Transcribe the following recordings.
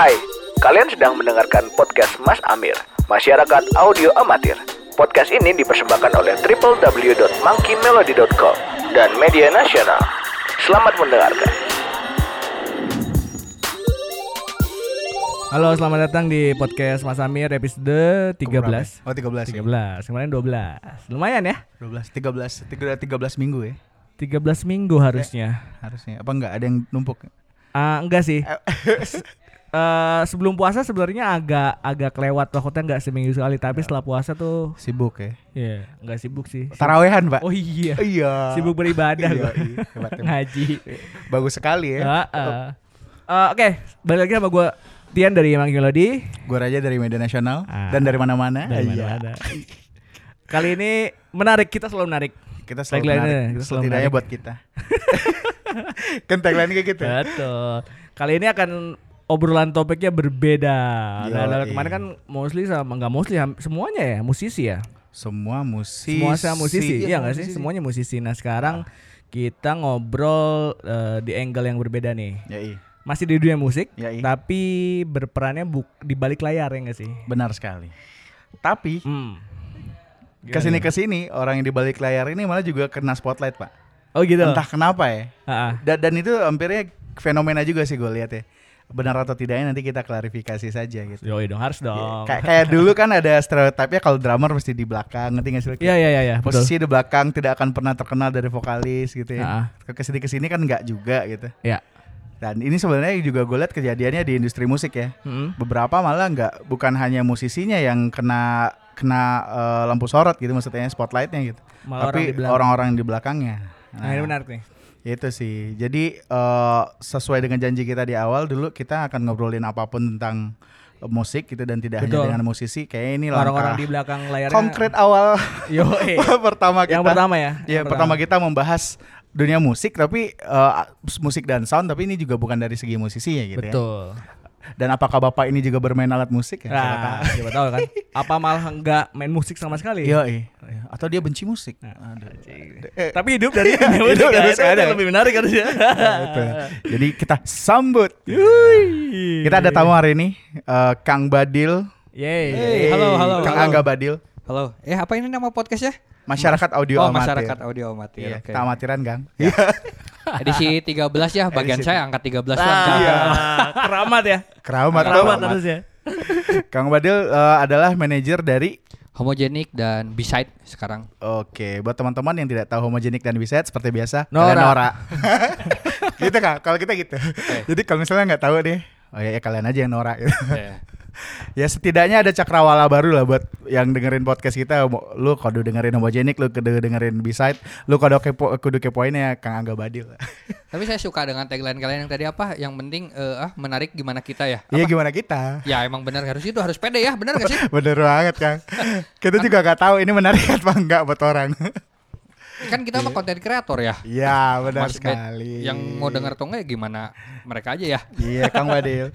Hai, kalian sedang mendengarkan podcast Mas Amir, Masyarakat Audio Amatir. Podcast ini dipersembahkan oleh www.monkeymelody.com dan media nasional. Selamat mendengarkan. Halo, selamat datang di podcast Mas Amir episode 13. Oh 13 ya? 13, kemarin 12. Lumayan ya? 12, 13, 13, 13 minggu ya 13 minggu harusnya. harusnya. Apa enggak ada yang numpuk? Ah, enggak sih. Eh, sebelum puasa sebenarnya agak agak kelewat waktunya enggak seminggu sekali, tapi setelah puasa tuh Sibuk ya. ya enggak sibuk sih. Tarawehan, Pak. Oh iya. iya. Sibuk beribadah Iya, iya. Hebat, hebat. Ngaji. Bagus sekali ya. Heeh. Eh, Oke, balik lagi sama gue Tian dari Mang Melody. Gue Raja dari Media Nasional Ah. dan dari mana-mana. Dari Iya. mana-mana. Kali ini menarik, kita selalu menarik. Kita selalu Tagline-nya, menarik. kita selalu Setidaknya menarik. buat kita. kan tagline kayak gitu. Betul. Kali ini akan obrolan topiknya berbeda. Nah, Yoi. dari kemarin kan mostly sama enggak mostly semuanya ya musisi ya. Semua musisi. Semua sama musisi, iya semua nggak sih? Semuanya musisi. Nah, sekarang kita ngobrol eh, di angle yang berbeda nih. Ya, iya. Masih di dunia musik, Ya, iya. tapi berperannya buk di balik layar ya nggak sih? Benar sekali. Tapi Hmm. ke sini ke sini orang yang di balik layar ini malah juga kena spotlight, Pak. Oh gitu. Entah kenapa ya. Ah, ah. Dan, dan itu hampirnya fenomena juga sih gue lihat ya. Benar atau tidaknya nanti kita klarifikasi saja gitu. Yoi dong, harus dong. Kayak kayak dulu kan ada stereotipnya kalau drummer mesti di belakang, ngerti nggak sih? Iya iya iya iya, betul. Posisi di belakang tidak akan pernah terkenal dari vokalis gitu ya. Ke sini ke sini kan nggak juga gitu. Iya. Dan ini sebenarnya juga gue lihat kejadiannya di industri musik ya. Mm-mm. Beberapa malah nggak bukan hanya musisinya yang kena kena eh, lampu sorot gitu maksudnya spotlightnya gitu. Malah Tapi orang-orang di belakangnya. Nah, ini menarik nih. Itu sih. Jadi eh, sesuai dengan janji kita di awal dulu kita akan ngobrolin apa pun tentang musik gitu dan tidak Betul. hanya dengan musisi. Kayak ini Orang-orang langkah di belakang layarnya. konkret awal Yo, pertama kita. yang pertama ya. Ya, Yang pertama kita membahas dunia musik tapi eh, musik dan sound tapi ini juga bukan dari segi musisinya gitu ya. Dan apakah Bapak ini juga bermain alat musik ya? Siapa Nah, tahu. siapa tahu kan. Apa malah enggak main musik sama sekali? Iya, iya. Atau dia benci musik. Nah, Aduh. Eh, Tapi hidup dari Hidup dari kan, sana. itu lebih menarik harusnya. Gitu. Jadi kita sambut. Yui. Kita ada tamu hari ini eh, Kang Badil, Yeay. halo, halo. Kang halo. Angga Badil, Halo. Eh apa ini nama podcastnya? Masyarakat audio oh amatir. masyarakat audio amatir. Iya, Oke. kita amatiran, Kang. Edisi 13 ya. Bagian Edisi saya angkat 13 Ah, doang. Iya. keramat ya. Keramat, Keramat keramat. harusnya. Kang Badil eh, adalah manajer dari Homogenik dan beside sekarang. Oke, buat teman-teman yang tidak tahu homogenik dan biset seperti biasa, Nora. kalian Nora. gitu kak, kalau kita gitu. Jadi kalau misalnya nggak tahu nih, oh ya, ya kalian aja yang Nora. Gitu. Iya. Ya setidaknya ada cakrawala baru lah buat yang dengerin podcast kita. Lu kudu dengerin homogenik, lu kudu dengerin beside, lu kudu kepo, kudu kepoin ya Kang Angga Badil. Tapi saya suka dengan tagline kalian yang tadi apa? Yang penting eh, ah menarik gimana kita ya? Iya gimana kita? Ya emang benar harus itu harus pede ya, benar gak sih? Bener banget Kang. Kita juga nggak tahu ini menarik apa enggak buat orang. Kan kita mah konten kreator ya. Iya benar Mas- sekali. Yang mau denger atau enggak ya gimana mereka aja ya. Iya Kang Badil.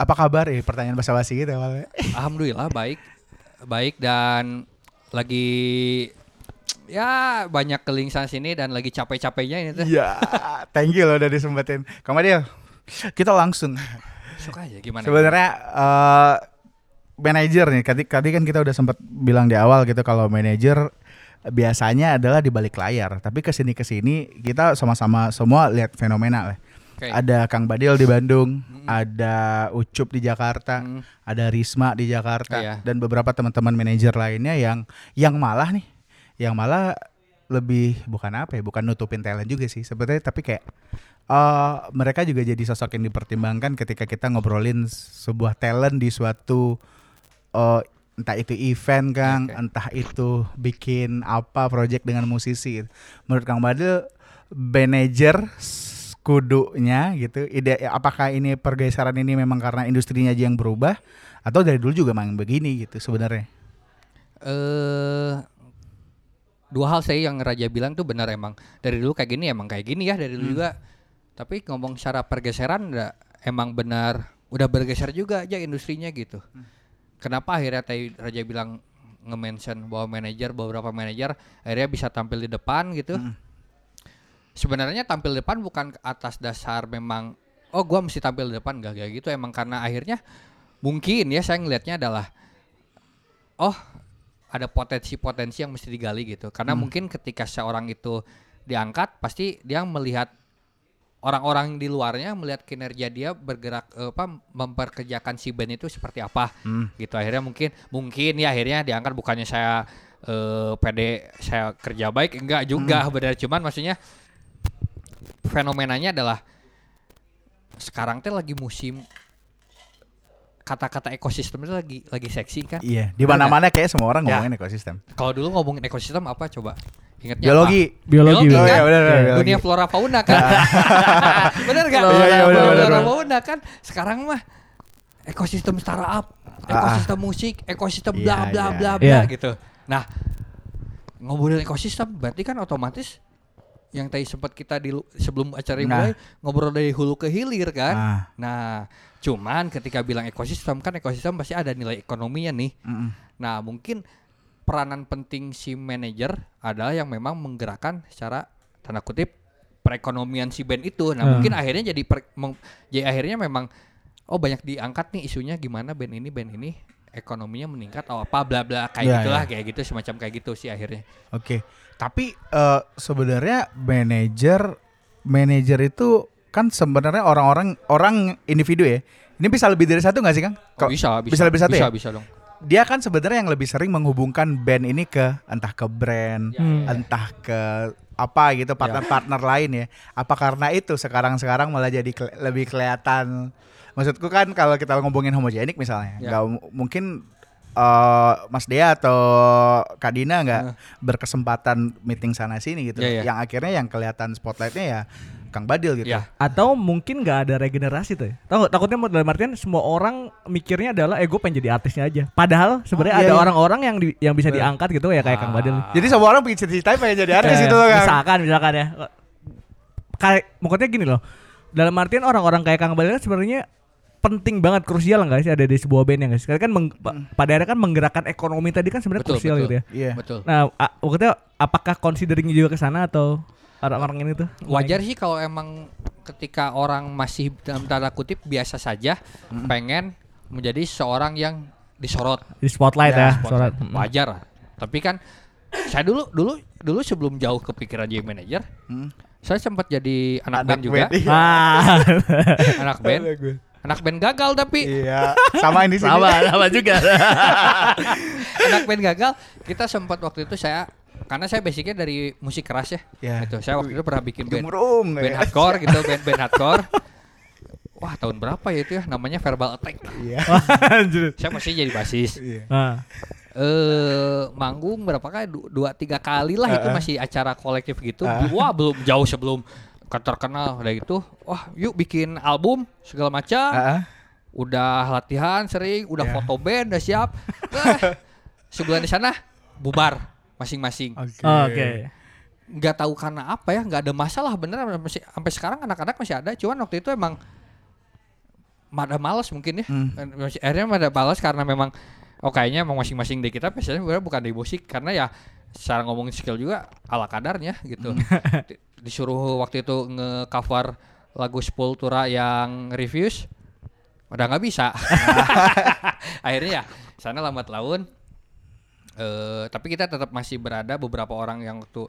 Apa kabar? Eh, pertanyaan basa-basi gitu awalnya. Alhamdulillah baik, baik dan lagi ya banyak kelingsan sini dan lagi capek-capeknya ini tuh. Iya, thank you loh udah disempetin. Kang Badil, kita langsung. Suka aja gimana? Sebenarnya eh manajer nih, tadi tadi kan kita udah sempat bilang di awal gitu kalau manajer biasanya adalah di balik layar, tapi ke sini ke sini kita sama-sama semua lihat fenomena lah. Oke. Ada Kang Badil di Bandung, ada Ucup di Jakarta, Hmm. ada Risma di Jakarta, Iya. dan beberapa teman-teman manajer lainnya yang yang malah nih, yang malah lebih bukan apa ya, bukan nutupin talent juga sih sebetulnya, tapi kayak eh mereka juga jadi sosok yang dipertimbangkan ketika kita ngobrolin sebuah talent di suatu eh entah itu event Kang, Oke. entah itu bikin apa project dengan musisi. Menurut Kang Badil, manajer kudunya gitu. Ide apakah ini pergeseran ini memang karena industrinya aja yang berubah? Atau dari dulu juga memang begini gitu sebenarnya? eh dua hal saya yang Raja bilang tuh benar emang. Dari dulu kayak gini emang kayak gini ya dari dulu juga. Tapi ngomong secara pergeseran enggak emang benar. Udah bergeser juga aja industrinya gitu. Kenapa akhirnya tadi Raja bilang nge-mention bahwa manajer beberapa manajer akhirnya bisa tampil di depan gitu sebenarnya tampil depan bukan atas dasar memang oh gua mesti tampil depan. Gak kayak gitu emang karena akhirnya mungkin ya saya ngelihatnya adalah oh ada potensi-potensi yang mesti digali gitu. Karena mungkin ketika seorang itu diangkat pasti dia melihat orang-orang di luarnya melihat kinerja dia bergerak apa memperkerjakan si band itu seperti apa gitu. Akhirnya mungkin mungkin ya akhirnya diangkat bukannya saya eh pede saya kerja baik? Enggak juga benar. Cuman maksudnya fenomenanya adalah sekarang teh lagi musim kata-kata ekosistem itu lagi lagi seksi kan Iya, di mana-mana kayak semua orang Ya. ngomongin ekosistem. kalau dulu ngomongin ekosistem apa coba ingatnya Biologi. apa? Biologi. Biologi, Oh kan? iya, benar, benar, biologi. dunia flora fauna kan bener gak Iya, iya, benar, benar, flora benar. fauna kan sekarang mah ekosistem startup ekosistem musik ekosistem Iya, bla bla iya. bla bla Iya. gitu nah ngobrolin ekosistem berarti kan otomatis yang tadi sempat kita di sebelum acara Nah. mulai ngobrol dari hulu ke hilir kan Ah. nah cuman ketika bilang ekosistem kan ekosistem pasti ada nilai ekonominya nih Mm-mm. Nah, mungkin peranan penting si manajer adalah yang memang menggerakkan secara tanda kutip perekonomian si band itu. Nah, Hmm. mungkin akhirnya jadi per- meng- jadi akhirnya memang oh banyak diangkat nih isunya gimana band ini band ini ekonominya meningkat oh apa bla bla kayak Ya, gitulah ya. kayak gitu semacam kayak gitu sih akhirnya. Oke, tapi eh, sebenarnya manajer manajer itu kan sebenarnya orang-orang orang individu ya. Ini bisa lebih dari satu nggak sih Kang? Oh, bisa, bisa, bisa lebih satu bisa, ya? bisa dong. Dia kan sebenarnya yang lebih sering menghubungkan band ini ke entah ke brand, Hmm. entah ke apa gitu partner-partner lain ya. Apa karena itu sekarang-sekarang malah jadi kele- lebih kelihatan. Maksudku kan kalau kita ngomongin homogenik misalnya, Ya. nggak mu- mungkin eh, Mas Dea atau Kak Dina nggak berkesempatan meeting sana sini gitu. Ya, ya. Yang akhirnya yang kelihatan spotlightnya ya Kang Badil gitu. Ya. Atau mungkin nggak ada regenerasi tuh ya. Tahu? Takutnya mau dalam artian semua orang mikirnya adalah eh gue pengen jadi artisnya aja. Padahal sebenarnya Oh, iya, ada iya. orang-orang yang di- yang bisa diangkat gitu ya kayak Kang Badil. Ah. Jadi semua orang pengen cita-cita pengen jadi artis Eh, itu kan. Misalkan misalkan ya. Kayak maksudnya gini loh. Dalam artian orang-orang kayak Kang Badil kan sebenarnya penting banget krusial nggak sih ada di sebuah band ya guys. Karena kan meng- pa- pada akhirnya kan menggerakkan ekonomi tadi kan sebenarnya krusial betul. gitu ya. Iya. Betul. Nah, maksudnya apakah consideringnya juga ke sana atau orang-orang ini tuh? Wajar sih kalau emang ketika orang masih dalam tanda kutip biasa saja pengen menjadi seorang yang disorot di spotlight Ya, ya, spotlight. sorot. Mm. wajar lah. Tapi kan saya dulu dulu dulu sebelum jauh kepikiran jadi manajer, Hmm. saya sempat jadi anak, Anak band juga, band, iya. Ah, anak band, anak band gagal tapi Iya, sama ini sih. sama sama juga. anak band gagal. Kita sempat waktu itu saya karena saya basicnya dari musik keras ya, Ya. gitu. Saya waktu itu pernah bikin band, band ya. hardcore gitu, band band hardcore. Wah tahun berapa ya itu ya namanya Verbal Attack. Iya. Anjir. Saya masih jadi basis. Iya. Nah, eh manggung berapa kali Du- dua tiga kali lah itu Heeh. masih acara kolektif gitu Heeh. wah belum jauh sebelum terkenal udah gitu wah yuk bikin album segala macam Heeh. udah latihan sering udah Ya. foto band udah siap Eh, sebulan di sana bubar masing-masing Oke. oke. nggak tahu karena apa ya nggak ada masalah bener masih sampai sekarang anak-anak masih ada cuman waktu itu emang ada malas mungkin ya Hmm. Akhirnya ada malas karena memang oh kayaknya emang masing-masing dari kita biasanya bukan dari musik karena ya secara ngomongin skill juga ala kadarnya gitu Di- disuruh waktu itu nge-cover lagu Sepultura yang reviews udah nggak bisa akhirnya ya sana lambat laun eh tapi kita tetap masih berada beberapa orang yang waktu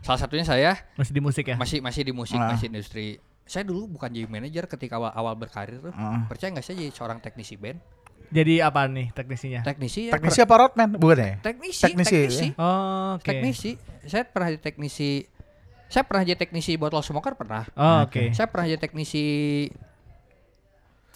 salah satunya saya Masih di musik ya? masih masih di musik Ah. masih industri saya dulu bukan jadi manajer ketika awal, awal berkarir tuh Ah. percaya nggak saya jadi seorang teknisi band Jadi apa nih teknisinya? teknisi ya Teknisi apa roadman? Bukan ya? teknisi teknisi, teknisi, Oh, oke. teknisi saya pernah jadi teknisi saya pernah jadi teknisi botol smoker pernah Oh, oke. saya pernah jadi teknisi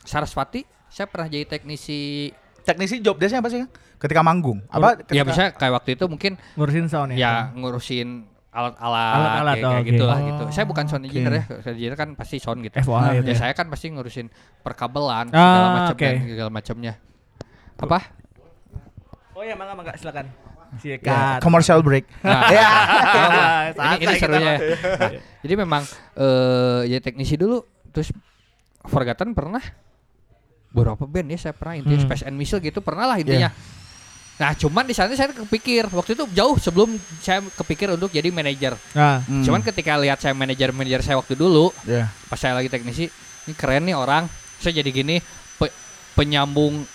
Saraswati saya pernah jadi teknisi Teknisi job desknya apa sih? Kang? Ketika manggung. Apa? ya ketika- misalnya kayak waktu itu mungkin Ngurusin sound ya? ya ngurusin alat-alat Alat-alat, kayak, oh, kayak oke. gitu lah Oh, gitu. Saya bukan sound oke. engineer ya. Sound engineer kan pasti sound gitu. FOA ya, gitu ya. saya kan pasti ngurusin perkabelan Ah, segala macam oke. dan segala macamnya. Apa? Oh ya, mangga mangga silakan. Ya, Sikat. commercial break. Nah, Ya. ini, ini serunya. Nah, jadi memang eh ya teknisi dulu terus Forgotten pernah beberapa band ya saya pernah intinya Hmm. Space and Missile gitu pernah lah intinya. Nah, cuman di sana saya kepikir waktu itu jauh sebelum saya kepikir untuk jadi manajer. Nah, Hmm. Cuman ketika lihat saya manajer-manajer saya waktu dulu, Ya. pas saya lagi teknisi, ini keren nih orang saya jadi gini pe- penyambung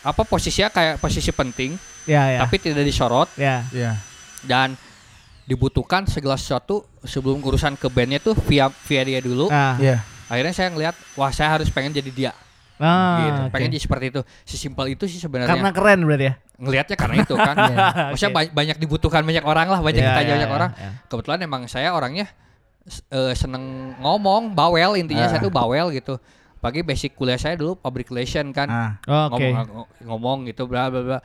apa posisinya kayak posisi penting Ya ya. tapi tidak disorot ya. Iya. dan dibutuhkan segala sesuatu sebelum urusan ke bandnya tuh via via dia dulu Ah. Iya. akhirnya saya ngelihat wah saya harus pengen jadi dia Ah, gitu oke. pengen jadi seperti itu sesimpel itu sih sebenarnya Karena keren berarti ya. ngelihatnya karena itu kan maksudnya Oke. ba- banyak dibutuhkan banyak orang lah banyak Ya, ditanya ya, banyak ya, orang ya. kebetulan emang saya orangnya eh, seneng ngomong bawel intinya Ah. saya tuh bawel gitu pagi basic kuliah saya dulu public relation kan Ah. Oke. ngomong, ng- ngomong gitu bla bla bla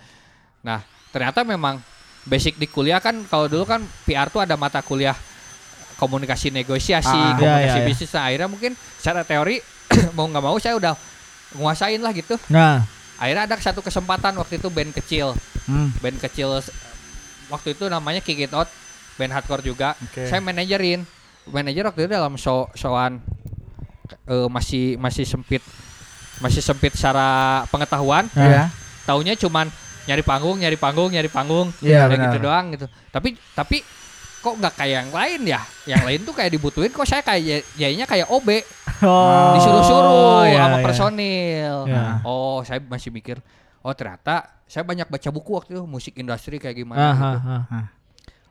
nah ternyata memang basic di kuliah kan kalau dulu kan PR tuh ada mata kuliah komunikasi negosiasi Ah. komunikasi Ya, ya, ya. bisnis nah akhirnya mungkin secara teori mau nggak mau saya udah nguasain lah gitu Nah, akhirnya ada satu kesempatan waktu itu band kecil Hmm. band kecil waktu itu namanya Kick It Out band hardcore juga Oke. saya manajerin manajer waktu itu dalam show showan eh, masih masih sempit masih sempit secara pengetahuan Iya. taunya cuman nyari panggung nyari panggung nyari panggung Iya, kayak benar. gitu doang gitu tapi tapi kok nggak kayak yang lain ya yang lain tuh kayak dibutuhin kok saya kayak jadinya kayak OB oh, disuruh-suruh ya, sama ya. personil. Ya. Oh, saya masih mikir, oh ternyata saya banyak baca buku waktu itu musik industri kayak gimana gitu.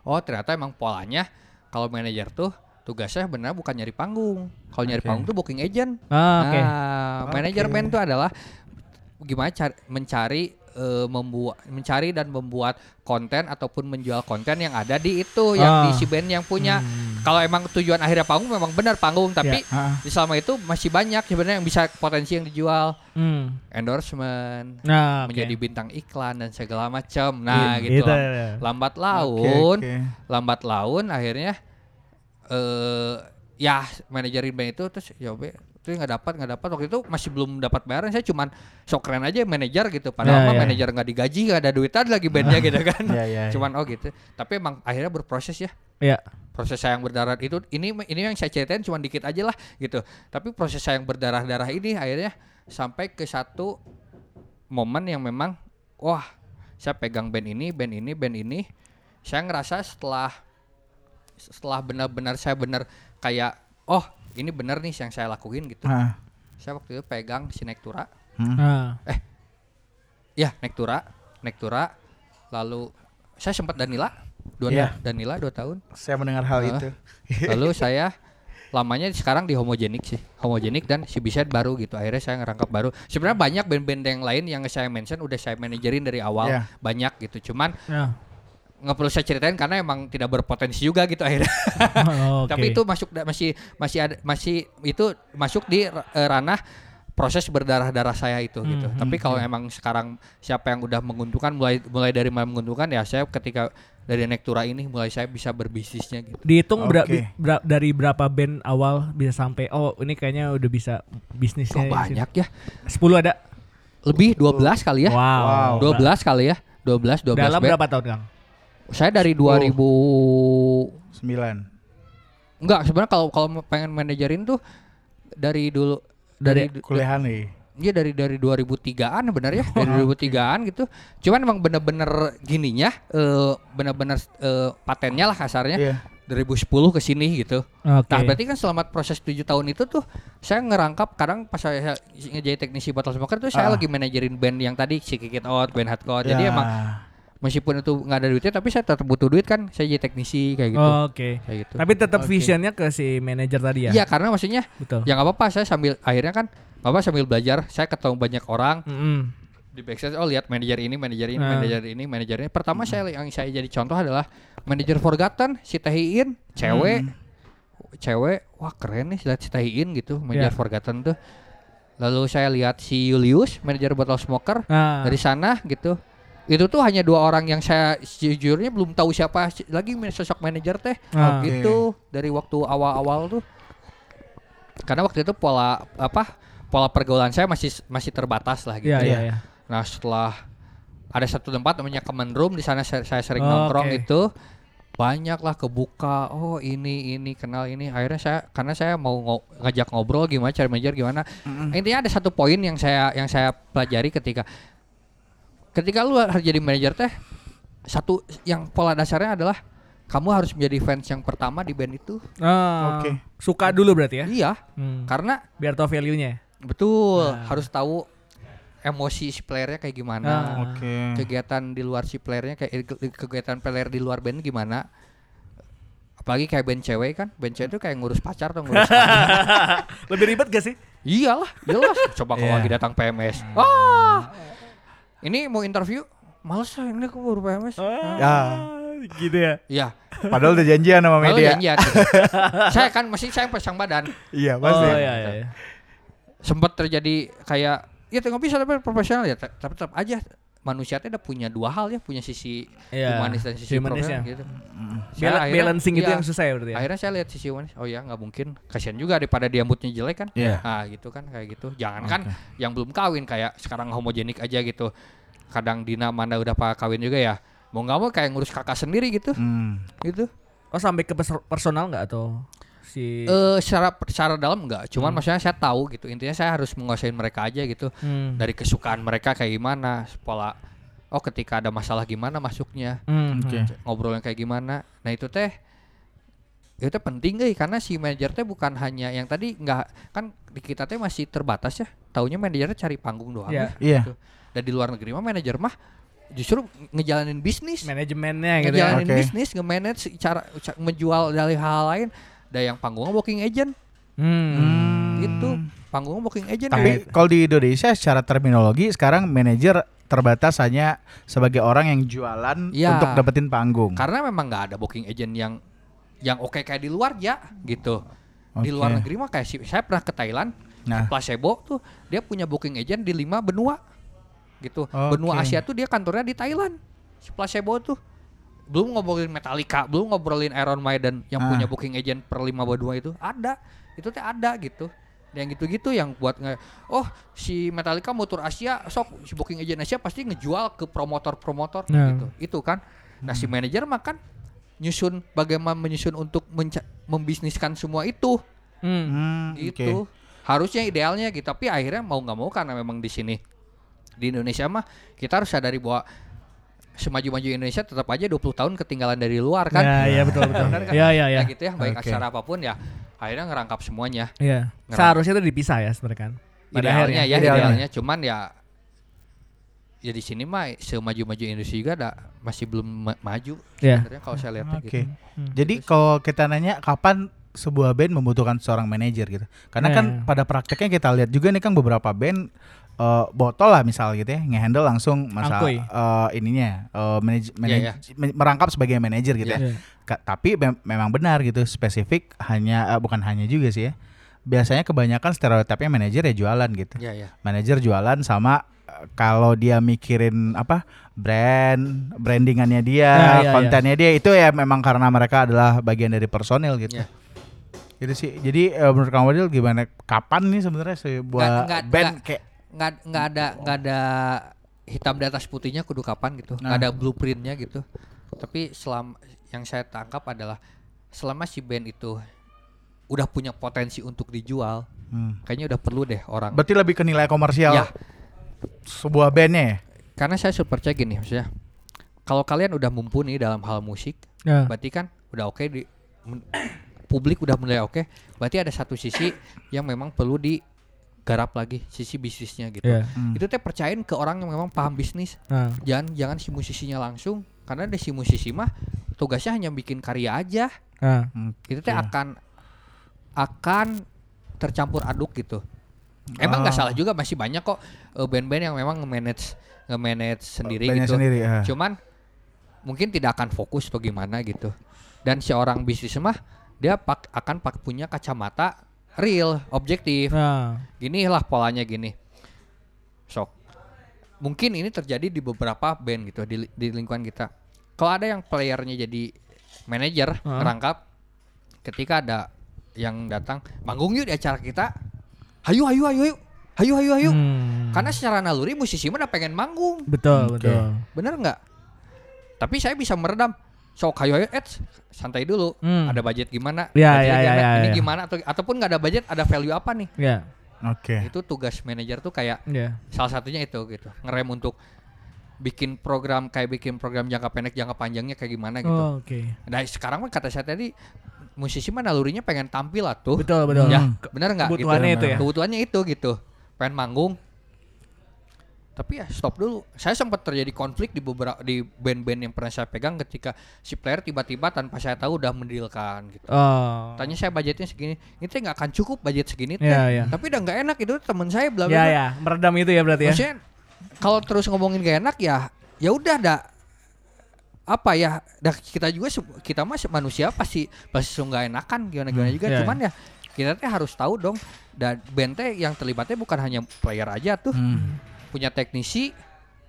Oh, ternyata emang polanya kalau manajer tuh tugasnya benar bukan nyari panggung. Kalau nyari panggung tuh booking agent. Ah. Nah, manajer Oke. band tuh adalah gimana cari, mencari eh, membuat mencari dan membuat konten ataupun menjual konten yang ada di itu yang di Ah. si band yang punya. Hmm. Kalau emang tujuan akhirnya panggung memang benar panggung, tapi Ah. di selama itu masih banyak sebenarnya yang bisa potensi yang dijual Hmm. endorsement Nah, oke. menjadi bintang iklan dan segala macam nah Iya, gitu gitu. lam- lambat laun oke. lambat laun akhirnya eh ya manajerin band itu terus ya be itu nggak dapat nggak dapat. Waktu itu masih belum dapat bayaran saya cuman sok keren aja manajer gitu. Padahal Ya, mah ya. manajer nggak digaji nggak ada duitan lagi bandnya gitu kan. Iya, iya, iya. cuman oh gitu. Tapi emang akhirnya berproses ya. Iya. proses saya yang berdarah itu ini ini yang saya ceritain cuma dikit aja lah gitu. Tapi proses saya yang berdarah darah ini akhirnya sampai ke satu momen yang memang wah saya pegang band ini band ini band ini. Saya ngerasa setelah setelah benar-benar saya benar kayak oh ini benar nih yang saya lakuin gitu Ah. saya waktu itu pegang si Nektura Hmm. Ah. ya Nektura Nektura lalu saya sempat Danila dua Iya. Danila dua tahun Saya mendengar hal Ah. itu. Lalu saya lamanya sekarang di homogenik sih, homogenik dan si Biset baru gitu. Akhirnya saya ngerangkap baru. Sebenarnya banyak band-band yang lain yang saya mention udah saya manajerin dari awal Iya. banyak gitu. Cuman Ya. Nggak perlu saya ceritain karena emang tidak berpotensi juga gitu akhirnya. Oh, oke. Tapi itu masuk masih masih ada masih itu masuk di eh, ranah proses berdarah-darah saya itu gitu. Hmm, Tapi kalau emang sekarang siapa yang udah menguntungkan mulai mulai dari mulai menguntungkan ya saya ketika dari Nektura ini mulai saya bisa berbisnisnya gitu. dihitung Oke. bi- bera- dari berapa band awal bisa sampai oh ini kayaknya udah bisa bisnisnya Oh, banyak ya. 10 ada. Lebih 12 kali ya. Wow. Wow. 12 kali ya. 12 12 Dalam band. berapa tahun, Kang? Saya dari 2000 Sembilan. enggak sebenarnya kalau kalau pengen manajerin tuh dari dulu dari Kuliahan nih. Iya dari dari 2003-an benar ya, dari 2003-an gitu. Cuman emang bener-bener gininya eh bener-bener eh, patennya lah kasarnya Iya. 2010 ke sini gitu. Oke. Nah, berarti kan selama proses 7 tahun itu tuh saya ngerangkap kadang pas saya ngejadi teknisi Bottle Smoker tuh saya Ah. lagi manajerin band yang tadi si Kick It Out, band hardcore. Jadi Ya. emang meskipun itu nggak ada duitnya tapi saya tetap butuh duit kan, saya jadi teknisi kayak gitu. Oh, Oke. Kayak gitu. Tapi tetap Oke. visionnya ke si manajer tadi ya. Iya, karena maksudnya Betul. ya nggak apa-apa saya sambil akhirnya kan nggak apa sambil belajar, saya ketemu banyak orang Mm-mm. di backstage oh lihat manajer ini manajer ini Nah. manajer ini manajer ini pertama saya yang saya jadi contoh adalah manajer Forgotten si Tahiin cewek cewek wah keren nih lihat si Tahiin gitu manajer Ya. Forgotten tuh lalu saya lihat si Julius manajer Bottle Smoker Nah, dari sana gitu itu tuh hanya dua orang yang saya sejujurnya belum tahu siapa si- lagi sosok manajer teh Ah. gitu dari waktu awal-awal tuh karena waktu itu pola apa pola pergaulan saya masih masih terbatas lah gitu iya, ya. iya. Nah setelah ada satu tempat namanya Common Room di sana saya, saya sering Oh, nongkrong oke. itu banyaklah kebuka oh ini ini kenal ini akhirnya saya karena saya mau ngo- ngajak ngobrol gimana cari manajer gimana intinya ada satu poin yang saya yang saya pelajari ketika ketika lu harus jadi manajer teh satu yang pola dasarnya adalah kamu harus menjadi fans yang pertama di band itu. Ah, Oke. Suka dulu berarti ya? Iya, Hmm. karena Biar tahu value-nya. ya? betul Nah. harus tahu emosi si playernya kayak gimana. Ah. Oke. kegiatan di luar si playernya kayak eh, ke- kegiatan player di luar band gimana apalagi kayak band cewek kan band cewek itu kayak ngurus pacar atau ngurus. Lebih ribet gak sih? iyalah jelas coba kalau Iya. lagi datang PMS ah ini mau interview males lah ini aku baru PMS Ya. gitu ya. iya Padahal udah janjian sama media. janjian saya kan masih saya pasang badan Iya, pasti. Oh iya iya. iya. sempat terjadi kayak ya tengok bisa tapi profesional ya tapi tetap aja manusia itu udah punya dua hal ya punya sisi Iya, humanis dan sisi humanisnya. profesional gitu. Bal- akhirnya- balancing itu iya. yang susah ya berarti ya. akhirnya saya lihat sisi humanis. Oh ya nggak mungkin. Kasihan juga daripada dia moodnya jelek kan? Iya. nah gitu kan kayak gitu. Jangan kan yang belum kawin kayak sekarang homogenik aja gitu. Kadang Dina mana udah pak kawin juga ya. Mau nggak mau kayak ngurus kakak sendiri gitu. Hmm. gitu. Oh sampai ke pers- personal nggak atau si eh secara secara dalam enggak cuman maksudnya saya tahu gitu intinya saya harus menguasain mereka aja gitu Hmm. dari kesukaan mereka kayak gimana pola oh ketika ada masalah gimana masuknya Hmm. Oke. ngobrolnya kayak gimana nah itu teh itu teh penting deh karena si manajer teh bukan hanya yang tadi nggak kan di kita teh masih terbatas ya taunya manajernya cari panggung doang Iya. ya, Iya. gitu. dan di luar negeri mah manajer mah justru ngejalanin bisnis Manajemennya gitu ya. ngejalanin Oke. bisnis nge-manage cara ca- menjual dari hal lain ada yang panggungnya booking agent Hmm. gitu panggungnya booking agent Tapi kalau di Indonesia secara terminologi sekarang manajer terbatas hanya sebagai orang yang jualan Iya. untuk dapetin panggung. karena memang nggak ada booking agent yang yang oke kayak di luar ya gitu di Oke. luar negeri mah kayak si, saya pernah ke Thailand Nah. placebo tuh dia punya booking agent di lima benua gitu Oke. benua Asia tuh dia kantornya di Thailand si placebo tuh belum ngobrolin Metallica belum ngobrolin Iron Maiden yang Ah. punya booking agent per lima benua itu ada itu teh ada gitu yang gitu-gitu yang buat nge oh si Metallica mau tur Asia sok si booking agent Asia pasti ngejual ke promotor-promotor Nah. gitu itu kan nah si manajer mah kan nyusun bagaimana menyusun untuk membisniskan semua itu Hmm. Hmm, gitu oke. harusnya idealnya gitu tapi akhirnya mau nggak mau karena memang di sini di Indonesia mah kita harus sadari bahwa semaju-maju Indonesia tetap aja 20 tahun ketinggalan dari luar kan Ya, iya betul betul. Benar kan? Iya iya iya. Ya gitu ya baik Oke. acara apa pun ya akhirnya ngerangkap semuanya Iya. Ngerang- Seharusnya itu dipisah ya sebenarnya kan. Pada idealnya akhirnya. ya Idealnya. idealnya cuman ya ya di sini mah semaju-maju industri juga ada masih belum ma- maju Iya. sebenarnya kalau saya lihat Oke. gitu Jadi kalau kita nanya kapan sebuah band membutuhkan seorang manajer gitu. Karena Nah. kan pada prakteknya kita lihat juga nih kan beberapa band eh, botol lah misal gitu ya, ngehandle langsung masa Angkuy. eh, ininya eh, manaj- manaj- Iya, men- merangkap sebagai manajer gitu ya. Iya. Ka- tapi mem- memang benar gitu spesifik hanya eh, bukan hanya juga sih ya. Biasanya kebanyakan stereotipnya manajer ya jualan gitu. ya ya Manajer jualan sama kalau dia mikirin apa brand, brandingannya dia, Ya, ya, ya. kontennya dia itu ya memang karena mereka adalah bagian dari personil gitu. Ya. Gitu sih. Jadi eh, menurut Kang Wadil gimana? Kapan nih sebenarnya sebuah nggak- band nggak- kayak nggak nggak ada nggak ada hitam di atas putihnya kudu kapan gitu nggak Nah. ada blueprintnya gitu tapi selama yang saya tangkap adalah selama si band itu udah punya potensi untuk dijual hmm. kayaknya udah perlu deh orang berarti lebih ke nilai komersial ya sebuah bandnya ya? karena saya sudah percaya gini maksudnya kalau kalian udah mumpuni dalam hal musik Ya. berarti kan udah oke di men- publik udah mulai oke berarti ada satu sisi yang memang perlu digarap lagi sisi bisnisnya gitu Iya. Hmm. itu teh percayain ke orang yang memang paham bisnis Nah. jangan jangan si musisinya langsung karena ada si musisi mah tugasnya hanya bikin karya aja. Hmm, itu teh oke. akan akan tercampur aduk gitu emang nggak Ah. salah juga masih banyak kok eh, band-band yang memang nge-manage nge-manage sendiri Bandnya gitu sendiri ya. cuman mungkin tidak akan fokus bagaimana gitu dan seorang bisnis mah dia pak, akan pak punya kacamata real objektif Nah. gini lah polanya gini sok mungkin ini terjadi di beberapa band gitu di, di lingkungan kita kalau ada yang playernya jadi manajer Heeh. ngerangkap ketika ada yang datang manggung yuk di acara kita hayu hayu hayu hayu hayu hayu hayu Hmm. karena secara naluri musisi mah udah pengen manggung betul Oke. betul. bener nggak tapi saya bisa meredam sok hayu hayu eh santai dulu Hmm. ada budget gimana Ya, Budgetnya ya, ya, ya, ini ya. gimana atau ataupun nggak ada budget ada value apa nih Ya. Oke. itu tugas manajer tuh kayak Ya. salah satunya itu gitu ngerem untuk bikin program kayak bikin program jangka pendek jangka panjangnya kayak gimana gitu. Oh, Oke. Nah sekarang mah kata saya tadi musisi mah nalurinya pengen tampil lah tuh. Betul betul. Ya, Hmm. benar nggak? Kebutuhannya gitu. itu ya? Kebutuhannya itu gitu. Pengen manggung. Tapi ya stop dulu. Saya sempat terjadi konflik di beberapa di band-band yang pernah saya pegang ketika si player tiba-tiba tanpa saya tahu udah mendilkan gitu. Oh. Tanya saya budgetnya segini, ini teh nggak akan cukup budget segini teh. Iya, iya. Tapi udah nggak enak itu teman saya bla bla. Ya bla. ya, meredam itu ya berarti ya. Maksudnya kalau terus ngomongin gak enak ya, ya udah dah apa ya dah kita juga kita mah se- manusia pasti pasti nggak enakan gimana gimana juga iya, cuman ya kita teh harus tahu dong dan band teh yang terlibatnya bukan hanya player aja tuh Hmm. Punya teknisi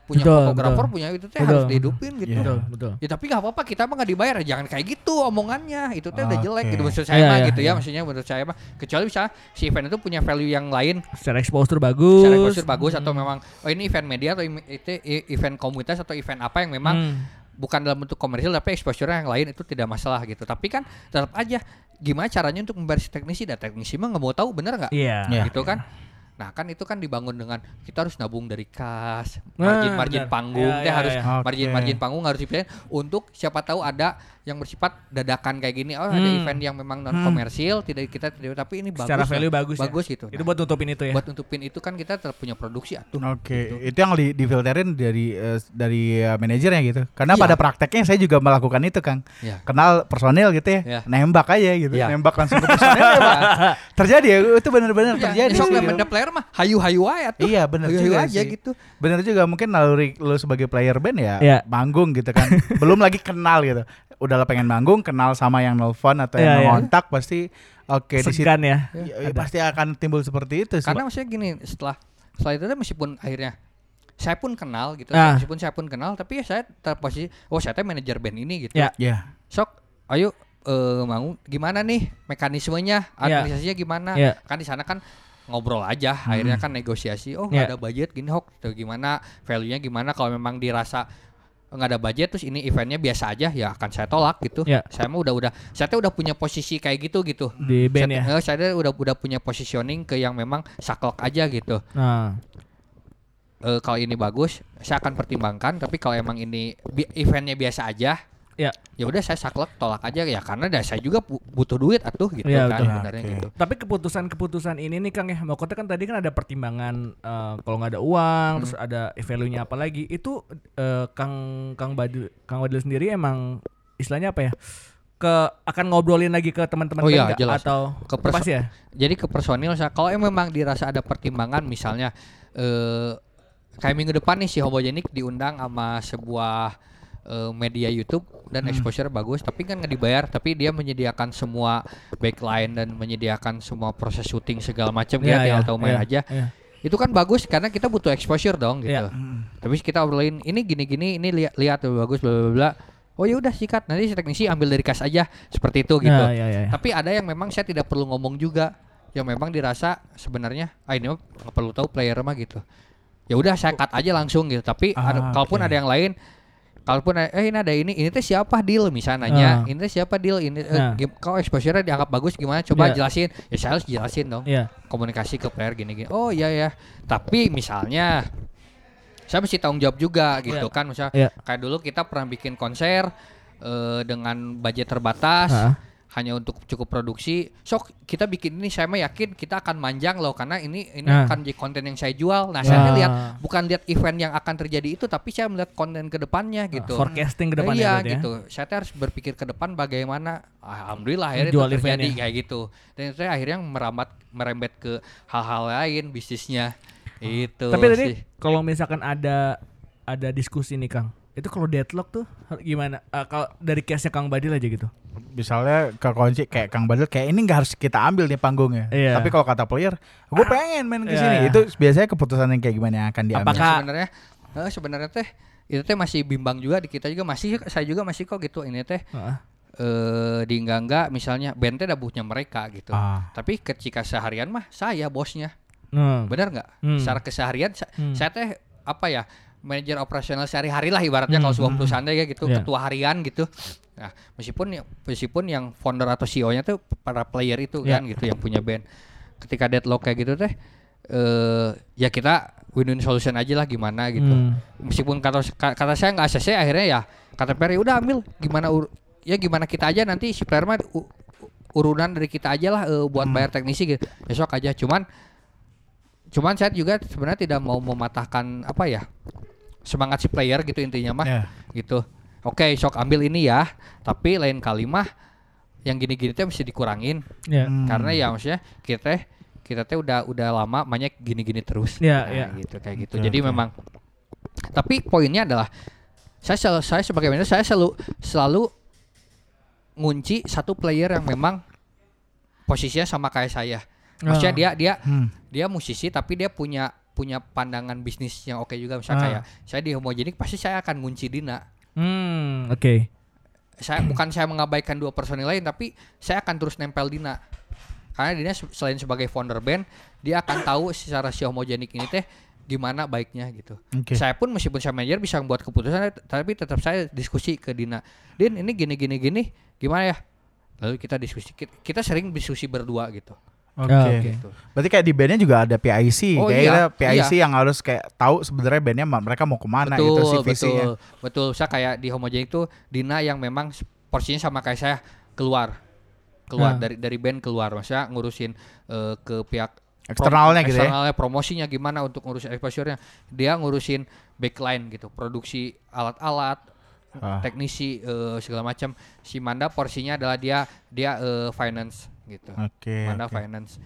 punya Betul, fotografer betul. punya itu teh Betul. harus dihidupin gitu Iya. Betul betul. Ya tapi nggak apa-apa kita mah nggak dibayar jangan kayak gitu omongannya itu teh udah jelek gitu maksud saya Iya, mah iya, gitu ya iya. maksudnya menurut saya mah kecuali misalnya si event itu punya value yang lain Secara exposure bagus. secara exposure bagus atau memang oh ini event media atau itu event komunitas atau event apa yang memang Hmm. bukan dalam bentuk komersil tapi exposure yang lain itu tidak masalah gitu tapi kan tetap aja gimana caranya untuk membayar si teknisi dan teknisi mah nggak mau tahu bener nggak Iya. Iya. gitu kan nah kan itu kan dibangun dengan kita harus nabung dari kas Nah, margin margin panggung Iya, teh iya, harus iya. Oke. margin margin panggung harus dipilih untuk siapa tahu ada yang bersifat dadakan kayak gini oh ada Hmm. event yang memang non komersil tidak kita tidak tapi ini bagus Secara lah. value bagus. ya. bagus gitu Itu Nah, buat nutupin itu ya. buat nutupin itu kan kita tetap punya produksi atuh Oke, itu yang di difilterin dari eh, dari eh, manajernya gitu. Karena Iya. pada prakteknya saya juga melakukan itu, Kang. Iya. Kenal personil gitu ya, Iya. nembak aja gitu, Iya. nembak langsung ke personil. ya, Pak. terjadi ya, itu benar-benar terjadi. Ya, sok sih. lemenda player mah hayu-hayu aja tuh. Iya, benar juga aja sih. gitu. Bener juga mungkin naluri lu sebagai player band ya Iya. manggung gitu kan. Belum lagi kenal gitu. Udah lah pengen manggung, kenal sama yang nelfon atau yang iya. ngontak pasti oke di situ Segan ya. ya, ya, pasti akan timbul seperti itu sih. Karena maksudnya gini, setelah setelah itu meskipun akhirnya saya pun kenal gitu, Ah. meskipun saya pun kenal, tapi ya saya terposisi, oh saya teh manajer band ini gitu. Ya. ya. Sok, ayo eh mau gimana nih mekanismenya, Ya. administrasinya gimana? Ya. Kan di sana kan ngobrol aja, akhirnya kan negosiasi. Oh Ya. nggak ada budget gini, hok, gimana, value-nya gimana? Kalau memang dirasa nggak ada budget terus ini eventnya biasa aja ya akan saya tolak gitu Ya. saya mah udah udah saya tuh udah punya posisi kayak gitu gitu Di band saya, ya. eh, saya udah udah punya positioning ke yang memang saklek aja gitu. Nah. Eh, kalau ini bagus, saya akan pertimbangkan. Tapi kalau emang ini bi- eventnya biasa aja, Ya. ya udah saya saklek tolak aja ya karena dah saya juga bu- butuh duit atuh gitu Iya, kan betul. sebenarnya Oke. gitu. Tapi keputusan-keputusan ini nih Kang ya, maksudnya kan tadi kan ada pertimbangan eh, kalau nggak ada uang, Hmm. terus ada value-nya apa lagi. Itu eh, Kang Kang Badil Kang Badil sendiri emang istilahnya apa ya? Ke akan ngobrolin lagi ke teman-teman Oh iya, jelas. atau Ke pasti ya? Jadi ke personil saya kalau emang memang dirasa ada pertimbangan misalnya eh kayak minggu depan nih si Homogenik diundang sama sebuah eh, media YouTube dan Hmm. exposure bagus tapi kan nggak dibayar tapi dia menyediakan semua backline dan menyediakan semua proses syuting segala macam Iya, ya tinggal iya, tahu main iya, aja. iya. itu kan bagus karena kita butuh exposure dong gitu. Iya. tapi kita obrolin ini gini gini ini lihat lihat bagus bla bla bla. Oh ya udah sikat. Nanti si teknisi ambil dari kas aja. Seperti itu gitu. Ya, ya, ya, ya. tapi ada yang memang saya tidak perlu ngomong juga yang memang dirasa sebenarnya ah ini nggak perlu tahu player mah gitu. Ya udah saya cut aja langsung gitu. Tapi Ah, ada- kalaupun ada yang lain kalaupun eh ini ada ini ini teh siapa deal misalnya nanya Ah. ini teh siapa deal ini eh, Nah. gim- kau exposure dianggap bagus gimana coba Iya. jelasin ya saya harus jelasin dong Iya. komunikasi ke player gini-gini. Oh iya ya. Tapi misalnya saya mesti tanggung jawab juga gitu Iya. kan. Misal Iya. kayak dulu kita pernah bikin konser eh, dengan budget terbatas. Heeh. Hanya untuk cukup produksi. Sok kita bikin ini saya mah yakin kita akan manjang loh karena ini ini Nah. akan jadi konten yang saya jual. Nah, saya Wah. lihat bukan lihat event yang akan terjadi itu tapi saya melihat konten ke depannya gitu. Forecasting ke Nah, depannya iya berarti ya. gitu. Saya harus berpikir ke depan bagaimana alhamdulillah akhirnya Jual itu terjadi eventnya. kayak gitu. Dan itu akhirnya merambat merembet ke hal-hal lain bisnisnya. Itu Tapi tadi kalau misalkan ada ada diskusi nih Kang, itu kalau deadlock tuh gimana? Eh, kalau dari case-nya Kang Badil aja gitu. Misalnya ke kunci kayak Kang Badil kayak ini nggak harus kita ambil nih panggungnya. Iya. Tapi kalau kata player, gue pengen main ke Iya, sini. iya. Itu biasanya keputusan yang kayak gimana yang akan diambil. Apakah- sebenarnya eh, sebenarnya teh itu teh masih bimbang juga di kita juga masih saya juga masih kok gitu ini teh Heeh. eh di enggak enggak misalnya band teh dabuhnya mereka gitu. Ah. Tapi ketika seharian mah saya bosnya. Hmm. Benar nggak? Hmm. Secara keseharian sa- Hmm. saya teh apa ya? Manajer operasional sehari-hari lah ibaratnya kalau sebuah perusahaan teh ya gitu, Iya. ketua harian gitu. Nah, meskipun ya- meskipun yang founder atau CEO-nya tuh para player itu Iya. kan gitu yang punya band. Ketika deadlock kayak gitu teh eh ya kita win-win solution aja lah gimana gitu. Hmm. Meskipun kata kata saya nggak ACC akhirnya ya kata Perry udah ambil gimana ur- ya gimana kita aja nanti si player mah urunan dari kita aja lah eh, buat bayar teknisi gitu. Besok aja cuman cuman saya juga sebenarnya tidak mau mematahkan apa ya semangat si player gitu intinya mah Ya. gitu. Oke, sok ambil ini ya, tapi lain kali mah yang gini-gini tuh mesti dikurangin Ya. Hmm. karena ya maksudnya kita kita teh udah udah lama banyak gini-gini terus Ya, Nah, ya. gitu kayak gitu Oke, jadi memang tapi poinnya adalah saya selalu, saya sebagai manajer saya selalu selalu ngunci satu player yang memang posisinya sama kayak saya maksudnya Oh. dia dia Hmm. dia musisi tapi dia punya punya pandangan bisnis yang oke juga. Misalnya Ah. kayak saya di homogenik pasti saya akan ngunci Dina. Hmm, oke. saya bukan saya mengabaikan dua personil lain tapi saya akan terus nempel Dina. Karena Dina se- selain sebagai founder band dia akan tahu secara si homogenik ini teh gimana baiknya gitu. Oke. saya pun meskipun saya manajer bisa membuat keputusan tapi tetap saya diskusi ke Dina. Din ini gini gini gini gimana ya? Lalu kita diskusi kita, kita sering diskusi berdua gitu Oke. Ah, oke. gitu Berarti kayak di bandnya juga ada PIC, Oh, kayaknya iya, PIC yang harus kayak tahu sebenarnya bandnya mereka mau ke mana betul gitu sih betul visinya. betul saya kayak di homogenik itu Dina yang memang porsinya sama kayak saya keluar keluar Ah. dari dari band keluar maksudnya ngurusin eh, ke pihak Eksternalnya prom- gitu ya. eksternalnya promosinya gimana untuk ngurusin exposure-nya dia ngurusin backline gitu produksi alat-alat Ah. teknisi eh, segala macam si Manda porsinya adalah dia dia eh, finance gitu Oke. Manda oke. finance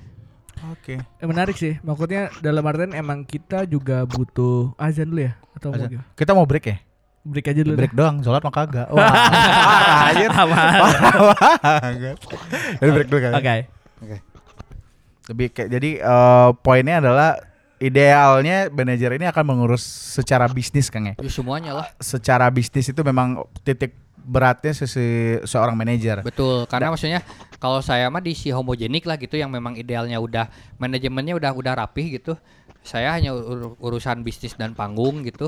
Oke. Eh, menarik sih. Maksudnya dalam artian emang kita juga butuh azan dulu ya atau mau Azan. gimana? Kita mau break ya? Break aja dulu. Break deh. doang, sholat mah kagak. Wah, anjir. Banget. Jadi break dulu kan. Oke. oke Lebih kayak jadi eh, poinnya adalah idealnya manajer ini akan mengurus secara bisnis Kang ya. Ya, semuanya lah Secara bisnis itu memang titik beratnya sesi seorang manajer. Betul, karena maksudnya kalau saya mah di si homogenik lah gitu yang memang idealnya udah manajemennya udah udah rapih gitu. Saya hanya ur- urusan bisnis dan panggung gitu.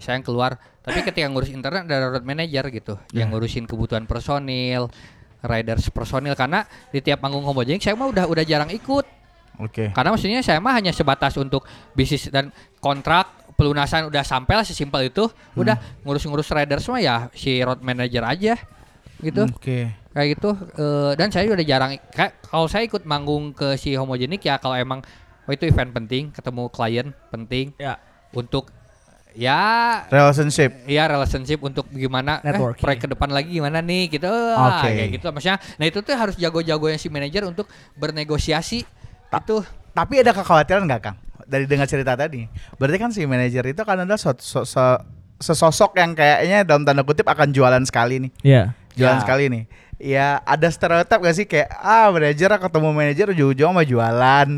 Saya yang keluar. Tapi ketika ngurus internet ada road manager gitu, yang ngurusin kebutuhan personil, riders personil karena di tiap panggung homogenik saya mah udah udah jarang ikut. Oke. Karena maksudnya saya mah hanya sebatas untuk bisnis dan kontrak pelunasan udah sampai lah sesimpel itu. Udah ngurus-ngurus riders mah ya si road manager aja gitu Oke. kayak gitu eh, dan saya udah jarang kayak kalau saya ikut manggung ke si homogenik ya kalau emang oh itu event penting ketemu klien penting Ya. untuk ya Relationship. ya relationship untuk gimana eh, Networking. proyek ke depan lagi gimana nih gitu Ah, Oke. kayak gitu maksudnya nah itu tuh harus jago-jagonya si manajer untuk bernegosiasi itu Tapi ada kekhawatiran nggak Kang? Dari dengar cerita tadi. Berarti kan si manajer itu kan adalah so- so- so- sesosok yang kayaknya dalam tanda kutip akan jualan sekali nih. Iya. Jualan Ya. sekali nih. Ya ada stereotip gak sih kayak ah manajer ketemu manajer ujung-ujung sama jualan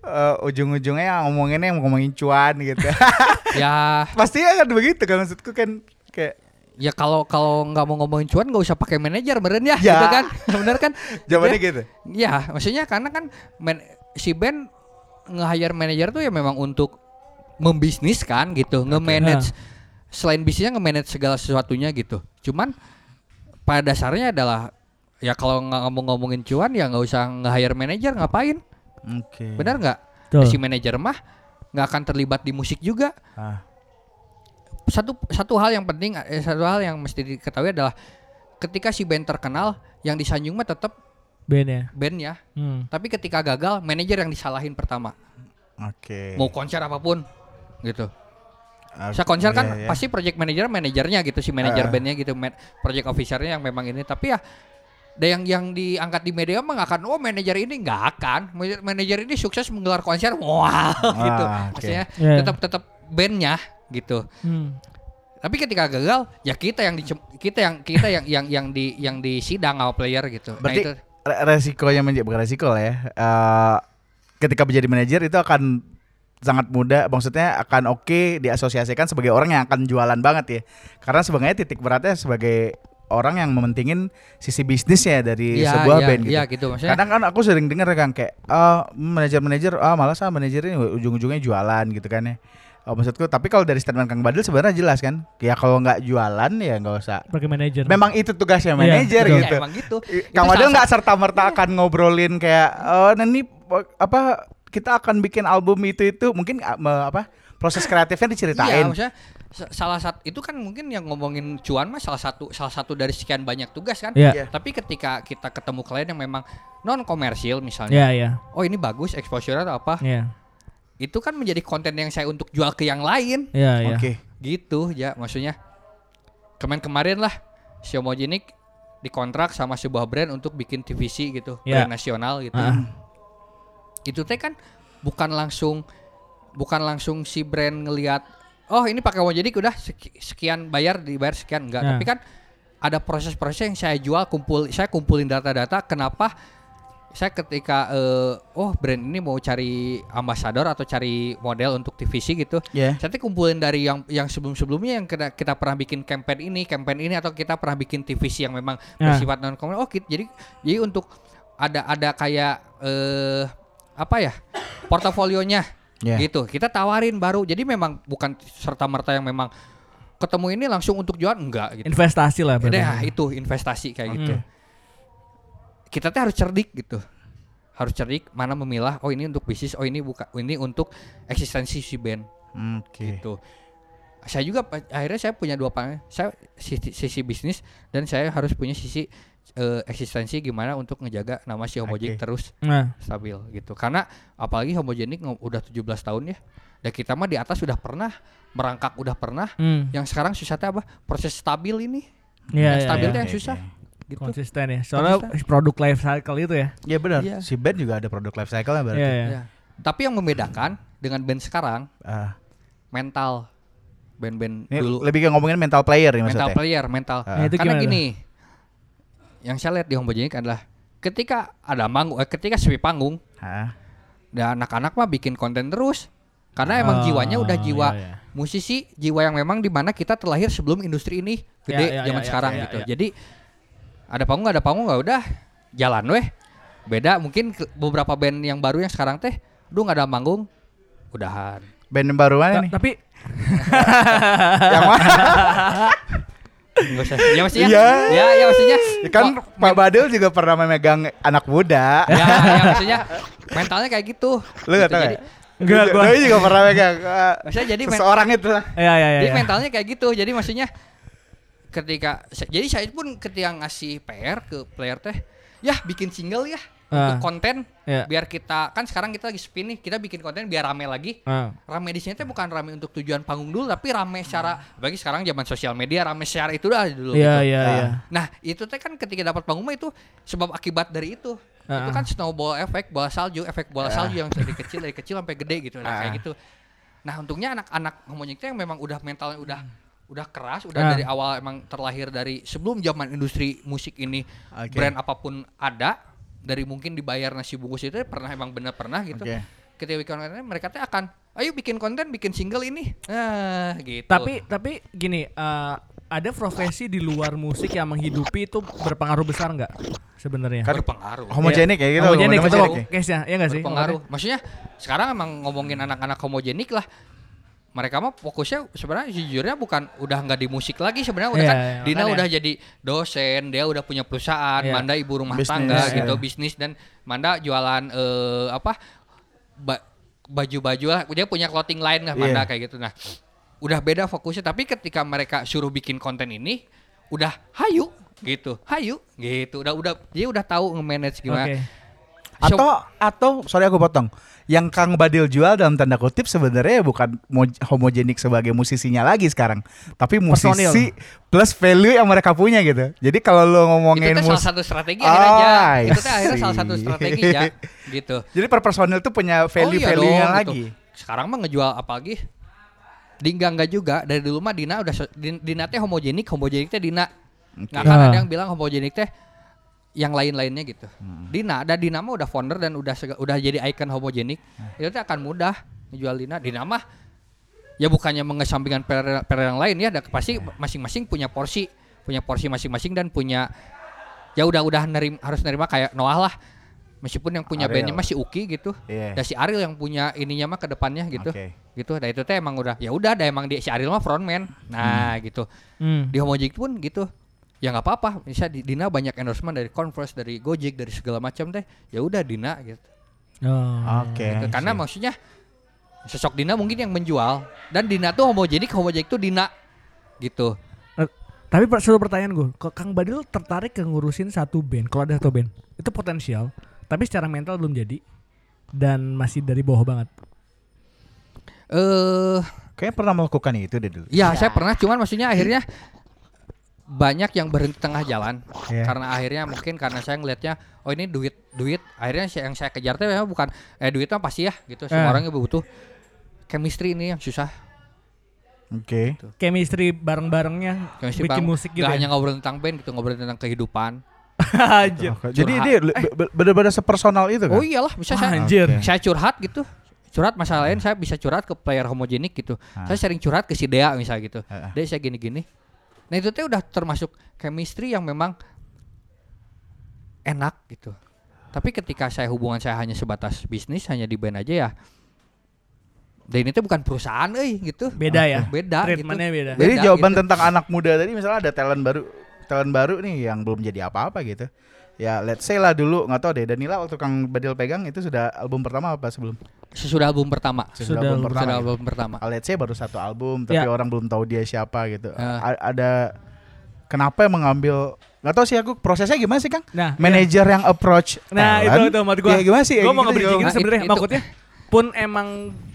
Eh, ujung-ujungnya ngomonginnya ngomongin cuan gitu ya pasti akan begitu kan maksudku kan kayak ya kalau kalau nggak mau ngomongin cuan nggak usah pakai manajer meren ya, Ya. gitu kan bener kan jawabannya Ya. gitu Ya, maksudnya karena kan man- si band nge-hire manajer tuh ya memang untuk membisnis kan gitu, nge-manage selain bisnisnya nge-manage segala sesuatunya gitu. Cuman pada dasarnya adalah ya kalau nggak ngomong-ngomongin cuan ya nggak usah nge-hire manajer ngapain? oke Benar nggak? Betul. Si manajer mah nggak akan terlibat di musik juga. Ah, Satu satu hal yang penting, eh, satu hal yang mesti diketahui adalah ketika si band terkenal yang disanjung mah tetap Ben ya. bandnya. Hmm. Tapi ketika gagal, manajer yang disalahin pertama. oke Mau konser apa pun, gitu. Ah, Saya konser kan iya, iya. pasti project manager manajernya gitu, si manajer Ah. bandnya gitu, man- project officernya yang memang ini. Tapi ya, ada yang yang diangkat di media mah nggak akan, oh manajer ini nggak akan, Manajer- ini sukses menggelar konser, wah gitu. Ah, oke. Maksudnya Iya. tetap tetap bandnya gitu. Hmm. Tapi ketika gagal, ya kita yang dicem- kita yang kita yang yang yang di yang disidang sama player gitu. Berarti nah itu resikonya menjadi bukan resiko lah ya. Eh, ketika menjadi manajer itu akan sangat mudah, maksudnya akan oke diasosiasikan sebagai orang yang akan jualan banget ya. Karena sebenarnya titik beratnya sebagai orang yang mementingin sisi bisnisnya dari Iya, sebuah iya, band gitu. iya gitu, maksudnya- Kadang kan aku sering dengar kan kayak ah manajer-manajer ah malas ah manajer ini ujung-ujungnya jualan gitu kan ya. Oh, maksudku tapi kalau dari statement Kang Badil sebenarnya jelas kan. Ya kalau nggak jualan ya nggak usah. Pakai manajer. Memang itu tugasnya Iya, manajer betul. gitu. Ya, emang gitu. Kang salah nggak serta merta akan ngobrolin kayak oh nah ini po- apa kita akan bikin album itu itu mungkin me- apa proses kreatifnya Iya, diceritain. maksudnya sa- salah satu itu kan mungkin yang ngomongin cuan mah salah satu salah satu dari sekian banyak tugas kan. Iya. Iya. Tapi ketika kita ketemu klien yang memang non komersil misalnya, Iya, iya. oh ini bagus exposure atau apa, Iya. Itu kan menjadi konten yang saya untuk jual ke yang lain, Iya, iya. Oke. gitu ya maksudnya. Kemarin-kemarin lah si Homogenik dikontrak sama sebuah brand untuk bikin TVC gitu, Iya. brand nasional gitu. Ah. Itu teh kan bukan langsung bukan langsung si brand ngelihat oh ini pakai Homogenik udah seki- sekian bayar dibayar sekian enggak, Nah. tapi kan ada proses-proses yang saya jual kumpul saya kumpulin data-data kenapa saya ketika eh, oh brand ini mau cari ambasador atau cari model untuk TVC gitu Iya. saya kumpulin dari yang yang sebelum-sebelumnya yang kita, kita pernah bikin campaign ini, campaign ini atau kita pernah bikin TVC yang memang Ya. bersifat non komersial. Oh, gitu. jadi jadi untuk ada ada kayak eh apa ya? portofolionya Ya. gitu. Kita tawarin baru. Jadi memang bukan serta merta yang memang ketemu ini langsung untuk jual enggak gitu. Investasi lah berarti. Nah, itu investasi kayak gitu. Hmm. Kita tuh harus cerdik gitu. Harus cerdik mana memilah oh ini untuk bisnis, oh ini bukan ini untuk eksistensi si band Oke. gitu. Saya juga akhirnya saya punya dua panel. Saya sisi, sisi bisnis dan saya harus punya sisi eh, eksistensi gimana untuk ngejaga nama si Homogenik Oke. terus Nah, stabil gitu. Karena apalagi Homogenik udah 17 tahun ya. Dan kita mah di atas udah pernah merangkak udah pernah. hmm. Yang sekarang susahnya apa? Proses stabil ini. Iya, yang iya, stabil iya. tuh yang susah. oke. Gitu. Konsisten ya. Soalnya produk life cycle itu ya. Ya benar. Iya. Si band juga ada produk life cycle berarti. Iya, iya. Ya. Tapi yang membedakan dengan band sekarang Ah, mental band-band dulu lebih ke ngomongin mental player nih mental maksudnya. player mental Ah. Nah, itu karena gini yang saya lihat di Homogenik adalah ketika ada manggung eh, ketika sepi panggung Hah? dan anak-anak mah bikin konten terus karena emang Oh, jiwanya udah jiwa iya, iya. musisi jiwa yang memang di mana kita terlahir sebelum industri ini gede Ya, ya, zaman ya, ya, sekarang ya, gitu ya. jadi ada panggung nggak ada panggung nggak udah jalan weh beda mungkin ke- beberapa band yang baru yang sekarang teh duh nggak ada manggung udahan Band yang baru mana nih? Tapi yang mana? Nggak usah ya maksudnya Iya. ya ya maksudnya Ya kan Pak Badil juga pernah memegang anak muda. ya, ya maksudnya mentalnya kayak gitu. Lu gak Gitu, tau jadi, ya? Enggak, gua. Doi juga pernah megang. eh, Maksudnya jadi men- seseorang itu lah. ya ya ya. jadi ya. mentalnya kayak gitu. Jadi maksudnya ketika jadi saya pun ketika ngasih PR ke player teh, ya bikin single ya Ah. untuk konten Ya. biar kita kan sekarang kita lagi spin nih, kita bikin konten biar rame lagi. Ah. Rame di sini teh bukan rame untuk tujuan panggung dulu, tapi rame secara bagi sekarang zaman sosial media rame secara itu dah dulu. Iya gitu. iya Ah. iya. Nah itu teh kan ketika dapat panggung mah itu sebab akibat dari itu. Ah. Itu kan snowball efek bola salju, efek bola Ah. salju yang dari kecil dari kecil sampai gede gitu. Nah Ah. kayak gitu. Nah untungnya anak-anak homonya itu yang memang udah mentalnya udah udah keras, udah Ah. dari awal emang terlahir dari sebelum zaman industri musik ini Oke. brand apa pun ada dari mungkin dibayar nasi bungkus itu pernah emang bener pernah gitu. Oke. Ketika bikin konten mereka tuh akan ayo bikin konten bikin single ini. Nah gitu. Tapi tapi gini, eh, ada profesi di luar musik yang menghidupi itu berpengaruh besar nggak sebenarnya? Kan berpengaruh. Homogenik ya gitu. Homogenik itu homogenik ya. case-nya, ya nggak sih? berpengaruh. Maksudnya sekarang emang ngomongin anak-anak homogenik lah. Mereka mah fokusnya sebenarnya jujurnya bukan udah nggak di musik lagi sebenarnya udah Iya, kan iya, Dina makanya. udah jadi dosen, dia udah punya perusahaan, Iya. Manda ibu rumah Bisnis, tangga iya. gitu, bisnis dan Manda jualan eh, apa ba- baju-baju lah, dia punya clothing line lah Manda Iya. kayak gitu. Nah, udah beda fokusnya tapi ketika mereka suruh bikin konten ini udah hayu gitu, hayu gitu. Udah udah dia udah tahu nge-manage gimana. Oke. Atau atau sorry aku potong. Yang Kang Badil jual dalam tanda kutip sebenarnya bukan mo- homogenik sebagai musisinya lagi sekarang, tapi Personil. musisi plus value yang mereka punya gitu. Jadi kalau lo ngomongin itu salah satu strategi Oh, akhirnya aja. I Itu akhirnya salah satu strategi ya gitu. jadi per personil tuh punya Oh iya dong, lagi. gitu. Sekarang mah ngejual apa lagi? Dingga enggak juga dari dulu mah Dina udah Dina teh homogenik, homogenik teh Dina. Nggak akan ada yang bilang homogenik teh yang lain-lainnya gitu. Hmm. Dina, ada Dina mah udah founder dan udah sega- udah jadi icon homogenik. Hmm. Itu akan mudah ngejual Dina. Dina mah ya bukannya mengesampingkan per, per yang lain ya, ada pasti Hmm. masing-masing punya porsi, punya porsi masing-masing dan punya ya udah udah nerim, harus nerima kayak Noah lah. Meskipun yang punya Ariel. bandnya masih Uki gitu, Iya. dan si Ariel yang punya ininya mah ke depannya gitu, Oke. gitu. Nah itu teh emang udah ya udah, ada emang di si Ariel mah frontman, nah gitu. Hmm. Di Homogenik pun gitu, ya nggak apa-apa. Bisa di Dina banyak endorsement dari Converse, dari Gojek, dari segala macam teh, ya udah Dina gitu. Oh. Oke. Gitu. Karena maksudnya sosok Dina mungkin yang menjual dan Dina tuh homogenik, homogenik tuh Dina gitu. Eh, Tapi per- satu pertanyaan gue, Kang Badil tertarik ke ngurusin satu band? Kalau ada satu band, itu potensial, tapi secara mental belum jadi dan masih dari bawah banget. Eh Kayaknya pernah melakukan itu deh dulu. Ya, saya pernah, cuman maksudnya akhirnya banyak yang berhenti tengah jalan Iya. karena akhirnya mungkin karena saya ngelihatnya oh ini duit duit akhirnya saya- yang saya kejar tuh memang bukan eh duit mah pasti ya gitu semua Eh. orang butuh chemistry ini yang susah Oke. Chemistry bareng-barengnya chemistry bikin bang- musik gitu nggak ya. hanya ngobrol tentang band gitu ngobrol tentang kehidupan Anjir. Oke, Jadi Curhat. dia le- be- bener-bener sepersonal itu kan? oh iyalah bisa saya Anjir. Saya curhat gitu curhat masalah lain saya bisa curhat ke player homogenik gitu Ah. saya sering curhat ke si Dea misalnya gitu Ah. Dea saya gini-gini nah itu tuh udah termasuk chemistry yang memang enak gitu tapi ketika saya hubungan saya hanya sebatas bisnis hanya di band aja ya dan ini tuh bukan perusahaan eh gitu Beda ya. beda Treatmentnya gitu beda. Jadi Beda jawaban gitu. tentang anak muda tadi misalnya ada talent baru, talent baru nih yang belum jadi apa-apa gitu. Ya let's say lah dulu nggak tahu deh Danila waktu Kang Badil pegang itu sudah album pertama apa sebelum? Sesudah album pertama Sudah album album pertama. sesudah gitu. album pertama Let's say baru satu album tapi Ya. orang belum tahu dia siapa gitu. A- ada kenapa mengambil nggak tahu sih aku prosesnya gimana sih Kang? Nah, Manager yang approach Nah talent? itu itu maksud gue. Ya, gimana sih? Gue Ya, mau gitu, nge-bridging Nah, sebenarnya maksudnya pun emang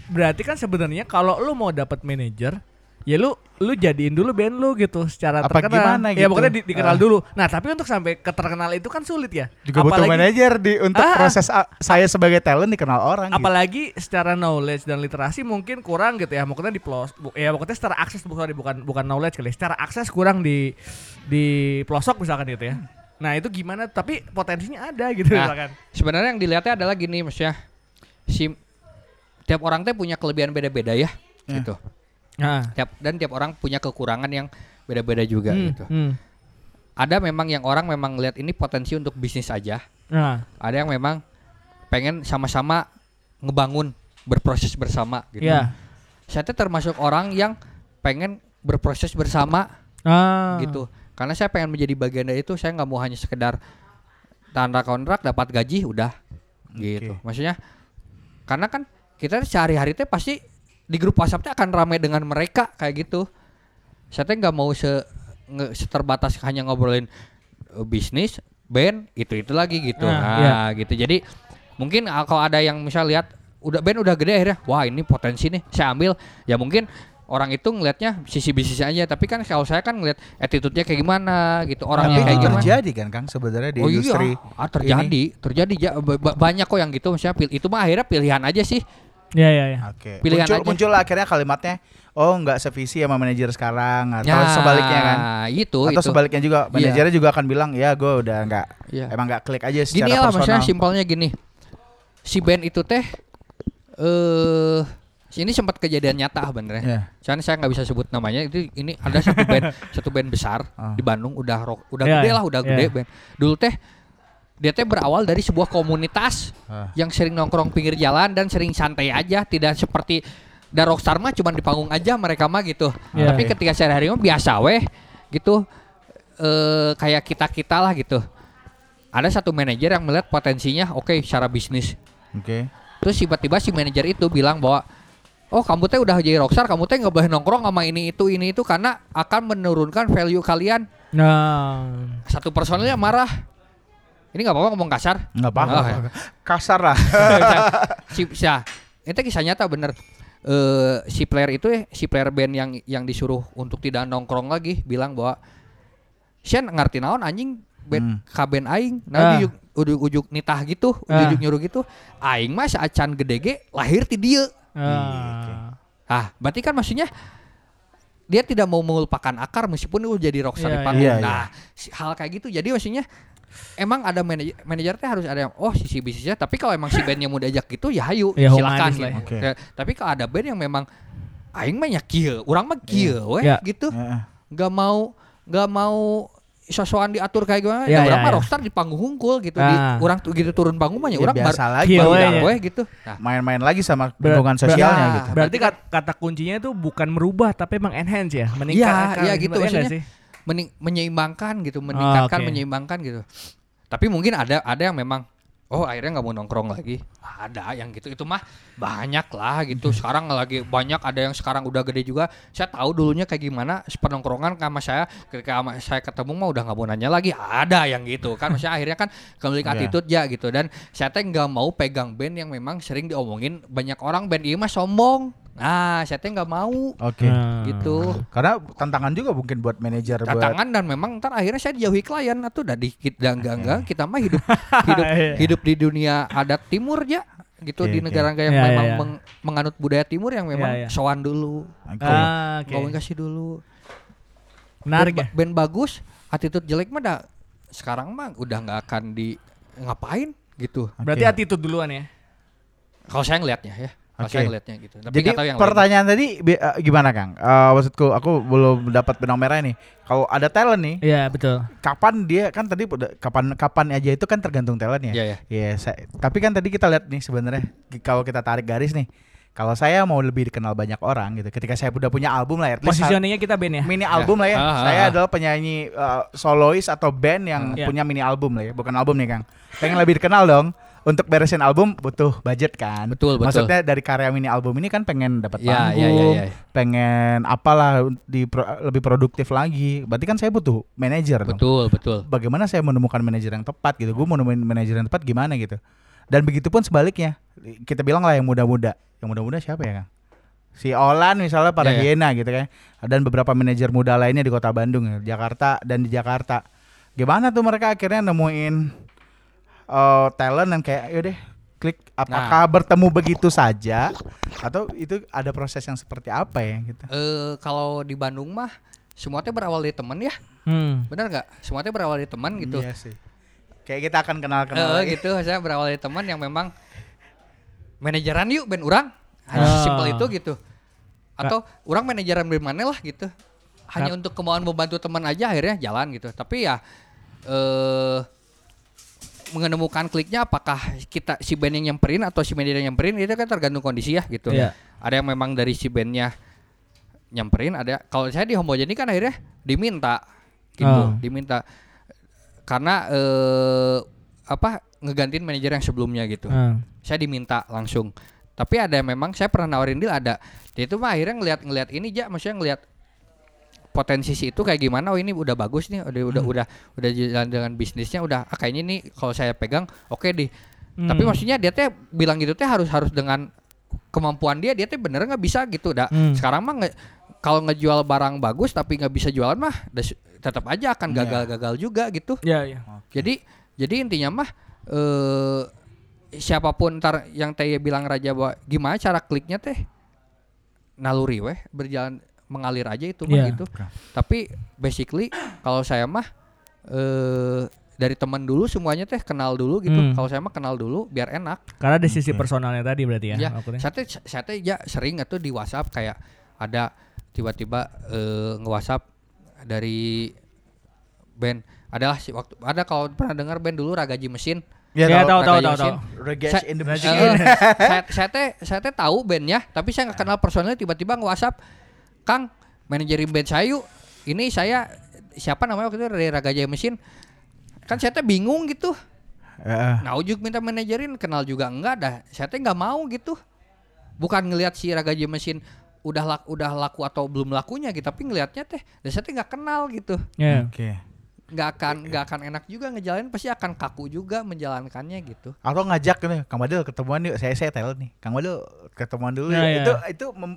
berarti kan sebenarnya kalau lu mau dapat manajer ya lu lu jadiin dulu band lu gitu secara Apa terkenal. gimana Ya gitu? pokoknya di- dikenal Ah. dulu. Nah, tapi untuk sampai ke terkenal itu kan sulit ya. juga butuh manajer di untuk Ah. proses a- saya sebagai talent dikenal orang. gitu. Apalagi secara knowledge dan literasi mungkin kurang gitu ya. Maksudnya di plos, bu- ya pokoknya secara akses sorry, bukan bukan knowledge kali. ya. Secara akses kurang di di pelosok misalkan gitu ya. Nah itu gimana? Tapi potensinya ada gitu Nah, misalkan. sebenarnya yang dilihatnya adalah gini maksudnya si tiap orang teh punya kelebihan beda-beda ya Ya. gitu Nah, tiap dan tiap orang punya kekurangan yang beda-beda juga hmm, gitu. hmm. ada memang yang orang memang lihat ini potensi untuk bisnis aja. Nah, ada yang memang pengen sama-sama ngebangun berproses bersama gitu. Ya. saya tuh termasuk orang yang pengen berproses bersama Ah. gitu. Karena saya pengen menjadi bagian dari itu saya nggak mau hanya sekedar tanda kontrak dapat gaji udah gitu. Maksudnya karena kan kita sehari-hari teh pasti di grup WhatsApp teh akan ramai dengan mereka kayak gitu. Saya teh nggak mau se, nge- seterbatas hanya ngobrolin eh, bisnis band itu itu lagi gitu. Ah, nah gitu. Jadi mungkin ah, kalau ada yang misal lihat udah band udah gede akhirnya wah ini potensi nih saya ambil. Ya mungkin orang itu ngelihatnya sisi bisnisnya aja. Tapi kan kalau saya kan ngelihat attitude-nya kayak gimana gitu Tapi orangnya itu kayak gimana. terjadi kan Kang sebenarnya di oh industri. iya ah, terjadi terjadi. Ja- ba- ba- banyak kok yang gitu maksudnya pil- itu mah akhirnya pilihan aja sih Ya ya ya. Oke. Pilihan muncul, aja. muncul akhirnya kalimatnya oh nggak sevisi sama manajer sekarang atau Ya, sebaliknya kan. itu atau itu sebaliknya juga Iya. manajernya juga akan bilang ya gue udah nggak Iya. emang nggak klik aja gini secara lah maksudnya personal. simpelnya gini si band itu teh eh ini sempat kejadian nyata benernya Iya. Soalnya saya nggak bisa sebut namanya itu ini ada satu band satu band besar Ah. di Bandung udah rock udah Iya, gede iya, lah udah iya. gede band dulu teh dia teh berawal dari sebuah komunitas Ah. yang sering nongkrong pinggir jalan dan sering santai aja tidak seperti dan rockstar mah cuma di panggung aja mereka mah gitu Iya. tapi ketika sehari-hari mah biasa weh gitu eh kayak kita kita lah gitu ada satu manajer yang melihat potensinya oke secara bisnis Oke. Terus tiba-tiba si manajer itu bilang bahwa Oh kamu teh udah jadi rockstar, kamu teh nggak boleh nongkrong sama ini itu ini itu karena akan menurunkan value kalian. Nah. Satu personilnya marah. Ini nggak apa-apa ngomong kasar. nggak apa-apa Oh, ya. kasar lah si, si, itu kisah nyata bener. Eh si player itu ya, si player band yang yang disuruh untuk tidak nongkrong lagi bilang bahwa Sian ngerti naon anjing band ka band aing nah Ah. ujuk ujuk ujuk nitah gitu Ah. ujuk nyuruh gitu aing mah saacan gede ge lahir ti dieu Ah. Ah, berarti kan maksudnya dia tidak mau melupakan akar meskipun itu jadi rockstar Iya, di panggung. iya. Iya, Nah, si- hal kayak gitu. Jadi maksudnya emang ada manajer manajer teh harus ada yang oh sisi bisnisnya tapi kalau emang si bandnya mau diajak gitu ya hayu Ya, silakan gitu. lah ya. Oke. Ya, tapi kalau ada band yang memang aing mah nya kieu, urang mah kieu weh Iya. gitu. Ya. Nggak mau nggak mau sosokan diatur kayak gimana. Ya, Ya, urang ya, mah ya. rockstar di panggung hungkul gitu. Ah. Di, urang tuh gitu turun panggung mah ya Ya, urang biasa bar- lagi ya. gitu. Nah, main-main lagi sama Ber- lingkungan ber- sosialnya Nah, gitu Berarti kat- kata kuncinya itu bukan merubah tapi emang enhance ya, Iya, meningkatkan. iya gitu Iya nggak maksudnya. sih? Mening- menyeimbangkan gitu, meningkatkan, oke. menyeimbangkan gitu. Tapi mungkin ada ada yang memang oh akhirnya nggak mau nongkrong lagi. Ada yang gitu itu mah banyak lah gitu. Sekarang lagi banyak ada yang sekarang udah gede juga. Saya tahu dulunya kayak gimana penongkrongan sama saya ketika sama saya ketemu mah udah nggak mau nanya lagi. Ada yang gitu kan maksudnya akhirnya kan kembali ke Iya. attitude ya gitu. Dan saya teh nggak mau pegang band yang memang sering diomongin banyak orang. Band ini mah sombong nah saya teh nggak mau Oke. Nah. gitu Karena tantangan juga mungkin buat manajer buat tantangan dan memang ntar akhirnya saya dijauhi klien atau udah dikit dan enggak enggak kita mah hidup hidup Iya. hidup di dunia adat timur ya gitu Oke, di negara yang Iya, memang iya. meng- menganut budaya timur yang memang Iya, iya. sowan dulu Oke. Ah, oke. komunikasi dulu Menarik band, ya. band bagus attitude jelek mah dah sekarang mah udah nggak akan di ngapain gitu Berarti Oke. attitude duluan ya. kalau saya ngelihatnya ya Oke. saya ngelihatnya gitu tapi Jadi tahu yang lain. pertanyaan tadi bi- eh, gimana Kang? Eh, maksudku aku belum dapat benang merah nih. Kalau ada talent nih, Iya, betul. kapan dia kan tadi kapan kapan aja itu kan tergantung talent ya. Iya, iya. Iya, saya- tapi kan tadi kita lihat nih sebenarnya kalau kita tarik garis nih. Kalau saya mau lebih dikenal banyak orang gitu. Ketika saya udah punya album lah ya. Positioningnya kita band ya. mini album lah ya. Ah, ah, saya ah. adalah penyanyi uh, solois atau band yang Iya. punya mini album lah ya, bukan album nih Kang. Pengen lebih dikenal dong. Untuk beresin album butuh budget kan. Betul, betul. Maksudnya dari karya mini album ini kan pengen dapat Iya, panggung, iya, iya, iya. pengen apalah di pro- lebih produktif lagi. Berarti kan saya butuh manajer dong. betul betul Bagaimana saya menemukan manajer yang tepat gitu? Gue mau nemuin manajer yang tepat gimana gitu? Dan begitu pun sebaliknya. Kita bilang lah yang muda-muda. Yang muda-muda siapa ya Kang? Si Olan misalnya para Iya, iya. Hiena gitu kan. Dan beberapa manajer muda lainnya di kota Bandung, ya, Jakarta dan di Jakarta. Gimana tuh mereka akhirnya nemuin eh, talent dan kayak yaudah klik. Apakah bertemu begitu saja? Atau itu ada proses yang seperti apa ya gitu. eh kalau di Bandung mah semuanya berawal dari teman ya. Hmm. benar nggak? Semuanya berawal dari teman gitu. Iya sih. Kayak kita akan kenal-kenal Eh, lagi. gitu. Saya berawal dari teman yang memang manajeran yuk band orang Ah. hanya simpel itu gitu. Atau orang manajeran band mana lah gitu. Hanya untuk kemauan membantu teman aja akhirnya jalan gitu. Tapi ya eh menemukan kliknya apakah kita si band yang nyamperin atau si manajer yang nyamperin itu kan tergantung kondisi ya gitu Iya. ada yang memang dari si bandnya nyamperin ada kalau saya di homogeni kan akhirnya diminta gitu Oh. diminta karena eh apa ngegantiin manajer yang sebelumnya gitu Ah. saya diminta langsung tapi ada yang memang saya pernah nawarin deal ada Dia itu mah akhirnya ngelihat ini ja maksudnya ngelihat potensi si itu kayak gimana oh ini udah bagus nih udah udah udah udah jalan dengan bisnisnya udah ah, kayaknya nih kalau saya pegang oke deh Hmm. tapi maksudnya dia teh bilang gitu teh harus harus dengan kemampuan dia dia teh bener nggak bisa gitu dah Hmm. sekarang mah nge- kalau ngejual barang bagus tapi nggak bisa jualan mah tetap aja akan Iya. gagal-gagal juga gitu Iya, iya. jadi jadi intinya mah eh siapa pun ntar yang teh bilang raja bahwa gimana cara kliknya teh naluri weh berjalan mengalir aja itu mah Iya. gitu. Tapi basically kalau saya mah eh dari teman dulu semuanya teh kenal dulu gitu. Hmm. Kalau saya mah kenal dulu biar enak. Karena ada sisi personalnya tadi berarti ya. Ya, saya teh saya teh ya sering atau di WhatsApp kayak ada tiba-tiba eh, nge-WhatsApp dari band adalah si waktu ada kalau pernah dengar band dulu Ragaji Mesin Ya, Iya, tahu, tahu, Ragaji tahu, tahu. In the Reggae machine. Saya, saya teh saya teh tahu bandnya tapi saya nggak kenal personalnya tiba-tiba nge WhatsApp Kang manajerin band saya yuk ini saya siapa namanya waktu itu dari Ragaja Mesin kan saya teh bingung gitu Heeh. nah ujuk minta manajerin kenal juga enggak dah saya teh nggak mau gitu bukan ngelihat si Ragaja Mesin udah laku, udah laku atau belum lakunya gitu tapi ngelihatnya teh dan saya teh nggak kenal gitu Iya. Oke. nggak akan nggak akan enak juga ngejalanin pasti akan kaku juga menjalankannya gitu Atau ngajak nih, Kang Badil ketemuan yuk. Saya saya talent nih. Kang Badil ketemuan dulu. Nah, ya. iya. Itu itu mem-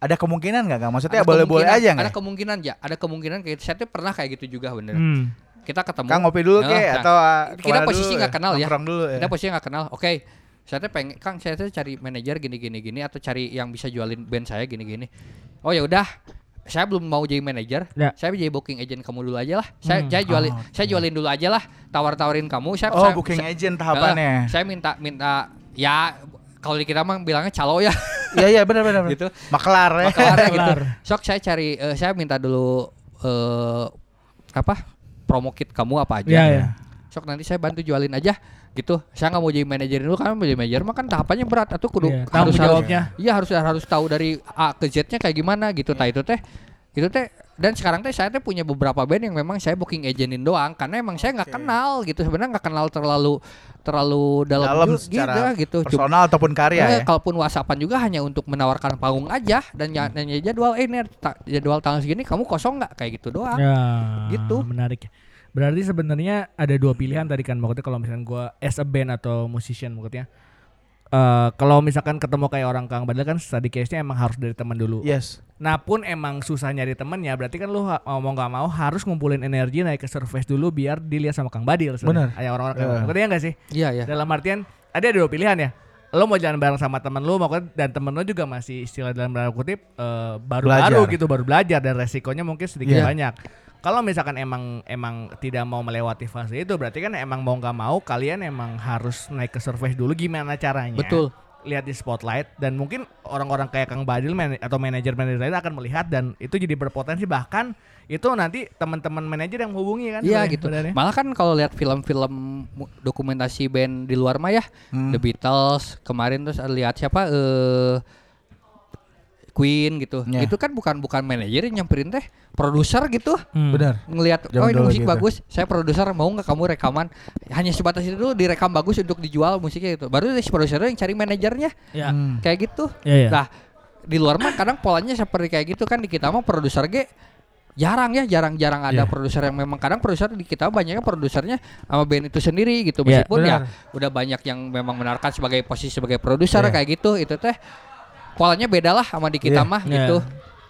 ada kemungkinan nggak? Maksudnya Ada boleh-boleh aja ada nggak? kemungkinan ya ada kemungkinan kayak saya tuh pernah kayak gitu juga bener Hmm. kita ketemu Kang ngopi dulu Nah, kek nah, atau ah, kita posisi nggak kenal ya. Dulu ya. kita posisi nggak kenal oke saya tuh pengen Kang saya tuh cari manajer gini gini gini atau cari yang bisa jualin band saya gini gini oh ya udah saya belum mau jadi manajer Ya. saya jadi booking agent kamu dulu aja lah saya Hmm. saya jualin Oh, saya jualin dulu aja lah tawar tawarin kamu saya Oh, saya- booking saya- agent tahapannya. saya minta minta ya kalau di kita mah bilangnya calo ya Iya iya benar benar. gitu Maklar ya. Maklarnya gitu. Sok saya cari eh, saya minta dulu eh apa promo kit kamu apa aja. Iya, iya. Sok nanti saya bantu jualin aja gitu. Saya nggak mau jadi manajer dulu karena jadi manajer mah kan tahapannya berat atau kudu Iya, harus jawabnya. Iya harus harus tahu dari A ke Z-nya kayak gimana gitu. Tah itu teh itu teh dan sekarang teh saya teh punya beberapa band yang memang saya booking agentin doang karena emang saya nggak kenal gitu sebenarnya nggak kenal terlalu terlalu dalam, Dalam ju- secara gitu Cuma- personal ataupun karya Eh, ya. Kalaupun WhatsAppan juga hanya untuk menawarkan panggung aja dan Hmm. ya- nanya jadwal eh ini ta- jadwal tanggal segini kamu kosong nggak kayak gitu doang. Ya, Gitu. Menarik. Berarti sebenarnya ada dua pilihan tadi kan maksudnya kalau misalnya gua as a band atau musician maksudnya. Eh kalau misalkan ketemu kayak orang Kang Badal kan tadi case-nya emang harus dari teman dulu. Yes. Nah pun emang susah nyari temennya berarti kan lu mau nggak mau harus ngumpulin energi naik ke surface dulu biar dilihat sama Kang Badil. Benar. Kayak orang-orang Iya. kayak Ngerti nggak sih? Iya ya. Dalam artian ada dua pilihan ya. Lo mau jalan bareng sama temen lu maksudnya dan temen lu juga masih istilah dalam tanda kutip eh, baru-baru Belajar. gitu baru belajar dan resikonya mungkin sedikit Iya. banyak. Kalau misalkan emang emang tidak mau melewati fase itu berarti kan emang mau nggak mau kalian emang harus naik ke surface dulu gimana caranya. Betul. Lihat di spotlight dan mungkin orang-orang kayak Kang Badil man- atau manajer-manajer lain akan melihat dan itu jadi berpotensi bahkan itu nanti teman-teman manajer yang hubungi kan. Iya gitu. Malah kan kalau lihat film-film dokumentasi band di luar mah ya, Hmm. The Beatles kemarin terus lihat siapa eh Queen gitu. Ya. Itu kan bukan bukan manajer yang nyamperin teh, produser gitu. Hmm. Benar. ngelihat oh ini musik gitu. bagus saya produser mau nggak kamu rekaman hanya sebatas itu dulu direkam bagus untuk dijual musiknya itu baru si produser yang cari manajernya Ya. Hmm. kayak gitu Iya, iya. nah di luar mah kadang polanya seperti kayak gitu kan di kita mah produser ge jarang ya jarang-jarang ada Iya. produser yang memang kadang produser di kita banyaknya produsernya sama band itu sendiri gitu Iya, meskipun ya benar. udah banyak yang memang menarkan sebagai posisi sebagai produser Iya. kayak gitu itu teh polanya beda lah sama di kita Iya. mah Iya. gitu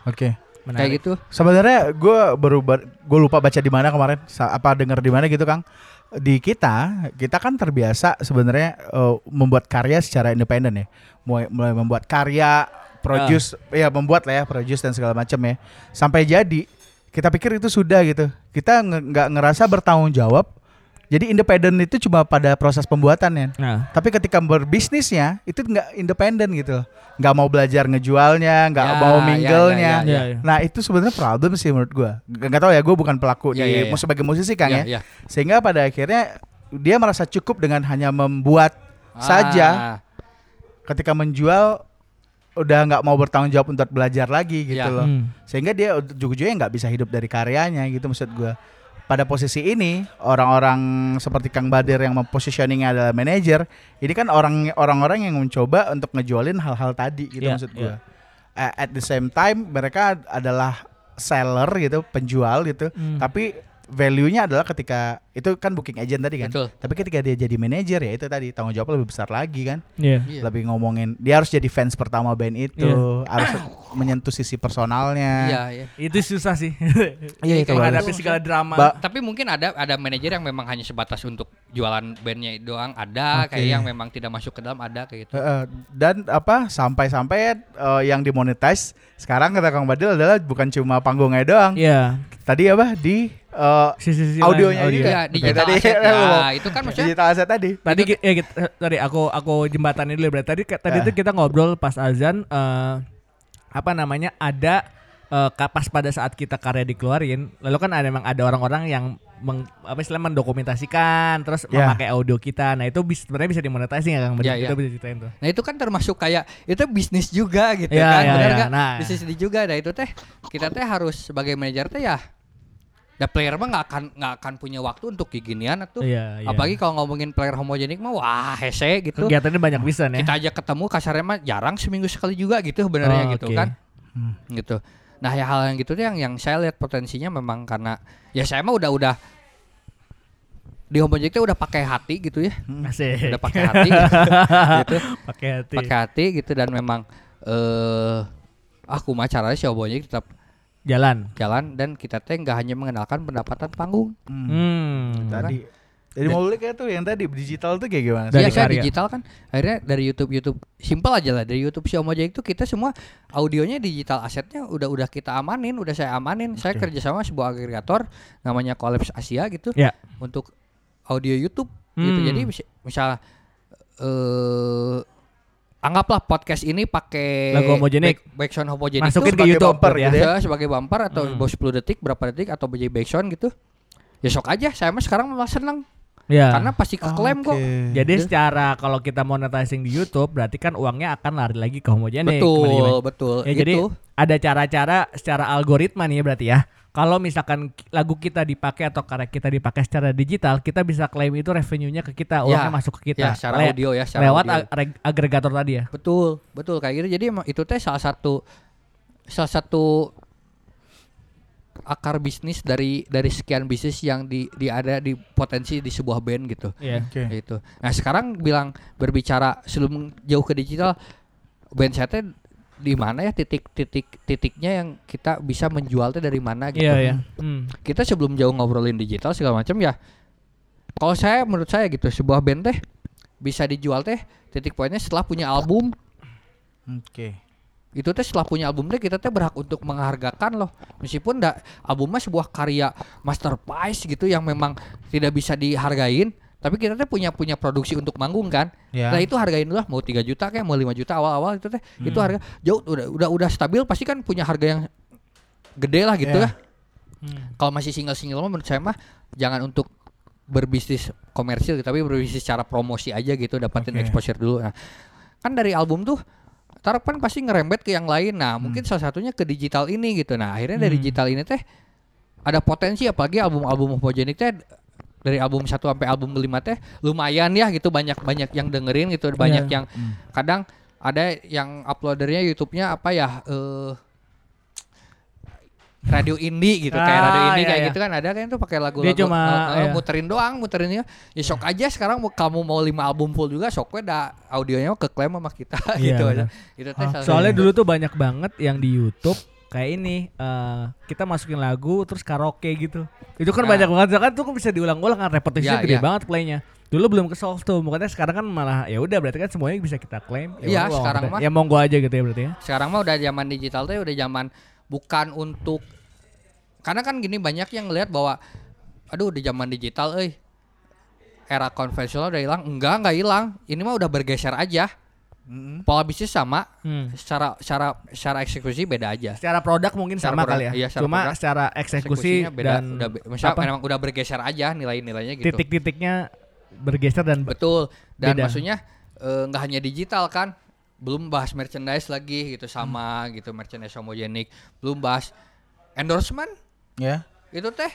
Oke. Menarik. kayak gitu Sebenarnya gue baru gue lupa baca di mana kemarin sa- apa dengar di mana gitu Kang. Di kita kita kan terbiasa sebenarnya eh, membuat karya secara independen ya. Mulai, mulai membuat karya, produce ya membuat lah ya, produce dan segala macam ya. Sampai jadi kita pikir itu sudah gitu. Kita nggak ngerasa bertanggung jawab. Jadi independen itu cuma pada proses pembuatannya. Nah, Tapi ketika berbisnisnya itu nggak independen gitu, nggak mau belajar ngejualnya, nggak Ya, mau ya, mingle-nya. ya, ya, ya. Nah itu sebenarnya problem sih menurut gua. G- Nggak tahu ya, gue bukan pelaku Ya, di ya, ya. sebagai musisi kan ya. Iya, iya. Sehingga pada akhirnya dia merasa cukup dengan hanya membuat saja. Ah, Ketika menjual udah nggak mau bertanggung jawab untuk belajar lagi gitu Ya. loh. Hmm. Sehingga dia juga-juga nggak bisa hidup dari karyanya gitu maksud gua. Pada posisi ini orang-orang seperti Kang Badir yang mempositioningnya adalah manajer, ini kan orang orang-orang yang mencoba untuk ngejualin hal-hal tadi gitu Iya, maksud gua. A- At the same time mereka adalah seller gitu, penjual gitu, Hmm. tapi value-nya adalah ketika itu kan booking agent tadi kan. Betul. Tapi ketika dia jadi manajer ya itu tadi tanggung jawab lebih besar lagi kan. Iya. Iya. Lebih ngomongin dia harus jadi fans pertama band itu, Iya. harus menyentuh sisi personalnya. Iya, iya. Itu susah sih. Iya, itu menghadapi segala drama. Ba- Tapi mungkin ada ada manajer yang memang hanya sebatas untuk jualan bandnya doang ada Oke. kayak yang memang tidak masuk ke dalam ada kayak gitu. Heeh, dan apa sampai-sampai eh, yang dimonetize sekarang kata Kang Badil adalah bukan cuma panggungnya doang. Iya. Tadi apa di eh, Sisi-sisi Audionya lain, juga. audio. Iya, digital Tadi- asset. lu mau- Ya, itu kan maksudnya digital asset tadi. Tadi ki- ya, kita, tadi aku aku jembatanin dulu ya, berarti tadi tadi Eh. itu kita ngobrol pas azan eh, apa namanya ada eh, ka- pas pada saat kita karya dikeluarin lalu kan ada memang ada orang-orang yang meng, apa istilah mendokumentasikan terus Ya. memakai audio kita nah itu bis, sebenarnya bisa dimonetasi nggak kang Ya, kita ya. bisa ceritain tuh Nah itu kan termasuk kayak itu bisnis juga gitu Iya, kan, iya, benar iya. nggak? Nah. Bisnis juga. Nah itu teh kita teh harus sebagai manajer teh ya, the player mah nggak akan nggak akan punya waktu untuk kayak ginian tuh. Iya, iya. Apalagi kalau ngomongin player homogenik mah wah hese gitu. kegiatannya banyak bisa ya Kita aja ketemu kasarnya mah jarang seminggu sekali juga gitu sebenarnya Oh, gitu oke. kan. Hmm. Gitu. Nah ya hal yang gitu tuh yang yang saya lihat potensinya memang karena ya saya mah udah udah di homogenik tuh udah pakai hati gitu ya. Asik. Udah pakai hati gitu. pakai hati pakai hati gitu dan memang eh aku mah caranya si Obonya tetap jalan jalan dan kita teh nggak hanya mengenalkan pendapatan panggung. Hmm. hmm. Tadi. Jadi mau kayak tuh yang tadi digital tuh kayak gimana? Dari Iya karya. digital kan akhirnya dari YouTube YouTube simpel aja lah dari YouTube si Omoja itu kita semua audionya digital asetnya udah udah kita amanin udah saya amanin saya Oke. kerjasama sebuah agregator namanya Collabs Asia gitu ya untuk audio YouTube gitu Hmm. jadi mis- misal eh anggaplah podcast ini pakai Lagu homogenik. back, backsound homogenik masukin ke sebagai YouTube bumper ya gitu ya. ya sebagai bumper atau Hmm. bawah 10 detik berapa detik atau jadi backsound gitu ya sok aja saya mah sekarang malah seneng ya karena pasti keklaim kok Oke. Jadi Gitu. secara kalau kita monetizing di YouTube berarti kan uangnya akan lari lagi ke homogenik. betul betul Ya, jadi itu ada cara-cara secara algoritma nih berarti ya kalau misalkan lagu kita dipakai atau karya kita dipakai secara digital, kita bisa klaim itu revenue-nya ke kita, uangnya masuk ke kita. Ya, secara Le- audio ya, secara lewat audio. ag- reg- agregator tadi ya. Betul, betul kayak gitu. Jadi emang itu teh salah satu salah satu akar bisnis dari dari sekian bisnis yang di, di ada di potensi di sebuah band gitu. Iya. Oke. Gitu. Nah, sekarang bilang berbicara sebelum jauh ke digital band saya teh di mana ya titik-titik titiknya yang kita bisa menjual teh dari mana gitu. Iya, iya. Hmm. Kita sebelum jauh ngobrolin digital segala macam ya. Kalau saya menurut saya gitu sebuah band teh bisa dijual teh titik poinnya setelah punya album Oke. itu teh setelah punya album teh kita teh berhak untuk menghargakan loh meskipun ndak albumnya sebuah karya masterpiece gitu yang memang tidak bisa dihargain tapi kita teh punya punya produksi untuk manggung kan? Ya. nah itu hargain dulu lah mau 3 juta kayak mau 5 juta awal-awal itu teh. Itu harga jauh udah udah udah stabil pasti kan punya harga yang gede lah gitu Ya. ya. Kalau masih single-single mah menurut saya mah jangan untuk berbisnis komersil gitu, tapi berbisnis secara promosi aja gitu dapatin Oke. exposure dulu. Nah kan dari album tuh ntar kan pasti ngerembet ke yang lain. Nah mungkin salah satunya ke digital ini gitu. Nah akhirnya dari Hmm. digital ini teh ada potensi apalagi album-album Homogenik teh dari album satu sampai album kelima teh lumayan ya gitu banyak banyak yang dengerin gitu banyak Iya. yang kadang ada yang uploadernya YouTube-nya apa ya eh radio indie gitu kayak Ah, radio indie iya, kayak iya. gitu kan ada kan itu pakai lagu-lagu cuma, eh, iya. muterin doang muterinnya ya sok aja sekarang kamu mau lima album full juga sok dah audionya ke klaim sama kita Iya, gitu aja benar. itu teh salah Soalnya dulu tuh banyak banget yang di YouTube kayak ini eh kita masukin lagu terus karaoke gitu. Itu kan Nah. banyak banget kan tuh kan bisa diulang-ulang kan repetisinya Ya, gede ya. banget playnya. Dulu belum ke solve tuh, makanya sekarang kan malah ya udah berarti kan semuanya bisa kita klaim. Iya, udah, sekarang mah. ya monggo aja gitu ya berarti ya. sekarang mah udah zaman digital teh udah zaman bukan untuk karena kan gini banyak yang ngelihat bahwa aduh di zaman digital euy era konvensional udah hilang enggak enggak hilang ini mah udah bergeser aja Mm-mm. pola bisnis sama Hmm. secara secara secara eksekusi beda aja Secara produk mungkin Secara sama produk, kali ya. iya, secara Cuma produk, secara eksekusi eksekusinya beda dan udah apa? memang udah bergeser aja nilai-nilainya gitu titik-titiknya bergeser dan Betul. Dan Beda. maksudnya eh, nggak hanya digital kan, belum bahas merchandise lagi gitu sama gitu merchandise homogenik, belum bahas endorsement Ya. itu teh.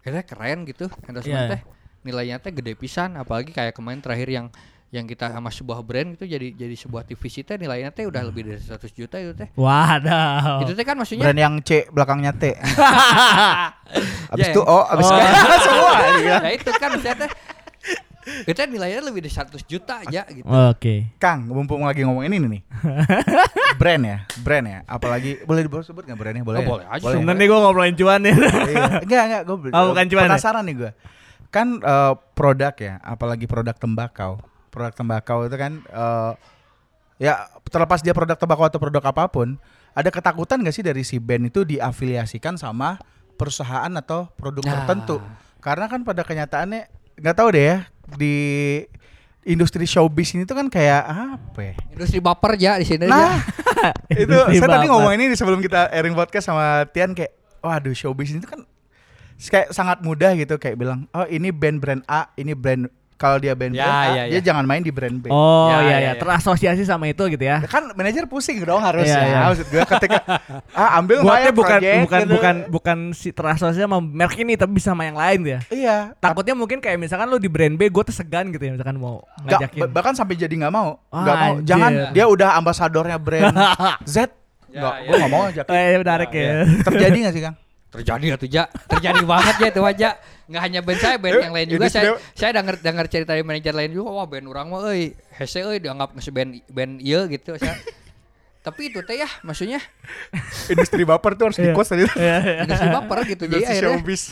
Kayaknya keren gitu endorsement Iya. teh. Nilainya teh gede pisan apalagi kayak kemarin terakhir yang yang kita sama sebuah brand itu jadi jadi sebuah TVC teh nilainya teh udah lebih dari 100 juta itu teh. Wadaw. Itu teh kan maksudnya Brand yang C belakangnya T. Abis Ya, itu O, abis Oh. semua. dia. Nah itu kan maksudnya teh itu nilainya lebih dari 100 juta aja gitu. Oke. Kang, mumpung lagi ngomong ini nih. brand ya, brand ya. Apalagi boleh disebut nggak brandnya? Boleh. Oh, ya? boleh aja. Boleh. Sebenarnya gue ngobrolin cuan ya. Iya. Enggak, enggak, gue Oh, bukan cuan ya? penasaran nih gue. Kan eh, produk ya, apalagi produk tembakau. Produk tembakau itu kan eh, ya terlepas dia produk tembakau atau produk apa pun, ada ketakutan gak sih dari si band itu diafiliasikan sama perusahaan atau produk Nah. tertentu? Karena kan pada kenyataannya nggak tahu deh ya di industri showbiz ini tuh kan kayak apa ya? Industri baper ya di sini Nah, itu saya tadi baper. ngomong ini sebelum kita airing podcast sama Tian kayak waduh showbiz itu kan kayak sangat mudah gitu kayak bilang oh ini band brand A ini brand kalau dia band Ya, brand A ya, dia ya. jangan main di brand B Oh Ya, iya ya, ya, ya. terasosiasi sama itu gitu ya. Ya kan manajer pusing dong harusnya Iya, iya. maksud gue ketika ah ambil tuh bukan project bukan gitu. bukan bukan si terasosiasi sama merek ini tapi bisa sama yang lain ya. iya Takutnya mungkin kayak misalkan lu di brand B gue tuh segan gitu ya misalkan mau nggak ngajakin. ba- bahkan sampai jadi nggak mau nggak Ah, mau anjir. jangan dia udah ambasadornya brand Z nggak Ya, gue nggak mau ajakin Eh menarik Ya, ya. terjadi nggak sih kang terjadi atau ja. Terjadi banget ya itu aja nggak hanya band saya band yang lain juga. Itu saya saya dengar dengar cerita dari manajer lain juga wah band orang mah euy hese euy dianggap nge band band ieu gitu saya. Tapi itu teh ya maksudnya. Industri baper tuh harus Iya. dikos tadi Iya, iya. industri baper gitu jadi akhirnya showbiz.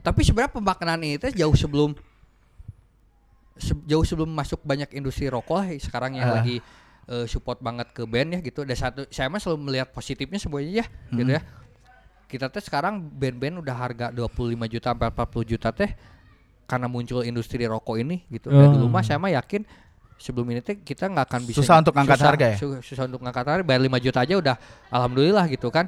Tapi sebenarnya pemaknaan ini teh jauh sebelum se- jauh sebelum masuk banyak industri rokok lah sekarang yang Ah. lagi eh, support banget ke band ya gitu. Ada satu saya mah selalu melihat positifnya semuanya ya Hmm. gitu ya kita teh sekarang band-band udah harga 25 juta sampai 40 juta teh karena muncul industri rokok ini gitu. Dan Oh. dulu mah saya mah yakin sebelum ini teh kita nggak akan bisa Susah untuk ngangkat susah- harga ya? su- susah untuk ngangkat harga. Bayar 5 juta aja udah alhamdulillah gitu kan.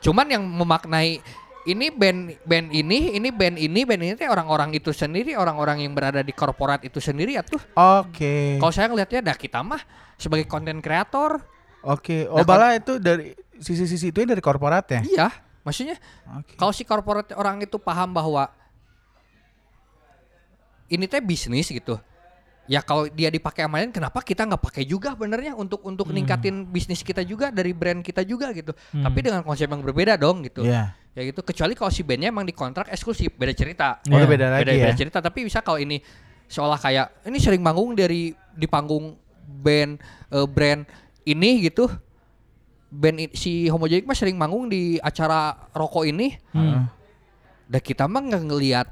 Cuman yang memaknai ini band band ini ini band ini band ini teh orang-orang itu sendiri orang-orang yang berada di korporat itu sendiri ya tuh. Oke. Kalau saya ngelihatnya dah kita mah sebagai konten kreator. Oke, oh Nah, kan- bala itu dari sisi-sisi itu dari korporat ya? iya Maksudnya Oke. kalau si corporate orang itu paham bahwa ini teh bisnis gitu. Ya kalau dia dipakai sama lain, kenapa kita nggak pakai juga benernya untuk untuk ningkatin bisnis kita juga dari brand kita juga gitu. Tapi dengan konsep yang berbeda dong gitu. Iya. Ya gitu. Kecuali kalau si bandnya emang dikontrak eksklusif, beda cerita. Oh, Iya. beda lagi beda, ya. beda cerita. Tapi bisa kalau ini seolah kayak ini sering manggung dari di panggung band eh, brand ini gitu. Band si Homogenic mah sering manggung di acara rokok ini. Hmm. Dan kita mah nggak ngelihat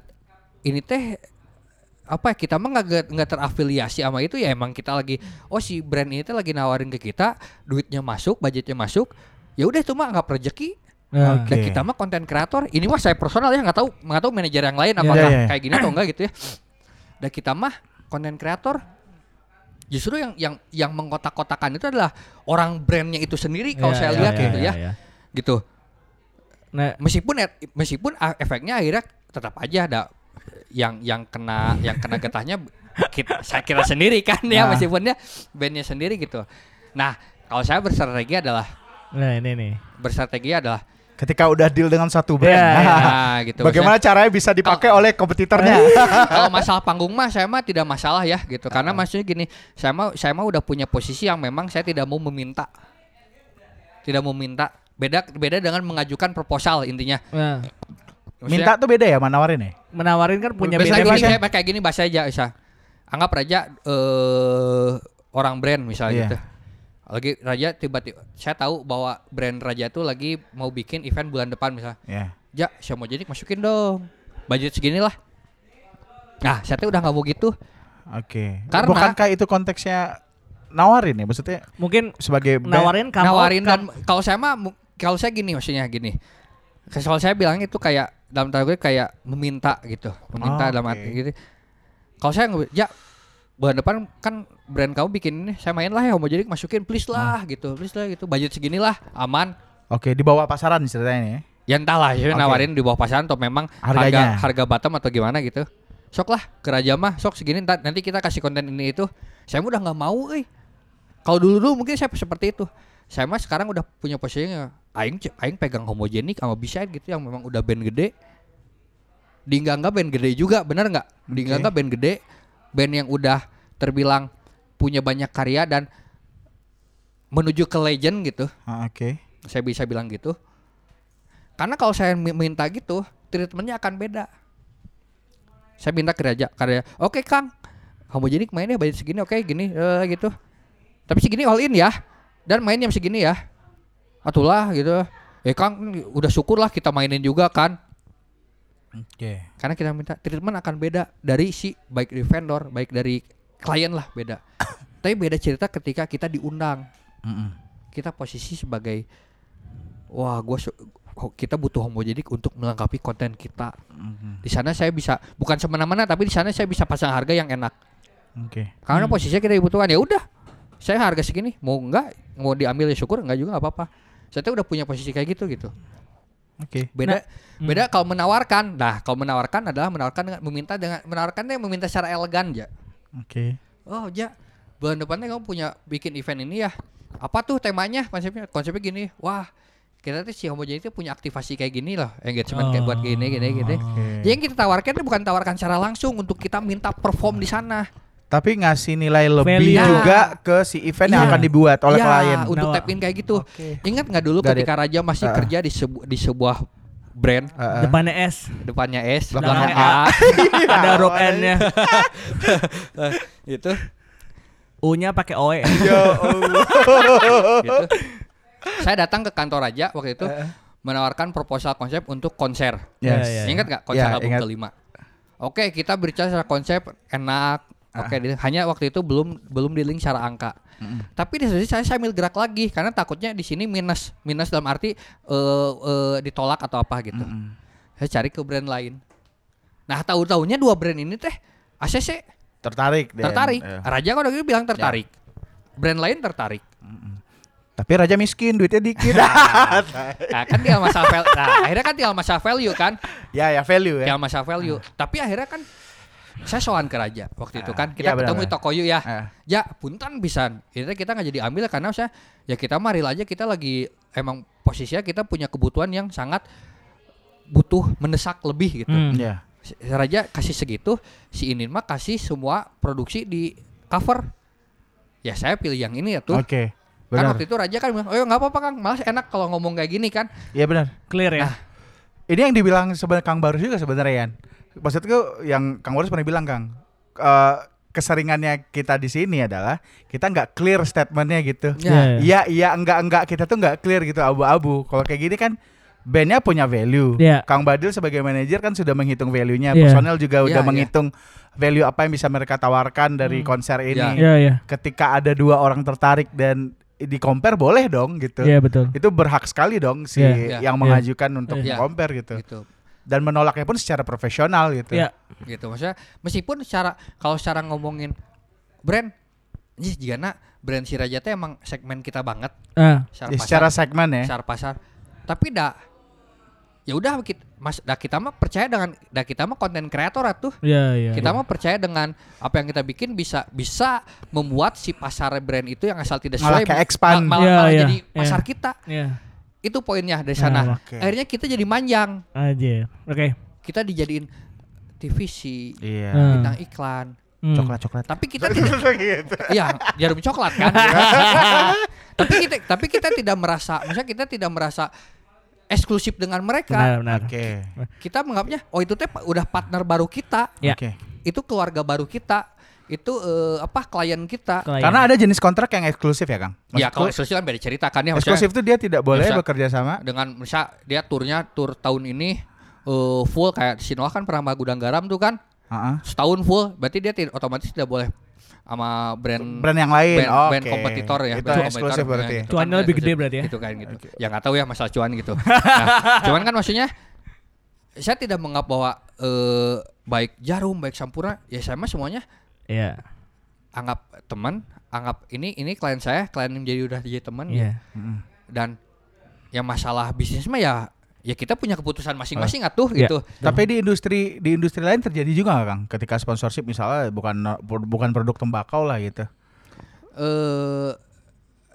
ini teh apa ya kita mah nggak nggak terafiliasi sama itu ya emang kita lagi oh si brand ini teh lagi nawarin ke kita duitnya masuk budgetnya masuk ya udah itu mah nggak rezeki Nah, Oke. dan kita mah konten kreator ini mah saya personal ya nggak tahu nggak tahu manajer yang lain apakah Iya, iya. kayak gini atau enggak gitu ya dan kita mah konten kreator justru yang yang yang mengkotak-kotakan itu adalah orang brandnya itu sendiri kalau Iya, saya iya, lihat iya, gitu iya, ya iya. gitu Nah, meskipun meskipun efeknya akhirnya tetap aja ada yang yang kena yang kena getahnya kita saya kira sendiri kan ya Nah. meskipunnya bandnya sendiri gitu nah kalau saya berstrategi adalah nah ini nih. berstrategi adalah Ketika udah deal dengan satu brand, Iya, iya. nah gitu bagaimana caranya bisa dipakai oleh kompetitornya? Kalau masalah panggung mah saya mah tidak masalah ya gitu karena maksudnya gini saya mah saya mah udah punya posisi yang memang saya tidak mau meminta tidak mau minta beda beda dengan mengajukan proposal intinya Nah, Maksudnya- Minta tuh beda ya, menawarin ya? menawarin kan punya Misalnya beda gini, kan? saya kayak gini bahasa aja, Isa. Anggap Raja eh orang brand misalnya Iya. gitu. Lagi Raja tiba-tiba saya tahu bahwa brand Raja tuh lagi mau bikin event bulan depan misalnya. Ya. Ja, saya mau jadi masukin dong. Budget segini lah. Nah, saya tuh udah nggak mau gitu. Oke. Karena- Bukankah itu konteksnya nawarin ya? Maksudnya Mungkin sebagai nawarin kamu Nawarin dan kalau saya mah kalau saya gini maksudnya gini. Kalau saya bilang itu kayak dalam tanda kutip kayak meminta gitu, meminta Oh, dalam oke. arti gitu. Kalau saya nge- ya bulan depan kan brand kamu bikin ini, saya main lah ya jadi masukin please lah gitu, please lah gitu, budget segini lah, aman. Oke, di bawah pasaran ceritanya ya. Ya entahlah, saya Oke. nawarin di bawah pasaran atau memang Harganya. harga harga bottom atau gimana gitu. Sok lah ke Raja mah, sok segini nanti kita kasih konten ini itu. Saya udah nggak mau, eh. Kalau dulu dulu mungkin saya seperti itu. Saya mah sekarang udah punya posisinya aing aing pegang homogenik sama bisa gitu yang memang udah band gede. Di band gede juga, bener nggak? Di enggak band gede, band yang udah terbilang punya banyak karya dan menuju ke legend gitu. Ah, Oke. saya bisa bilang gitu. Karena kalau saya mi- minta gitu treatmentnya akan beda. Saya minta ke raja karya oke kang homogenik mainnya budget segini oke gini eh, gitu. Tapi segini all in ya dan main jam segini ya. Atulah gitu. Eh kang udah syukur lah kita mainin juga kan. Oke. karena kita minta treatment akan beda dari si baik dari vendor baik dari klien lah beda. Tapi beda cerita ketika kita diundang. Mm-mm. kita posisi sebagai wah ho- kita butuh homogenik untuk melengkapi konten kita. Mhm. di sana saya bisa bukan semena-mena tapi di sana saya bisa pasang harga yang enak. Oke. karena posisinya kita dibutuhkan ya udah saya harga segini mau enggak mau diambil ya syukur enggak juga apa-apa. Saya tuh udah punya posisi kayak gitu gitu. Oke. beda beda kalau menawarkan. Nah kalau menawarkan adalah menawarkan dengan meminta dengan menawarkannya meminta secara elegan ya Oke. oh ja bulan depannya kamu punya bikin event ini ya apa tuh temanya konsepnya konsepnya gini wah kita tuh si homogenik itu punya aktivasi kayak gini loh engagement kayak buat gini gini gini Oke. jadi yang kita tawarkan itu bukan tawarkan secara langsung untuk kita minta perform di sana Tapi ngasih nilai lebih Value. juga ke si event yang Iya. akan dibuat oleh Ya, klien. untuk Nah, tap in kayak gitu Oke. ingat nggak dulu Got ketika Raja masih Uh-uh. kerja di sebu- di sebuah brand Heeh. depannya S. depannya S Belakangnya belakangnya A Ada huruf N-nya. itu U-nya pakai E. OE. Ya Allah. gitu. Saya datang ke kantor Raja waktu itu menawarkan proposal konsep untuk konser. Yes. Ya, ya. Ingat nggak konser Ya, album ingat. kelima? Oke, kita berbicara secara konsep enak. Oke, di- hanya waktu itu belum belum di link secara angka. Tapi di sini saya sambil gerak lagi karena takutnya di sini minus minus dalam arti eh, eh, ditolak atau apa gitu. Saya cari ke brand lain. Nah, tahu-tahunya dua brand ini teh ACC Tertarik. tertarik. Eh. Raja kan waktu itu bilang tertarik. Brand lain tertarik. Tapi raja miskin, duitnya dikit. Nah, kan tinggal masalah value. Nah, akhirnya kan tinggal masalah value kan. ya ya value ya. Tinggal masalah value. Tapi akhirnya kan saya sowan ke Raja waktu itu kan. Kita iya, ketemu di benar-benar. toko yuk ya. Ah. Ya, punten bisa. Akhirnya kita nggak jadi ambil karena saya ya kita mari aja kita lagi emang posisinya kita punya kebutuhan yang sangat butuh mendesak lebih gitu. Hmm. Iya. Si Raja kasih segitu, si Inin mah kasih semua produksi di cover. Ya saya pilih yang ini ya tuh. Oke. Kan Benar. waktu itu Raja kan bilang, oh ya nggak apa-apa Kang, malas enak kalau ngomong kayak gini kan. Iya benar. Clear ya. Ah. Ini yang dibilang sebenarnya Kang Barus juga sebenarnya Yan. Maksudku yang Kang Barus pernah bilang Kang, eh, keseringannya kita di sini adalah kita nggak clear statementnya gitu. Ya. Iya iya enggak enggak kita tuh nggak clear gitu abu-abu. Kalau kayak gini kan bandnya punya value. Iya. Kang Badil sebagai manajer kan sudah menghitung value-nya. Iya. Personel juga Iya, udah iya. menghitung value apa yang bisa mereka tawarkan dari Hmm. konser ini. Iya, iya. Ketika ada dua orang tertarik dan di compare boleh dong gitu. Iya, betul. Itu berhak sekali dong si Iya. yang Iya. mengajukan untuk Iya. compare gitu. Gitu. Dan menolaknya pun secara profesional gitu. Iya. Gitu maksudnya meskipun secara kalau secara ngomongin brand Jih, jika brand si Raja teh emang segmen kita banget Ah, secara Ya, pasar. secara segmen ya. secara pasar. Tapi dah ya udah kita mas dah kita mah percaya dengan dah kita mah konten kreator tuh. iya, iya. Kita mah percaya dengan apa yang kita bikin bisa bisa membuat si pasar brand itu yang asal tidak Malah sesuai kayak expand. mal- malah, Iya, malah iya, jadi iya. pasar kita. Iya. Itu poinnya dari sana. oke. Akhirnya kita jadi manjang. Aja. Oke. Kita dijadiin TVC, Iya. Hmm. bintang iklan. Hmm. Coklat-coklat. Tapi kita tidak gitu. Iya, jarum coklat kan. tapi kita tapi kita tidak merasa, maksudnya kita tidak merasa eksklusif dengan mereka. Benar, benar. Oke. Kita menganggapnya oh itu teh udah partner baru kita, Ya. Oke. itu keluarga baru kita, itu eh, apa klien kita. Klien. Karena ada jenis kontrak yang eksklusif ya, Kang? Ya Maksudku, kalau eksklusif kan beda cerita kan ya eksklusif itu dia tidak boleh bekerja sama. dengan misal dia turnya tur tahun ini eh, full kayak Sinoa kan pernah sama Gudang Garam tuh kan Heeh. setahun full berarti dia tidak otomatis tidak boleh sama brand Brand yang lain. band, Oke. band kompetitor ya Itu brand eksklusif kompetitor, berarti. ya, ya. gitu Cuannya kan, lebih gede berarti ya? gitu kan gitu ya nggak tahu ya masalah cuan gitu nah, cuman kan maksudnya saya tidak menganggap bahwa eh, baik jarum baik sampurna ya saya mah semuanya Iya. anggap teman anggap ini ini klien saya klien yang jadi udah jadi teman Iya. Mm-mm. dan yang masalah bisnis mah ya ya kita punya keputusan masing-masing atuh Iya. gitu Tapi di industri di industri lain terjadi juga nggak, Kang? Ketika sponsorship misalnya bukan bukan produk tembakau lah gitu. eh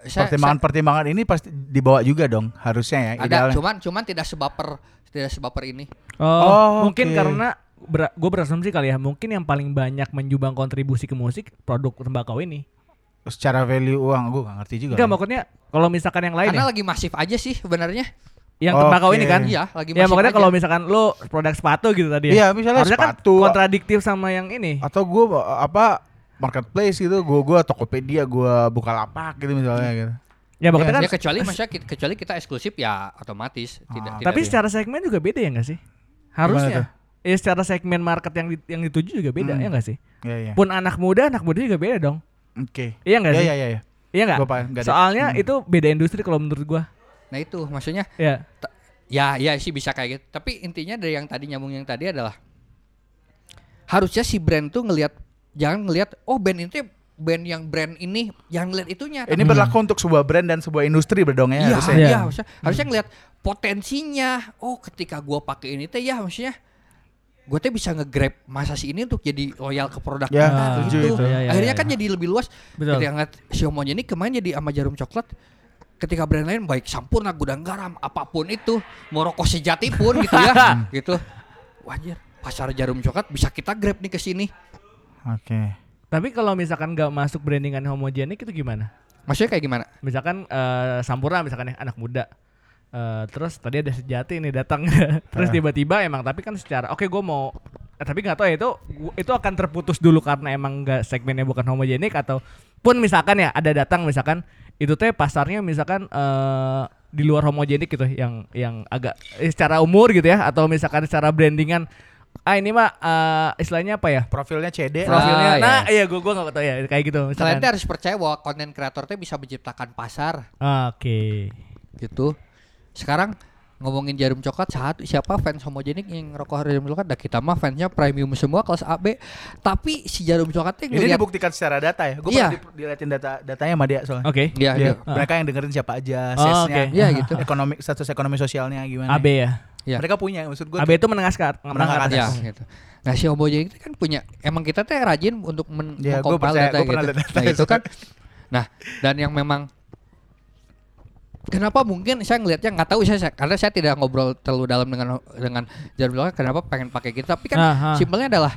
saya, Pertimbangan-pertimbangan ini pasti dibawa juga dong, harusnya ya. ada idealnya. cuman cuman tidak sebaper tidak sebaper ini Oh, Oh, mungkin oke. karena gue berasumsi kali ya, mungkin yang paling banyak menyumbang kontribusi ke musik produk tembakau ini. secara value uang gue gak ngerti juga. Enggak, lah. maksudnya kalau misalkan yang lain karena ya, lagi masif aja sih sebenarnya yang tembakau Oke. ini kan. iya lagi Ya masif makanya aja. kalau misalkan lo produk sepatu gitu tadi Iya, ya. misalnya Harusnya sepatu. kan kontradiktif sama yang ini. atau gue apa marketplace gitu, gue gue Tokopedia, gue buka lapak gitu misalnya gitu. Ya makanya Iya, kan ya kecuali maksudnya kita, kecuali kita eksklusif ya otomatis tidak, Ah. tidak tapi ada. secara segmen juga beda ya enggak sih? Harusnya. Ya secara segmen market yang di- yang dituju juga beda Hmm. ya enggak sih? Iya iya. Pun anak muda, anak muda juga beda dong. Oke. Iya enggak Iya sih? iya iya. iya. Iya enggak? Soalnya Hmm. itu beda industri kalau menurut gua. nah itu maksudnya Ya. ya ya sih bisa kayak gitu tapi intinya dari yang tadi nyambung yang tadi adalah harusnya si brand tuh ngelihat jangan ngelihat oh band itu band yang brand ini yang ngelihat itunya Ini berlaku untuk sebuah brand dan sebuah industri berdong ya iya harusnya. Iya. iya harusnya harusnya ngelihat potensinya oh ketika gua pakai ini teh ya maksudnya gue teh bisa nge-grab masa si ini untuk jadi loyal ke produk Ya, kita setuju gitu. itu. Iya, iya, Akhirnya iya. kan jadi lebih luas. Betul. Ketika ngeliat si Homonya ini kemarin jadi sama jarum coklat. Ketika brand lain baik Sampurna, Gudang Garam, apa pun itu, mau rokok sejati pun gitu ya, gitu. Wajar, pasar jarum coklat bisa kita grab nih ke sini. Oke. Tapi kalau misalkan nggak masuk brandingan homogenik itu gimana? Maksudnya kayak gimana? Misalkan eh, Sampurna misalkan ya anak muda. Eh, terus tadi ada sejati nih datang terus Ah. tiba-tiba emang tapi kan secara oke gue mau eh, tapi nggak tahu ya itu gua- itu akan terputus dulu karena emang nggak segmennya bukan homogenik atau pun misalkan ya ada datang misalkan itu teh pasarnya misalkan eh, di luar homogenik gitu yang yang agak eh, secara umur gitu ya atau misalkan secara brandingan ah ini mah eh, istilahnya apa ya Profilnya CD. Pro- profilnya Ah, iya. nah iya gue gue nggak tahu ya kayak gitu Kalian misalkan tuh harus percaya bahwa konten kreator teh bisa menciptakan pasar, oke gitu. Sekarang ngomongin jarum coklat saat siapa fans homogenik yang rokok jarum coklat dah kita mah fansnya premium semua kelas AB tapi si jarum coklatnya Ini ngeliat dibuktikan secara data ya. Gue Iya. pernah di- diliatin data datanya sama dia soalnya. oke Iya, Dia- iya. mereka yang dengerin siapa aja, Oh, sesnya, oke. Iya, gitu. ekonomi status ekonomi sosialnya gimana. AB ya Iya. Mereka punya maksud gue. AB itu menengah ke menengah ke atas. Ya, gitu. Nah si homogenik itu kan punya emang kita teh rajin untuk men Ya, gua mengcompile percaya, data gitu. data Nah itu. kan. Nah dan yang memang kenapa mungkin saya ngelihatnya nggak tahu saya, saya- karena saya tidak ngobrol terlalu dalam dengan dengan jarum coklat kenapa pengen pakai gitu? Tapi kan Aha. simpelnya adalah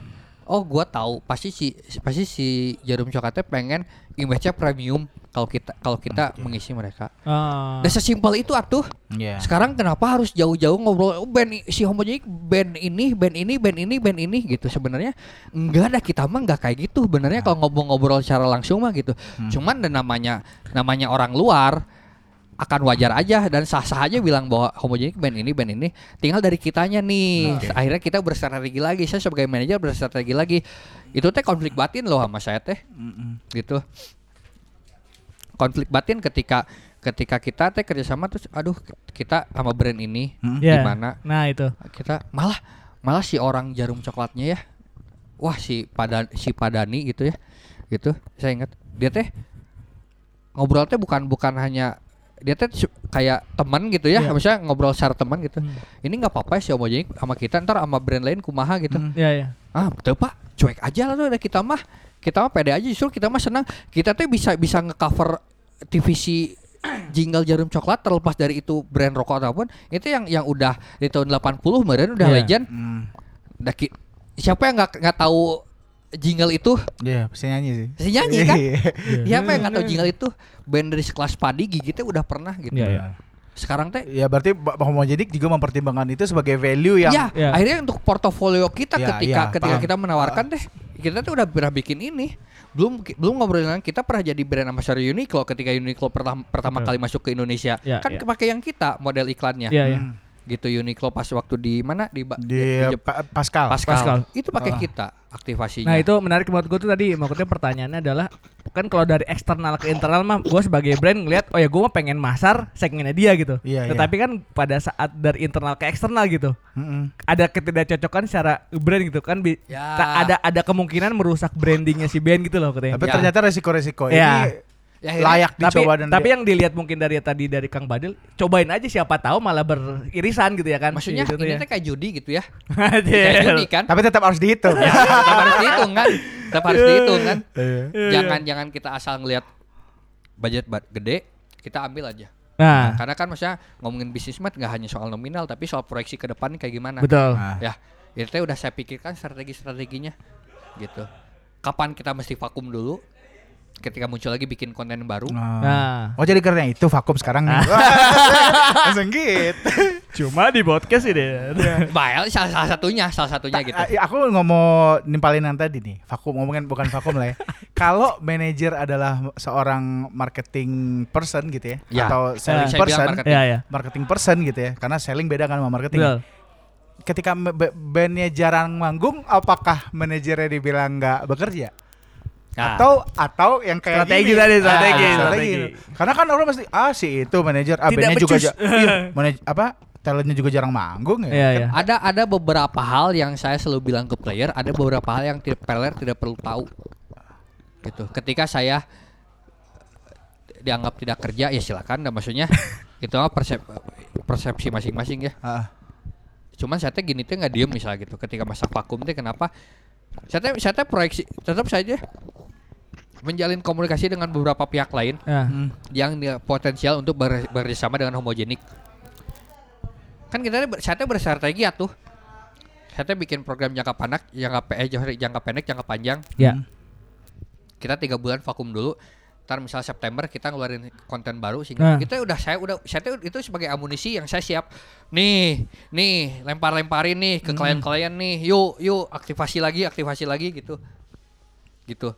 oh gua tahu pasti si pasti si jarum coklatnya pengen image-nya premium kalau kita kalau kita mengisi mereka. Ah. dan sesimpel itu atuh. Iya. sekarang kenapa harus jauh-jauh ngobrol oh, band si homogenik band ini band ini band ini band ini gitu. Sebenarnya enggak ada kita mah enggak kayak gitu. Benernya kalau ngobrol-ngobrol secara langsung mah gitu. Cuman dan namanya namanya orang luar akan wajar aja dan sah-sah aja bilang bahwa homogenik band ini band ini tinggal dari kitanya nih. Akhirnya kita berstrategi lagi. Saya sebagai manajer berstrategi lagi. Itu teh konflik batin loh sama saya teh. Gitu. Konflik batin ketika ketika kita teh kerjasama terus aduh kita sama brand ini Ya. gimana Nah, itu. kita malah malah si orang jarum coklatnya ya. Wah si pada si padani gitu ya. Gitu. Saya ingat. Dia teh ngobrol teh bukan bukan hanya dia teh su- kayak teman gitu ya Iya. misalnya ngobrol secara teman gitu Hmm. ini nggak apa-apa sih homogenik sama kita ntar sama brand lain kumaha gitu Ya, ya. ah betul pak cuek aja lah tuh ada kita mah kita mah pede aja justru kita mah senang kita tuh bisa bisa ngecover TVC jingle jarum coklat terlepas dari itu brand rokok ataupun itu yang yang udah di tahun 80 kemarin udah Iya. legend Hmm. Dah ki- siapa yang nggak nggak tahu jingle itu Iya, bisa nyanyi sih. si nyanyi kan Iya. siapa yang nggak tahu jingle itu band dari sekelas padi gigitnya udah pernah gitu Iya, iya. sekarang teh Ya berarti homogenik juga mempertimbangkan itu sebagai value yang ya, Ya. akhirnya untuk portofolio kita Ya, ketika ya, ketika paham. kita menawarkan deh kita tuh udah pernah bikin ini belum belum ngobrolin kita pernah jadi brand ambassador Uniqlo ketika Uniqlo pertama pertama Betul. kali masuk ke Indonesia Ya, kan ya. pakai yang kita model iklannya Iya, iya. Hmm. Gitu Uniqlo pas waktu di mana di, Ba- di Jep- Pa- Pascal. Pascal. Pascal. itu pakai Ah. kita aktivasinya Nah itu menarik menurut gue tuh tadi maksudnya pertanyaannya adalah kan kalau dari eksternal ke internal mah gue sebagai brand ngelihat oh ya gue mah pengen masar segmennya dia gitu. Iya, iya. Tetapi kan pada saat dari internal ke eksternal gitu Mm-mm. ada ketidakcocokan secara brand gitu kan bi- Ya. ada ada kemungkinan merusak brandingnya si band gitu loh katanya. Tapi Ya. ternyata resiko-resiko Ya. ini Ya, akhirnya- layak tapi dicoba dan tapi dia- yang dilihat mungkin dari tadi dari Kang Badil cobain aja siapa tahu malah beririsan gitu ya kan. maksudnya Gitu ini ya. kayak judi gitu ya kayak Anjir. judi kan tapi tetap harus dihitung. ya, tetap harus dihitung kan tetap harus dihitung kan Iya. jangan jangan kita asal ngelihat budget gede kita ambil aja Nah, karena kan maksudnya ngomongin bisnis mah nggak hanya soal nominal tapi soal proyeksi ke depan kayak gimana betul. Nah, ya itu udah saya pikirkan strategi strateginya gitu kapan kita mesti vakum dulu ketika muncul lagi bikin konten baru Nah. Nah. Oh jadi karena itu vakum sekarang nih. Langsung gitu. Cuma di podcast ini. Baik, salah, salah satunya salah satunya gitu Ah, Aku ngomong nimpalin yang tadi nih, vakum ngomongin bukan vakum lah ya. Kalau manajer adalah seorang marketing person gitu ya, Ya. atau selling bilang person, marketing. Iya ya. marketing person gitu ya, karena selling beda kan sama marketing. Betul. Ketika bandnya jarang manggung, apakah manajernya dibilang nggak bekerja? Nah. Atau atau yang kayak Strategi gini. tadi, Ah, strategi, strategi. Karena kan orang pasti ah si itu manajer, ah Tidak bandnya juga ja- iya, manaj- apa talentnya juga jarang manggung ya. Iya ya. ada ada beberapa hal yang saya selalu bilang ke player ada beberapa hal yang tidak player tidak perlu tahu gitu ketika saya dianggap tidak kerja ya silakan dan maksudnya itu mah persep, persepsi masing-masing ya Ah, cuman saya teh gini teh nggak diem misalnya gitu ketika masa vakum teh kenapa saya saya proyeksi tetap saja menjalin komunikasi dengan beberapa pihak lain Ya. hmm. yang dia potensial untuk ber- bekerjasama dengan homogenik kan kita saya berstrategi ya tuh saya teh bikin program jangka pendek jangka eh, jangka pendek jangka panjang Ya. kita tiga bulan vakum dulu ntar misal September kita ngeluarin konten baru sehingga Nah. kita udah saya udah saya tuh itu sebagai amunisi yang saya siap nih nih lempar lemparin nih ke klien-klien nih yuk yuk aktivasi lagi aktivasi lagi gitu gitu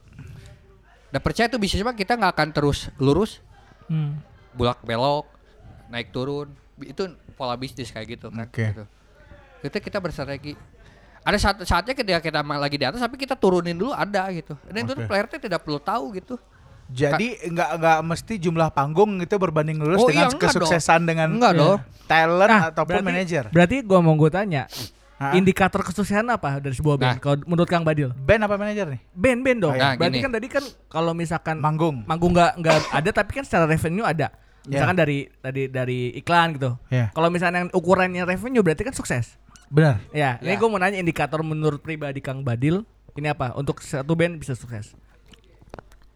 dan percaya tuh bisnis mah kita nggak akan terus lurus Hmm. bulak belok naik turun itu pola bisnis kayak gitu kan Oke. gitu. itu kita berstrategi ada saat saatnya ketika kita lagi di atas tapi kita turunin dulu ada gitu dan itu Oke. player tidak perlu tahu gitu Jadi nggak nggak mesti jumlah panggung itu berbanding lurus Oh, dengan iya, enggak kesuksesan dengan Enggak Iya. dong. talent Nah, ataupun berarti- manajer. Berarti gua mau gue tanya, Hah? indikator kesuksesan apa dari sebuah band? Nah. Kalau menurut Kang Badil? Band apa manajer nih? Band band dong. Nah, berarti gini. kan tadi kan kalau misalkan Manggung. manggung nggak nggak ada tapi kan secara revenue ada. Ya. Misalkan dari tadi dari iklan gitu. Ya. Kalau misalnya yang ukurannya revenue berarti kan sukses. Benar. Ya, ini Ya. gue mau nanya indikator menurut pribadi Kang Badil ini apa untuk satu band bisa sukses?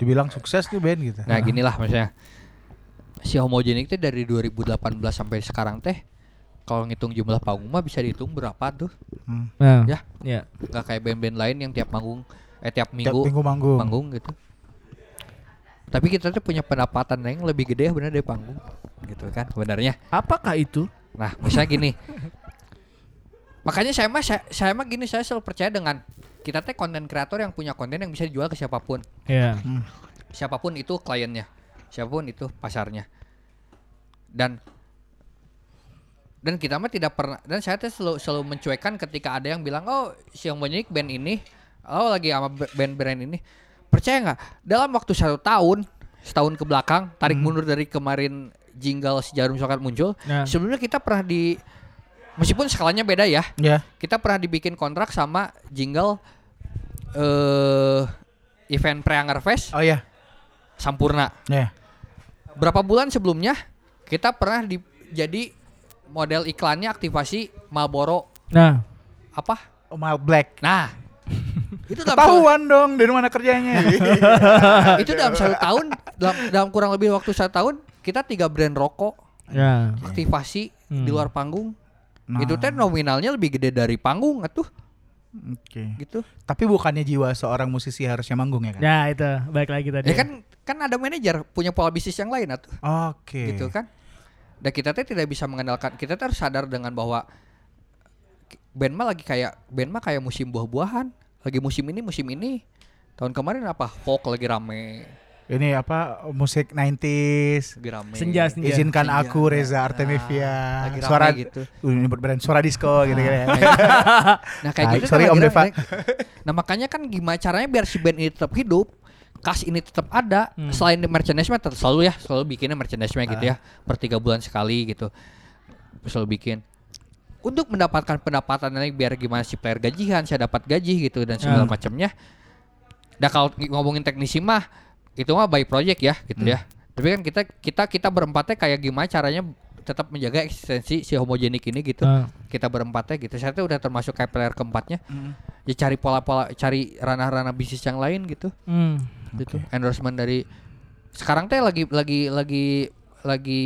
Dibilang sukses tuh band gitu. Nah ginilah maksudnya si homogenik teh dari 2018 sampai sekarang teh kalau ngitung jumlah panggung mah bisa dihitung berapa tuh Nah, ya ya. nggak kayak band-band lain yang tiap manggung eh tiap Tiap minggu minggu manggung. panggung gitu tapi kita tuh punya pendapatan yang lebih gede benar dari panggung gitu kan sebenarnya Apakah itu? nah misalnya gini makanya saya mah saya, saya mah gini saya selalu percaya dengan kita teh konten kreator yang punya konten yang bisa dijual ke siapa pun. Ya. siapa pun itu kliennya. Siapa pun itu pasarnya. Dan dan kita mah tidak pernah dan saya tuh selalu selalu mencuekkan ketika ada yang bilang oh si yang banyak band ini oh lagi sama band-band ini. Percaya nggak? Dalam waktu satu tahun setahun ke belakang tarik mundur dari kemarin jingle si jarum coklat muncul Nah. sebelumnya kita pernah di meskipun skalanya beda ya Ya. kita pernah dibikin kontrak sama jingle eh event Preanger Fest Oh ya. Sampurna. Ya. Berapa bulan sebelumnya kita pernah di, jadi model iklannya aktivasi Marlboro Nah, apa? Oh, Mild Black. Nah, itu dalam Ketahuan dong dari mana kerjanya. itu dalam satu tahun dalam, dalam kurang lebih waktu satu tahun kita tiga brand rokok ya. aktivasi di Hmm. luar panggung. Nah. Itu teh nominalnya lebih gede dari panggung atuh Oke. gitu. Tapi bukannya jiwa seorang musisi harusnya manggung ya kan? Ya itu, baik lagi tadi. Ya kan kan ada manajer punya pola bisnis yang lain atuh. Oke. gitu kan dan kita teh tidak bisa mengandalkan kita teh harus sadar dengan bahwa band mah lagi kayak band mah kayak musim buah-buahan lagi musim ini musim ini tahun kemarin apa folk lagi rame Ini apa musik 90s. lagi rame Senja, senja. Izinkan Senja. aku Reza Ah, Artemisia. lagi rame Suara gitu. Uh, ini brand suara disco gitu gitu ya. nah kayak gitu sorry, kan Om Deva. nah makanya kan gimana caranya biar si band ini tetap hidup kas ini tetap ada Hmm. selain di merchandise tetap selalu ya selalu bikinnya merchandise gitu ya per tiga bulan sekali gitu selalu bikin untuk mendapatkan pendapatan lagi biar gimana si player gajian saya dapat gaji gitu dan segala Hmm. macamnya Nah kalau ng- ngomongin teknisi mah itu mah by project ya gitu ya. Tapi kan kita kita kita berempatnya kayak gimana caranya tetap menjaga eksistensi si homogenik ini gitu. Ah. kita berempatnya gitu. Saya tuh udah termasuk kayak player keempatnya. Ya cari pola-pola cari ranah-ranah bisnis yang lain gitu. Hmm. gitu endorsement dari sekarang teh lagi lagi lagi lagi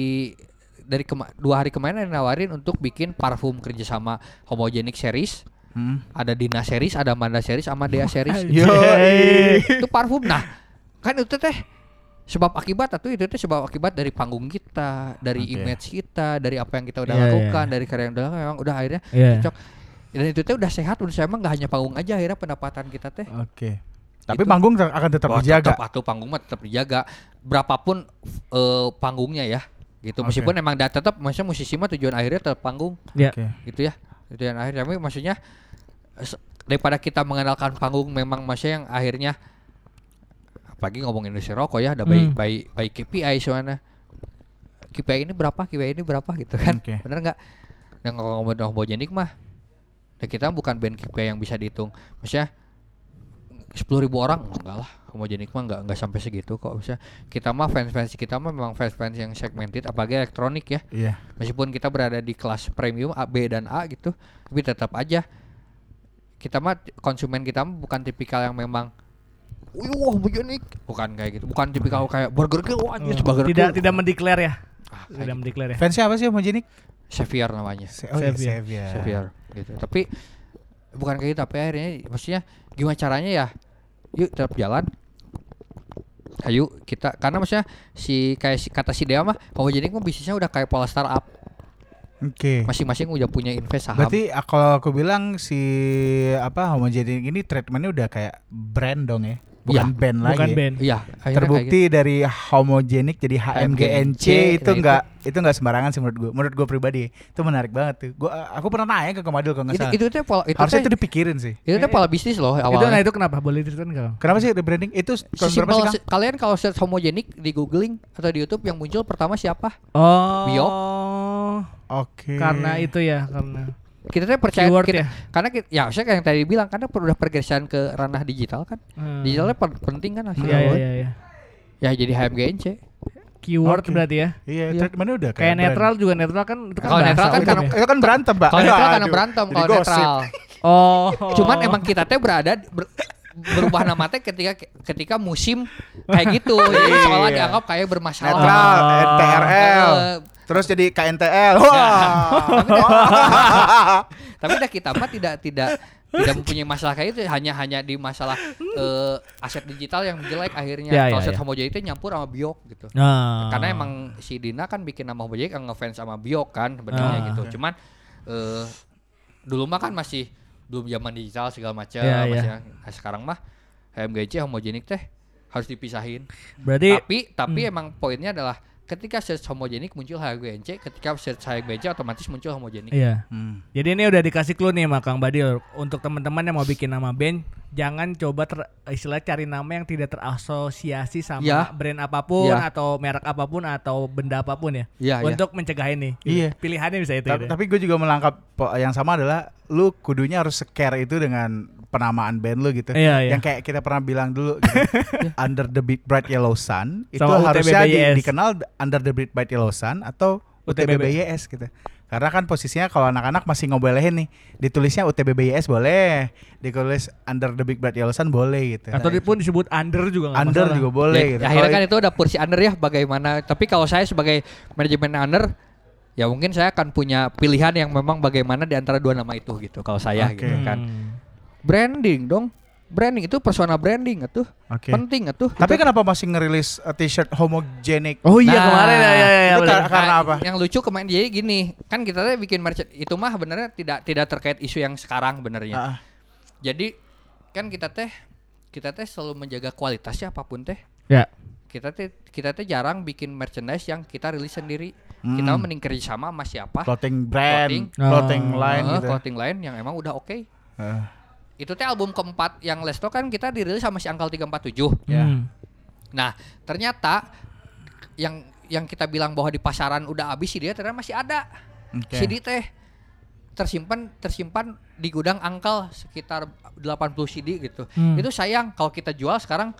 dari kema- dua hari kemarin ada nawarin untuk bikin parfum kerjasama homogenic series. Hmm. ada Dina series ada Manda series sama Dea series. Itu parfum. Nah kan itu teh sebab akibat atau itu teh sebab akibat dari panggung kita dari Oke. image kita dari apa yang kita udah Iya, lakukan iya. dari karya yang udah lakukan, memang udah akhirnya Iya. cocok dan itu teh udah sehat udah saya emang nggak hanya panggung aja akhirnya pendapatan kita teh Oke. Tapi Itu. panggung akan tetap Wah, dijaga. tetap atuh panggung mah tetap dijaga berapapun eh, panggungnya ya gitu Oke. meskipun emang da- tetap maksudnya musisi mah tujuan akhirnya tetap panggung Ya. Oke. gitu ya tujuan akhir tapi maksudnya eh, daripada kita mengandalkan panggung memang maksudnya yang akhirnya apalagi ngomongin industri rokok ya ada Hmm. bayi bayi KPI soalnya KPI ini berapa? KPI ini berapa gitu kan? Oke. bener nggak? Dan kalau ngomongin homogenik mah ya kita bukan band KPI yang bisa dihitung. Maksudnya sepuluh ribu orang? Enggak lah homogenik mah enggak enggak sampai segitu kok. Maksudnya kita mah fans fans kita mah memang fans fans yang segmented apalagi elektronik ya. Iya. meskipun kita berada di kelas premium A, B dan A gitu tapi tetap aja kita mah konsumen kita mah bukan tipikal yang memang Wih, wah homogenik bukan kayak gitu bukan tipikal kayak burger kill wah anjir burger Oh, Tidak kill tidak mendeklar ya. Ah, Tidak gitu. mendeklar ya. Fansnya apa sih homogenik? Xavier namanya Se- oh iya, Xavier. Xavier. Xavier gitu tapi bukan kayak gitu tapi akhirnya maksudnya gimana caranya ya yuk tetap jalan ayo kita karena maksudnya si kayak si kata si Dea mah homogenik mah bisnisnya udah kayak pola startup Oke. masing-masing udah punya invest saham Berarti kalau aku bilang si apa homogenik ini treatmentnya udah kayak brand dong ya, bukan Iya, band lagi. Bukan ya? band. iya kayak gitu. Terbukti dari homogenik jadi HMGNC itu enggak itu enggak sembarangan sih menurut gue. Menurut gue pribadi itu menarik banget tuh. Gua aku pernah nanya ke Komadil kalau nggak itu, salah. itu tuh pola itu Harusnya itu dipikirin sih. itu tuh pola bisnis loh Itu nah itu kenapa? Boleh diceritain enggak? Kenapa sih rebranding? Itu Sesimpel sih, kalian kalau search homogenik di googling atau di YouTube yang muncul pertama siapa Oh. Biok. Oke. Karena itu ya, karena kita tuh percaya Keyword kita, ya? karena kita, ya saya kayak yang tadi bilang karena perlu udah pergeseran ke ranah digital kan Hmm. digitalnya per- penting kan hasilnya Iya iya iya. iya. ya jadi HMGNC Keyword Oke. berarti ya. Iya, Iya. treatmentnya udah Kayak brand. netral juga netral kan itu kan Kalau bahasa netral kan karena- ya. Itu kan berantem, Pak. kalau netral karena Aduh, berantem kalau netral Oh. cuman emang kita teh berada ber- berubah nama teh ketika ketika musim kayak gitu. Jadi Iya. seolah dianggap kayak bermasalah. Netral, Oh. Terus jadi KNTL. Wah. tapi dah kita mah tidak tidak tidak mempunyai masalah kayak itu hanya hanya di masalah eh, aset digital yang jelek akhirnya Ya, kalau ya, aset ya. homogenik itu nyampur sama biok gitu Nah. karena emang si Dina kan bikin nama homogenik yang ngefans sama biok kan sebenarnya Ah. gitu cuman eh, dulu mah kan masih belum zaman digital segala macam Ya, ya. masih nah, sekarang mah HMGC homogenik teh harus dipisahin berarti tapi tapi Hmm. emang poinnya adalah ketika search homogenik muncul HMGC ketika search HMGC otomatis muncul homogenik iya. Hmm. Jadi ini udah dikasih clue nih sama Kang Badil untuk teman-teman yang mau bikin nama band, jangan coba ter, istilah cari nama yang tidak terasosiasi sama Ya. brand apa pun Ya. atau merek apa pun atau benda apa pun ya. Iya, iya. untuk mencegah ini. Iya. Pilihannya bisa itu. Ta- gitu ya. Tapi gue juga melangkap yang sama adalah lu kudunya harus scare itu dengan penamaan band lu gitu. Iya, iya. Yang kayak kita pernah bilang dulu gitu. Under the Big Bright Yellow Sun itu Sama harusnya di- dikenal Under the Big Bright Yellow Sun atau UTBB. UTBBYS gitu. Karena kan posisinya kalau anak-anak masih ngobelehin nih, ditulisnya UTBBYS boleh, ditulis Under the Big Bright Yellow Sun boleh gitu. Atau pun disebut under juga nggak Under masalah. juga boleh Ya, gitu. akhirnya Kalau kan itu udah porsi under ya bagaimana. Tapi kalau saya sebagai manajemen under ya mungkin saya akan punya pilihan yang memang bagaimana di antara dua nama itu gitu kalau saya Oke. gitu kan. Branding dong. Branding itu persona branding atuh. Oke. Penting atuh. Tapi Gitu. kenapa masih ngerilis uh, t-shirt homogenik? Oh iya Nah, kemarin ya ya ya. itu bener. kar- karena apa? Yang lucu kemarin jadi gini, kan kita teh bikin merch itu mah benernya tidak tidak terkait isu yang sekarang benernya. Ah, Jadi kan kita teh kita teh selalu menjaga kualitasnya apa pun teh. Ya. Kita teh kita teh jarang bikin merchandise yang kita rilis sendiri. Hmm. Kita mending kerjasama sama siapa? clothing brand, Clothing. clothing Oh. line Eh, gitu. clothing line yang emang udah oke. Eh, Itu teh album keempat yang Lesto kan kita dirilis sama si Angkal 347. Ya. Hmm. Nah, ternyata yang yang kita bilang bahwa di pasaran udah habis sih dia ternyata masih ada. Oke. CD teh tersimpan tersimpan di gudang Angkal sekitar 80 CD gitu. Hmm. Itu sayang kalau kita jual sekarang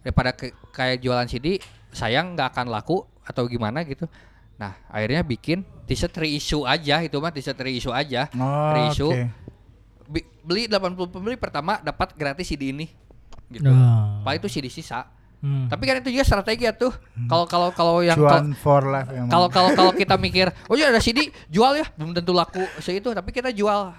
daripada ke- kayak jualan CD sayang nggak akan laku atau gimana gitu. Nah, akhirnya bikin t-shirt reissue aja itu mah t-shirt reissue aja. Oh, reissue oke. Beli 80 pembeli pertama dapat gratis CD ini gitu. Oh. Pak itu CD sisa. Hmm. Tapi kan itu juga strategi ya tuh. Kalau kalau kalau yang kalau kalau kalau kita mikir, oh ya ada CD jual ya, belum tentu laku seitu, tapi kita jual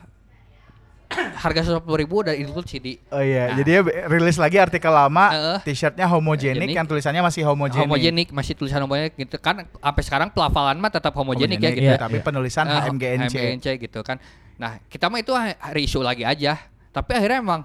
harga seratus ribu udah include CD. Oh iya, Nah. jadi ya rilis lagi artikel lama, Heeh. t-shirtnya homogenik yang tulisannya masih homogenik. Homogenik masih tulisan homogenik gitu kan sampai sekarang pelafalan mah tetap homogenik ya gitu. iya, tapi penulisan Eh, HMGNC. HMGNC gitu kan. Nah, kita mah itu reissue lagi aja. Tapi akhirnya emang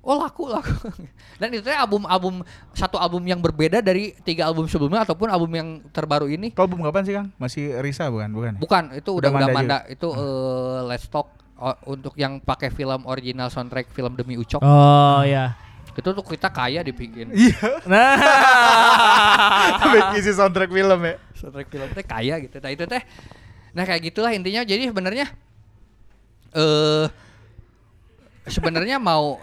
oh laku laku. Dan itu teh album-album satu album yang berbeda dari tiga album sebelumnya ataupun album yang terbaru ini. Kau album kapan sih Kang? Masih Risa bukan? Bukan. ya? Bukan, itu udah Udah udah Manda Manda, itu eh, Let's Talk oh, untuk yang pakai film original soundtrack film Demi Ucok. Oh ya. Itu tuh kita kaya dibikin. Iya. Nah. Isi soundtrack film ya. soundtrack film teh kaya gitu. Nah itu teh Nah kayak gitulah intinya. Jadi sebenarnya eh sebenarnya mau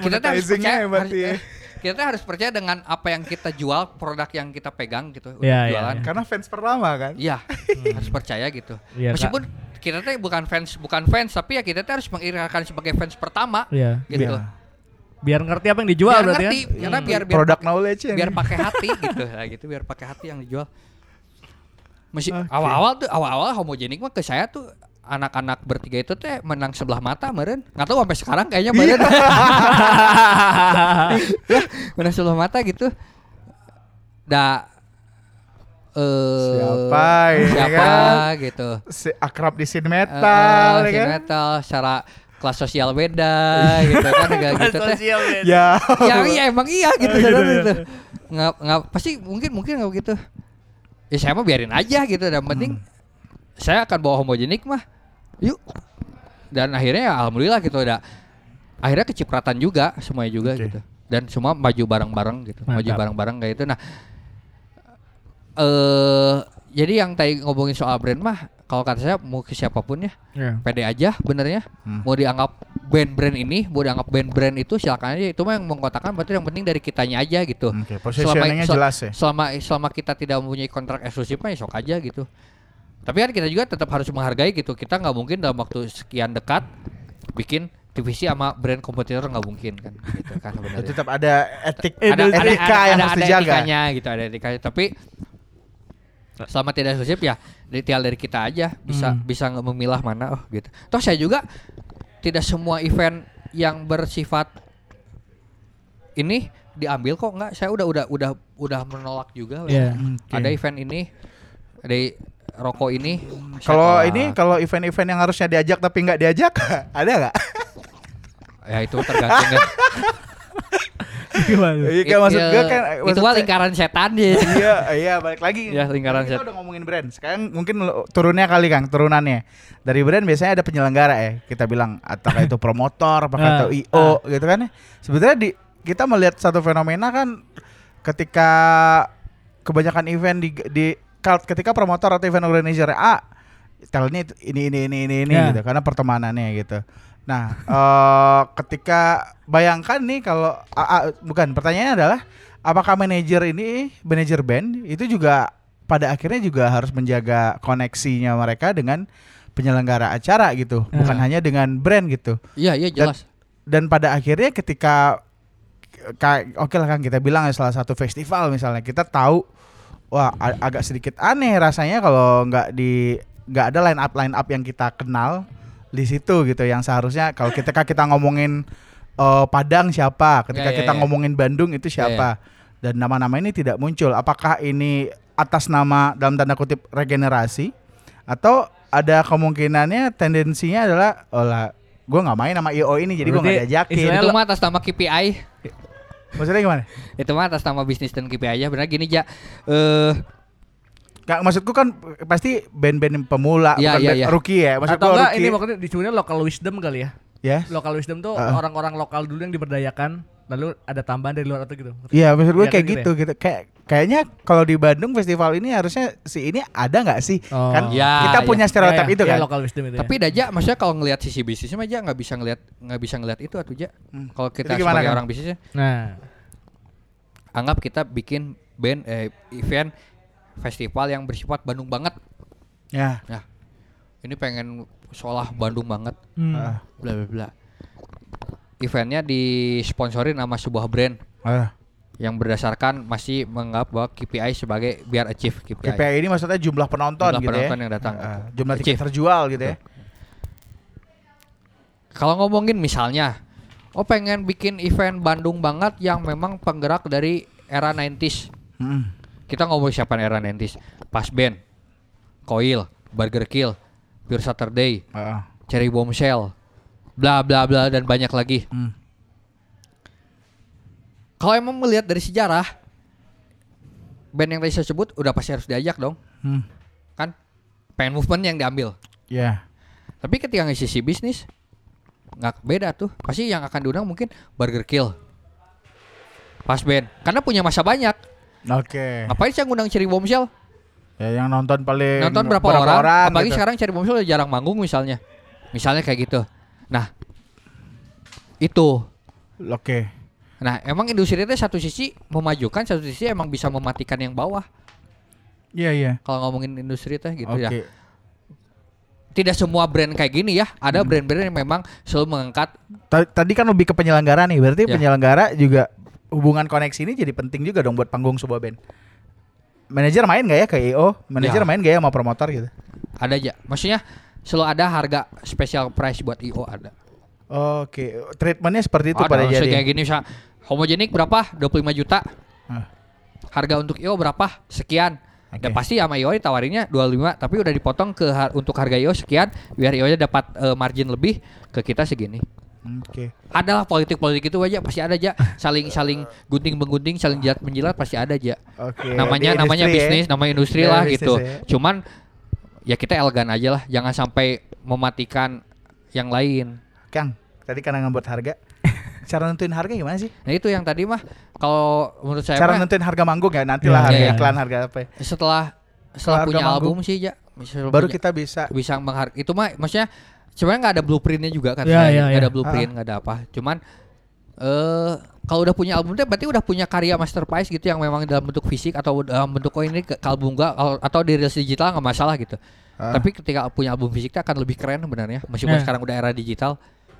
kita tuh harus percaya harus- ya. kita tuh harus percaya dengan apa yang kita jual, produk yang kita pegang gitu untuk iya, jualan. iya. Karena fans pertama kan. Iya, harus percaya gitu. Kak. Meskipun kita tuh bukan fans, bukan fans, tapi ya kita tuh harus mengirimkan sebagai fans pertama, Iya. gitu. Iya. Biar ngerti apa yang dijual biar berarti ngerti, kan. karena biar biar Product pakai- knowledge ya. biar pakai hati gitu, nah, gitu biar pakai hati yang dijual. Masih Oke. awal-awal tuh awal-awal homogenik mah ke saya tuh anak-anak bertiga itu teh menang sebelah mata meren nggak tahu sampai sekarang kayaknya meren ya menang sebelah mata gitu dah eh Siapa ini siapa kan? gitu Si akrab di Eh, metal eh, ya si kan. metal secara kelas sosial beda gitu kan kayak gitu teh Ya. ya iya emang iya gitu, Oh, gitu, sadar ya. gitu. nggak nggak pasti mungkin mungkin nggak begitu ya saya mah biarin aja gitu dan penting Hmm. saya akan bawa homogenik mah yuk dan akhirnya ya alhamdulillah gitu udah akhirnya kecipratan juga semuanya juga Oke. gitu dan semua maju bareng-bareng gitu maju Mantap. bareng-bareng kayak itu nah eh jadi yang tadi ngomongin soal brand mah kalau kata saya mau ke siapa pun ya Iya. pede aja benernya Hmm. mau dianggap band-brand ini mau dianggap band-brand itu silakan aja itu mah yang mengkotakan berarti yang penting dari kitanya aja gitu Oke, positioningnya sel- jelas ya. selama selama kita tidak mempunyai kontrak eksklusif mah ya sok aja gitu tapi kan kita juga tetap harus menghargai gitu kita nggak mungkin dalam waktu sekian dekat bikin TVC sama brand kompetitor nggak mungkin kan gitu kan sebenarnya. tetap ada etik ada, ada, etika ada, yang ada, harus ada dijaga etikanya gitu ada etikanya tapi selama tidak eksklusif ya detail dari kita aja bisa Hmm. bisa memilah mana oh gitu toh saya juga tidak semua event yang bersifat ini diambil kok nggak saya udah udah udah udah menolak juga Iya. Oke. ada event ini ada rokok ini? Saya kalau ini kalau event-event yang harusnya diajak tapi nggak diajak ada nggak? Ya itu tergantung ya. Gimana? Iya maksud gue kan itu maksud mah saya- lingkaran setan ya iya iya balik lagi. Ya, lingkaran Kan kita udah ngomongin brand. Sekarang mungkin turunnya kali kang turunannya. Dari brand biasanya ada penyelenggara ya kita bilang apakah itu promotor apakah Ah, itu io gitu kan ya. Sebenarnya di kita melihat satu fenomena kan ketika kebanyakan event di di ketika promotor atau event organizer A talentnya ini ini ini ini ini Ya. gitu karena pertemanannya gitu nah eh ketika bayangkan nih kalau a- a- bukan pertanyaannya adalah apakah manajer ini manajer band itu juga pada akhirnya juga harus menjaga koneksinya mereka dengan penyelenggara acara gitu bukan Ya. hanya dengan brand gitu iya iya jelas dan pada akhirnya ketika oke lah kan kita bilang ya salah satu festival misalnya kita tahu wah agak sedikit aneh rasanya kalau nggak di nggak ada line up line up yang kita kenal di situ gitu. Yang seharusnya kalau ketika kita ngomongin eh, Padang siapa ketika Ya, ya, kita ya. ngomongin Bandung itu siapa. Dan nama-nama ini tidak muncul. Apakah ini atas nama dalam tanda kutip regenerasi? Atau ada kemungkinannya tendensinya adalah oh lah gue nggak main sama IO ini jadi gue nggak diajakin. Itu mah atas nama KPI maksudnya gimana? Itu mah atas nama bisnis dan KPI aja. Benar gini ja. Eh Nggak, maksudku kan pasti band-band pemula Iya, bukan iya, band iya. rookie ya. Maksud Atau enggak ini maksudnya disebutnya local wisdom kali ya. ya Local wisdom tuh orang-orang lokal dulu yang diberdayakan lalu ada tambahan dari luar atau gitu. Iya maksud gue Iya kayak kan gitu gitu kayak kayaknya kalau di Bandung festival ini harusnya si ini ada nggak sih Oh. kan Ya, kita ya. punya stereotip Ya, ya, itu ya, kan local wisdom itu. tapi Daja maksudnya kalau ngelihat sisi bisnisnya aja nggak bisa ngelihat nggak bisa ngelihat itu atuh ja Hmm. kalau kita Itu gimana, sebagai Kang? orang bisnisnya ya. Nah, anggap kita bikin band eh, event festival yang bersifat Bandung banget ya nah ini pengen seolah Bandung banget hmm. Ah, bla bla bla eventnya disponsorin sama sebuah brand ah. yang berdasarkan masih menganggap bahwa KPI sebagai biar achieve KPI. KPI ini maksudnya jumlah penonton Jumlah gitu penonton ya yang datang. Ah, jumlah tiket Achieve. terjual gitu ya Kalau ngomongin misalnya, oh pengen bikin event Bandung banget yang memang penggerak dari era 90s. Hmm. Kita ngomong siapa era 90s? Pas Band, Coil, Burger Kill, Pure Saturday, Ah, Cherry Bombshell, bla bla bla dan banyak lagi. hmm. Kalau emang melihat dari sejarah, band yang tadi saya sebut udah pasti harus diajak dong, Hmm. kan? Pengen movement yang diambil. ya Tapi ketika ngisi sisi bisnis nggak beda tuh. Pasti yang akan diundang mungkin Burger Kill. Pas band. Karena punya masa banyak. oke Ngapain sih yang ngundang Cherry Bombshell? ya yang nonton paling Nonton berapa, orang? Apalagi gitu. sekarang Cherry Bombshell udah jarang manggung misalnya. Misalnya kayak gitu. Nah, itu. oke Nah, emang industri itu satu sisi memajukan, satu sisi emang bisa mematikan yang bawah. iya iya Kalau ngomongin industri teh gitu oke ya. Tidak semua brand kayak gini ya. Ada brand-brand yang memang selalu mengangkat Ta- Tadi kan lebih ke penyelenggara nih, berarti Ya. penyelenggara juga hubungan koneksi ini jadi penting juga dong buat panggung sebuah band. Manajer main nggak ya ke IO? Manajer Ya. main nggak ya sama promotor gitu? ada aja. Maksudnya selalu ada harga special price buat IO ada. Oke, treatmentnya seperti itu ada pada jadi. kayak gini misal homogenik berapa? 25 juta. Harga untuk IO berapa? Sekian. Oke. Dan pasti sama IO tawarinnya 25 tapi udah dipotong ke har- untuk harga IO sekian biar IO nya dapat eh, margin lebih ke kita segini. Oke. Adalah politik-politik itu aja pasti ada aja saling saling gunting menggunting saling jilat menjilat pasti ada aja. Oke. namanya di namanya industri ya. bisnis, namanya industri Ya, lah bisnis gitu. ya. Cuman ya kita elegan aja lah, jangan sampai mematikan yang lain. Kang, tadi karena ngebuat harga. Cara nentuin harga gimana sih? Nah itu yang tadi mah kalau menurut saya Cara mah nentuin harga manggung ya, nantilah Ya, harga ya, ya. iklan harga apa ya. setelah setelah Harga punya manggung. album sih ya Baru punya- kita bisa bisa menghargai itu mah maksudnya sebenarnya nggak ada blueprintnya juga kan Ya, ya, nggak ya. ada blueprint nggak ada apa cuman eh kalau udah punya album berarti udah punya karya masterpiece gitu yang memang dalam bentuk fisik atau dalam bentuk oh ini ke ke album gua al- atau di rilis digital nggak masalah gitu Ah. tapi ketika punya album fisik teh akan lebih keren sebenarnya meskipun Ya. sekarang udah era digital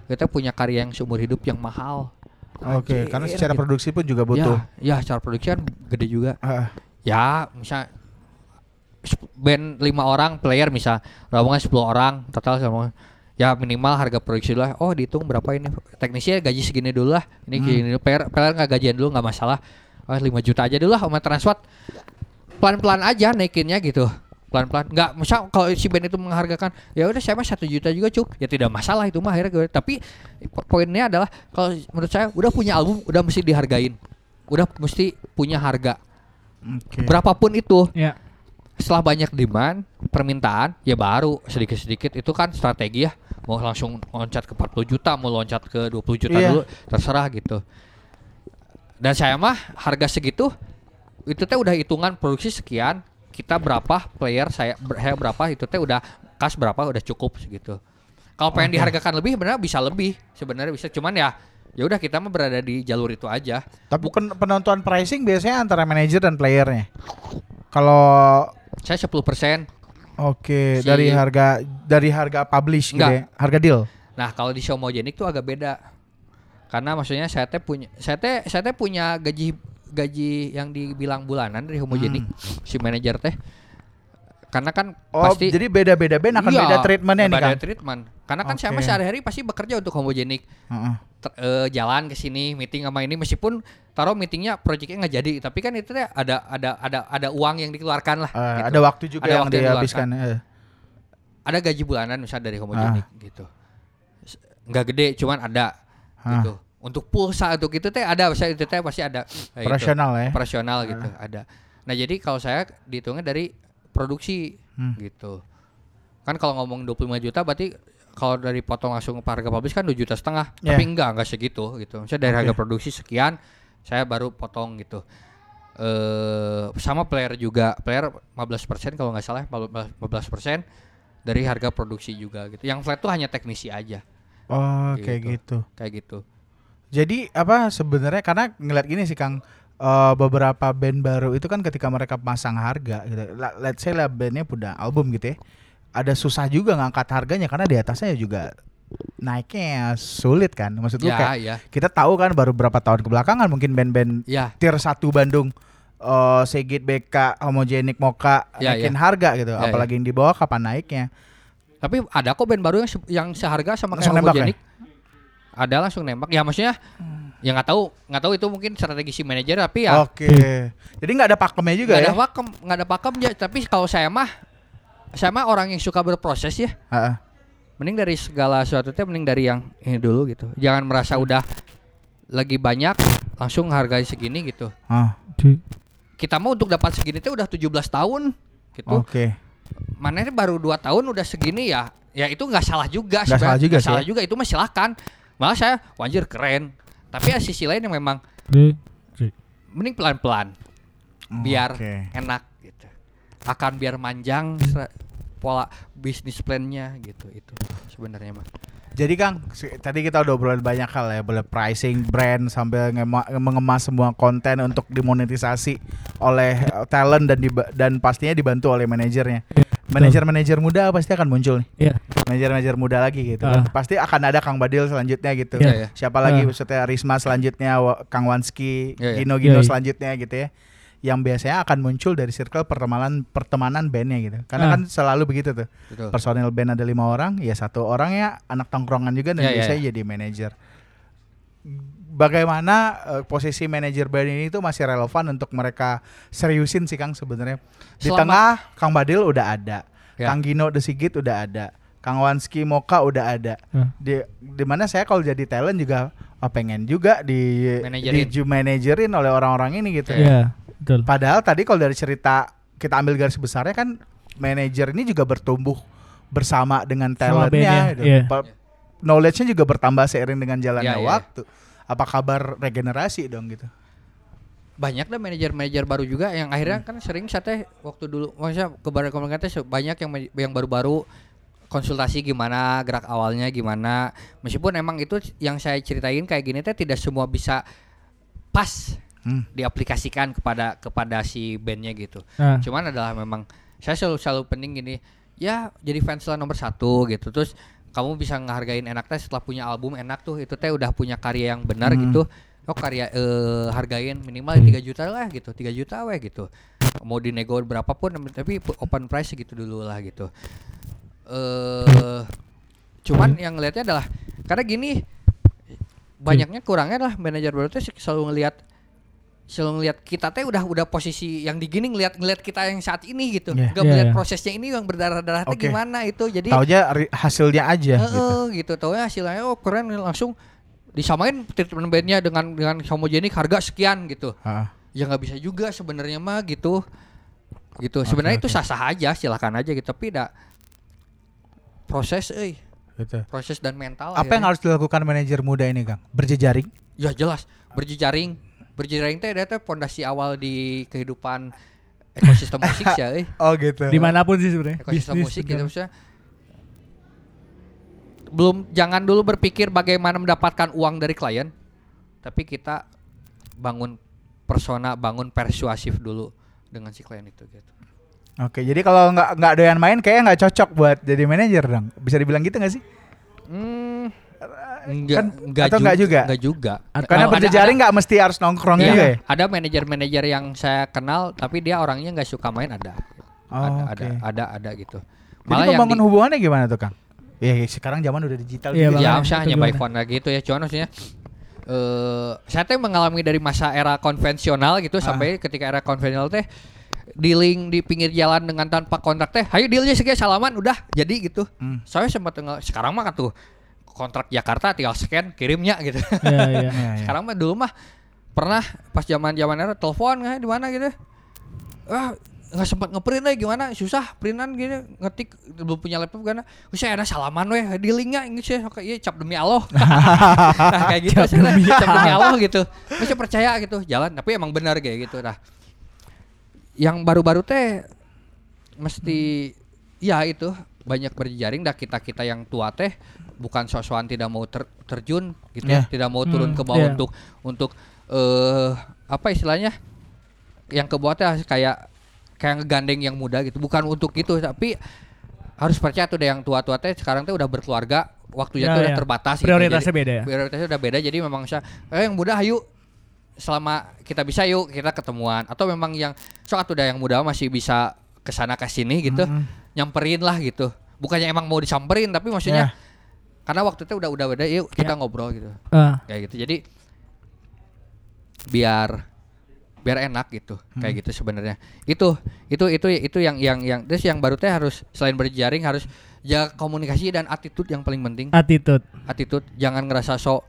kita punya karya yang seumur hidup yang mahal. Oke, karena Anjir, secara gitu. produksi pun juga butuh. Ya, ya secara produksi kan gede juga. Ah, Ya, misal sep- band lima orang player misal rombongan 10 orang total sama ya minimal harga produksi lah. Oh dihitung berapa ini? Teknisnya gaji segini dulu lah. Ini gini dulu. Player player nggak gajian dulu nggak masalah. Oh 5 juta aja dulu lah sama transfer pelan-pelan aja naikinnya gitu. Pelan-pelan. Nggak misal kalau si band itu menghargakan ya udah saya mah satu juta juga cuk. Ya tidak masalah itu mah akhirnya. Gue tapi po- poinnya adalah kalau menurut saya udah punya album udah mesti dihargain. Udah mesti punya harga. Oke. berapapun itu Ya. Setelah banyak demand permintaan ya baru. Sedikit-sedikit itu kan strategi ya. Mau langsung loncat ke 40 juta mau loncat ke 20 juta Iya. dulu terserah gitu. Dan saya mah harga segitu itu teh udah hitungan produksi sekian kita berapa player saya, ber- saya berapa itu teh udah kas berapa udah cukup segitu. Kalau pengen dihargakan lebih benar bisa lebih. Sebenarnya bisa cuman ya ya udah kita mah berada di jalur itu aja. Tapi pen- penentuan pricing biasanya antara manajer dan playernya. Kalau saya 10% oke Si- dari harga dari harga publish gitu ya, harga deal. Nah, kalau di Showmogenik tuh agak beda. Karena maksudnya saya teh punya saya teh saya teh punya gaji gaji yang dibilang bulanan dari Homogenik si manajer teh. Karena kan Oh, pasti jadi beda-beda band akan Iya, beda treatmentnya nih beda kan. treatment. Karena kan saya Oke. mah sehari-hari pasti bekerja untuk Homogenik. Heeh. Ter- eh, jalan ke sini meeting sama ini meskipun taruh meetingnya proyeknya nggak jadi tapi kan itu ada ada ada ada uang yang dikeluarkan lah Eh, gitu. Ada waktu juga Ada yang waktu yang dihabiskan. eh. ada gaji bulanan misalnya dari homogenik gitu S- nggak gede cuman ada Hah. gitu untuk pulsa untuk itu teh ada saya itu teh pasti ada gitu. Operasional ya. operasional gitu ada nah jadi kalau saya dihitungnya dari produksi Hmm. gitu kan kalau ngomong 25 juta berarti kalau dari potong langsung ke harga publish kan 2 juta setengah Yeah. tapi enggak enggak segitu gitu misalnya dari Oke. harga produksi sekian saya baru potong gitu eh sama player juga player 15% kalau nggak salah 15% dari harga produksi juga gitu yang flat tuh hanya teknisi aja Oh, Gitu. kayak gitu. kayak gitu Jadi apa sebenarnya karena ngeliat gini sih Kang eh, beberapa band baru itu kan ketika mereka pasang harga gitu. Let's say lah bandnya punya album gitu ya. Ada susah juga ngangkat harganya karena di atasnya juga naiknya sulit kan. Maksud ya kayak ya kita tahu kan baru berapa tahun kebelakangan mungkin band-band ya tier 1 Bandung eh Segit BK, Homogenik Moka Ya, naikin ya. harga gitu. Ya, Apalagi yang di bawah kapan naiknya. tapi ada kok band baru yang se- yang seharga sama kayak Langsung homogenik ada langsung nembak. Ya maksudnya ya nggak tahu nggak tahu itu mungkin strategi si manajer tapi ya Oke. Jadi nggak ada pakemnya juga nggak ya. ada pakem nggak ada pakem ya. Tapi kalau saya mah saya mah orang yang suka berproses ya. Heeh. mending dari segala sesuatu teh mending dari yang ini dulu gitu. Jangan merasa udah lagi banyak langsung hargai segini gitu. Ah, kita mau untuk dapat segini teh udah 17 tahun gitu. Oke. mana ini baru 2 tahun udah segini ya. Ya itu nggak salah juga Nggak salah juga Nggak sih salah ya. juga itu mah silakan malah saya wanjir keren. Tapi ya sisi lain yang memang mending pelan-pelan biar Oke. enak gitu. Akan biar manjang pola bisnis plannya gitu itu sebenarnya mah Jadi Kang, tadi kita udah obrolin banyak hal ya, boleh pricing, brand sambil ngema- mengemas semua konten untuk dimonetisasi oleh eh, talent dan dan pastinya dibantu oleh manajernya. Manajer-manajer muda pasti akan muncul nih. Iya. Manajer-manajer muda lagi gitu. kan. Ah. Pasti akan ada Kang Badil selanjutnya gitu. Iya, iya. Siapa lagi Ah. maksudnya Risma selanjutnya, Kang Wanski, Iya, iya. Gino-Gino Iya, iya. selanjutnya gitu ya. Yang biasanya akan muncul dari circle pertemanan pertemanan bandnya gitu. Karena Ah. kan selalu begitu tuh Betul. personil band ada lima orang, ya satu orang ya anak tongkrongan juga dan Ya, ya, biasanya jadi manajer. Bagaimana eh, posisi manajer band ini tuh masih relevan untuk mereka seriusin sih Kang sebenarnya. Di Selama- tengah Kang Badil udah ada, Ya. Kang Gino The Sigit udah ada, Kang Wanski Moka udah ada. Hmm. Di di mana saya kalau jadi talent juga oh, pengen juga di Manajerin. di manajerin oleh orang-orang ini gitu. Iya, betul. Padahal tadi kalau dari cerita kita ambil garis besarnya kan manajer ini juga bertumbuh bersama dengan talentnya, bandnya, gitu. iya. Knowledge-nya juga bertambah seiring dengan jalannya Iya, iya. waktu. Apa kabar regenerasi dong gitu? banyak dah manajer-manajer baru juga yang akhirnya kan sering saya teh waktu dulu maksudnya ke barat komunikasi banyak yang yang baru-baru konsultasi gimana gerak awalnya gimana meskipun emang itu yang saya ceritain kayak gini teh tidak semua bisa pas Hmm. diaplikasikan kepada kepada si bandnya gitu. Nah, cuman adalah memang saya selalu selalu penting gini ya jadi fans lah nomor satu gitu. Terus kamu bisa ngehargain enak teh setelah punya album enak tuh itu teh udah punya karya yang benar Hmm. gitu. Oh karya eh, hargain minimal 3 juta lah gitu. 3 juta weh gitu. Mau dinego berapapun tapi open price gitu dulu lah gitu. Eh cuman yang ngelihatnya adalah karena gini banyaknya kurangnya adalah manajer baru tuh selalu ngelihat selalu ngelihat kita teh udah udah posisi yang di gini ngelihat ngelihat kita yang saat ini gitu Iya. nggak Iya, melihat iya. prosesnya ini yang berdarah-darah teh Oke. gimana itu jadi Taunya ri- hasilnya aja gitu. Heeh, gitu taunya hasilnya oh keren langsung disamain treatment bandnya dengan dengan homogenik harga sekian gitu Heeh. ya nggak bisa juga sebenarnya mah gitu gitu sebenarnya itu oke. sah-sah aja silakan aja gitu tapi tidak proses eh Gitu. proses dan mental Apa yang akhirnya. harus dilakukan manajer muda ini, Kang? Berjejaring? ya jelas berjejaring berjejaring teh ada teh pondasi awal di kehidupan ekosistem musik ya eh. Oh gitu. Di mana pun sih sebenarnya. ekosistem Bisnis musik gitu maksudnya belum jangan dulu berpikir bagaimana mendapatkan uang dari klien tapi kita bangun persona bangun persuasif dulu dengan si klien itu gitu Oke, jadi kalau nggak nggak doyan main kayaknya nggak cocok buat jadi manajer dong. Bisa dibilang gitu nggak sih? hmm, enggak Kan- atau enggak juga? enggak juga Karena Ada- berjejaring ada- nggak mesti harus nongkrong Iya, juga ya. ada manajer-manajer yang saya kenal tapi dia orangnya nggak suka main ada Oh, ada, oke. ada ada ada gitu Jadi membangun hubungannya gimana tuh, Kang? Ya sekarang zaman udah digital. Iya, juga. Bang. ya Makanya, saya itu hanya by phone lah gitu ya cuman maksudnya eh saya teh mengalami dari masa era konvensional gitu Ah. sampai ketika era konvensional teh dealing di pinggir jalan dengan tanpa kontrak teh ayo dealnya sekian salaman udah jadi gitu Hmm. saya sempat sekarang mah kan tuh kontrak Jakarta tinggal scan kirimnya gitu. Iya, iya. Iya, iya. sekarang mah dulu mah pernah pas zaman zaman era telepon nggak di mana? gitu. Ah nggak sempat ngeprint lagi gimana? Susah printan gini ngetik belum punya laptop karena saya ada salaman weh dealingnya ini saya kayak iya cap demi Allah. Nah, kayak gitu cap demi, cap demi Allah. Gitu. Saya percaya gitu. Jalan tapi emang benar kayak gitu. Nah yang baru-baru teh mesti ya itu banyak berjejaring dah kita kita yang tua teh bukan sosokan tidak mau ter- terjun gitu ya Iya. tidak mau turun Hmm, ke bawah iya. untuk untuk eh apa istilahnya yang ke bawah kayak kayak ngegandeng yang muda gitu bukan untuk itu tapi harus percaya tuh deh yang tua-tua teh sekarang teh udah berkeluarga waktunya Ya, tuh udah ya. terbatas Prioritasnya gitu. beda ya? prioritasnya udah beda jadi memang saya eh, yang muda ayo selama kita bisa yuk kita ketemuan atau memang yang soal udah yang muda masih bisa ke sana ke sini gitu Mm-mm. nyamperin lah gitu bukannya emang mau disamperin tapi maksudnya Ya. Karena waktu itu udah udah beda yuk kita ngobrol gitu. Ah, kayak gitu. Jadi biar biar enak gitu. Kayak gitu sebenarnya. Itu itu itu itu yang yang yang terus yang baru teh harus selain berjaring harus jaga komunikasi dan attitude yang paling penting. Attitude. attitude. Jangan ngerasa sok.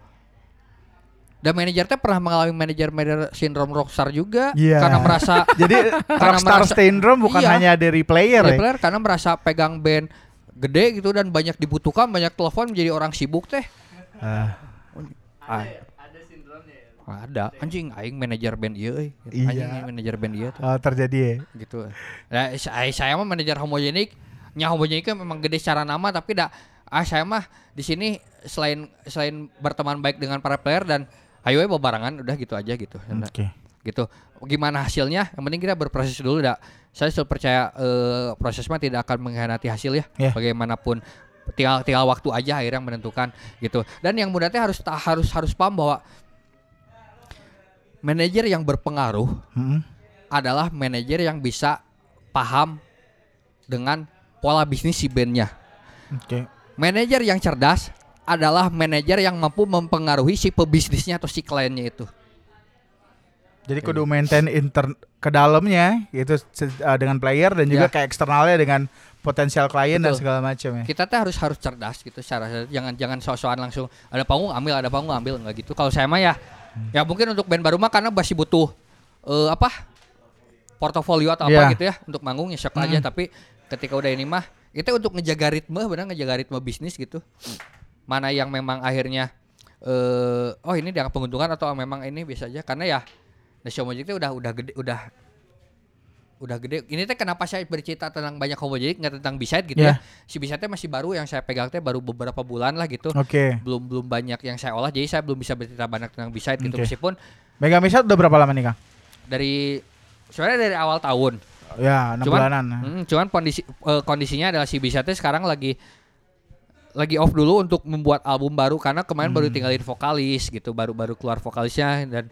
Dan manajer teh pernah mengalami manajer manajer sindrom rockstar juga. Iya. karena merasa Jadi Karena rockstar merasa- syndrome bukan Iya. hanya dari player dari ya. player karena merasa pegang band gede gitu dan banyak dibutuhkan banyak telepon menjadi orang sibuk teh. Ah, Ah. ada anjing aing manajer band euy. Iya. anjing manajer band ieu tuh oh, terjadi ya. gitu. Nah saya, saya mah manajer homogenik. Nya homogenik kan memang gede secara nama tapi dah ah saya mah di sini selain selain berteman baik dengan para player dan ayo we bebarengan udah gitu aja gitu. Oke. Gitu. Gimana hasilnya? Yang penting kita berproses dulu dah saya selalu percaya eh, proses mah tidak akan mengkhianati hasil ya. Ya. bagaimanapun tinggal tinggal waktu aja akhirnya yang menentukan gitu. Dan yang muda teh harus ta- harus harus paham bahwa manajer yang berpengaruh Mm-mm. adalah manajer yang bisa paham dengan pola bisnis si bandnya. Oke. manajer yang cerdas adalah manajer yang mampu mempengaruhi si pebisnisnya atau si kliennya itu Jadi kudu maintain inter ke dalamnya gitu se- uh, dengan player dan juga Ya. ke eksternalnya dengan potensial klien dan Betul. segala macam ya. kita tuh harus harus cerdas gitu secara jangan jangan sok-sokan langsung ada panggung ambil ada panggung ambil nggak gitu. Kalau saya mah ya ya mungkin untuk band baru mah karena masih butuh eh, apa portofolio atau apa Iya. gitu ya untuk manggung ya shock aja. Tapi ketika udah ini mah itu untuk ngejaga ritme benar ngejaga ritme bisnis gitu. Mana yang memang akhirnya eh oh ini dianggap penguntungan atau memang ini biasa aja. Karena ya Nasi Homojik itu udah udah gede udah udah gede. Ini teh kenapa saya bercerita tentang banyak Homojik nggak tentang Biside gitu Iya. ya. Si Biside teh masih baru yang saya pegang teh baru beberapa bulan lah gitu. Oke. Belum belum banyak yang saya olah jadi saya belum bisa bercerita banyak tentang Biside gitu meskipun Mega Misat udah berapa lama nih, Kang? dari sebenarnya dari awal tahun. Ya, enam Cuman- bulanan. Hmm, cuman kondisi eh, kondisinya adalah si Biside teh sekarang lagi lagi off dulu untuk membuat album baru karena kemarin Hmm. baru tinggalin vokalis gitu, baru-baru keluar vokalisnya dan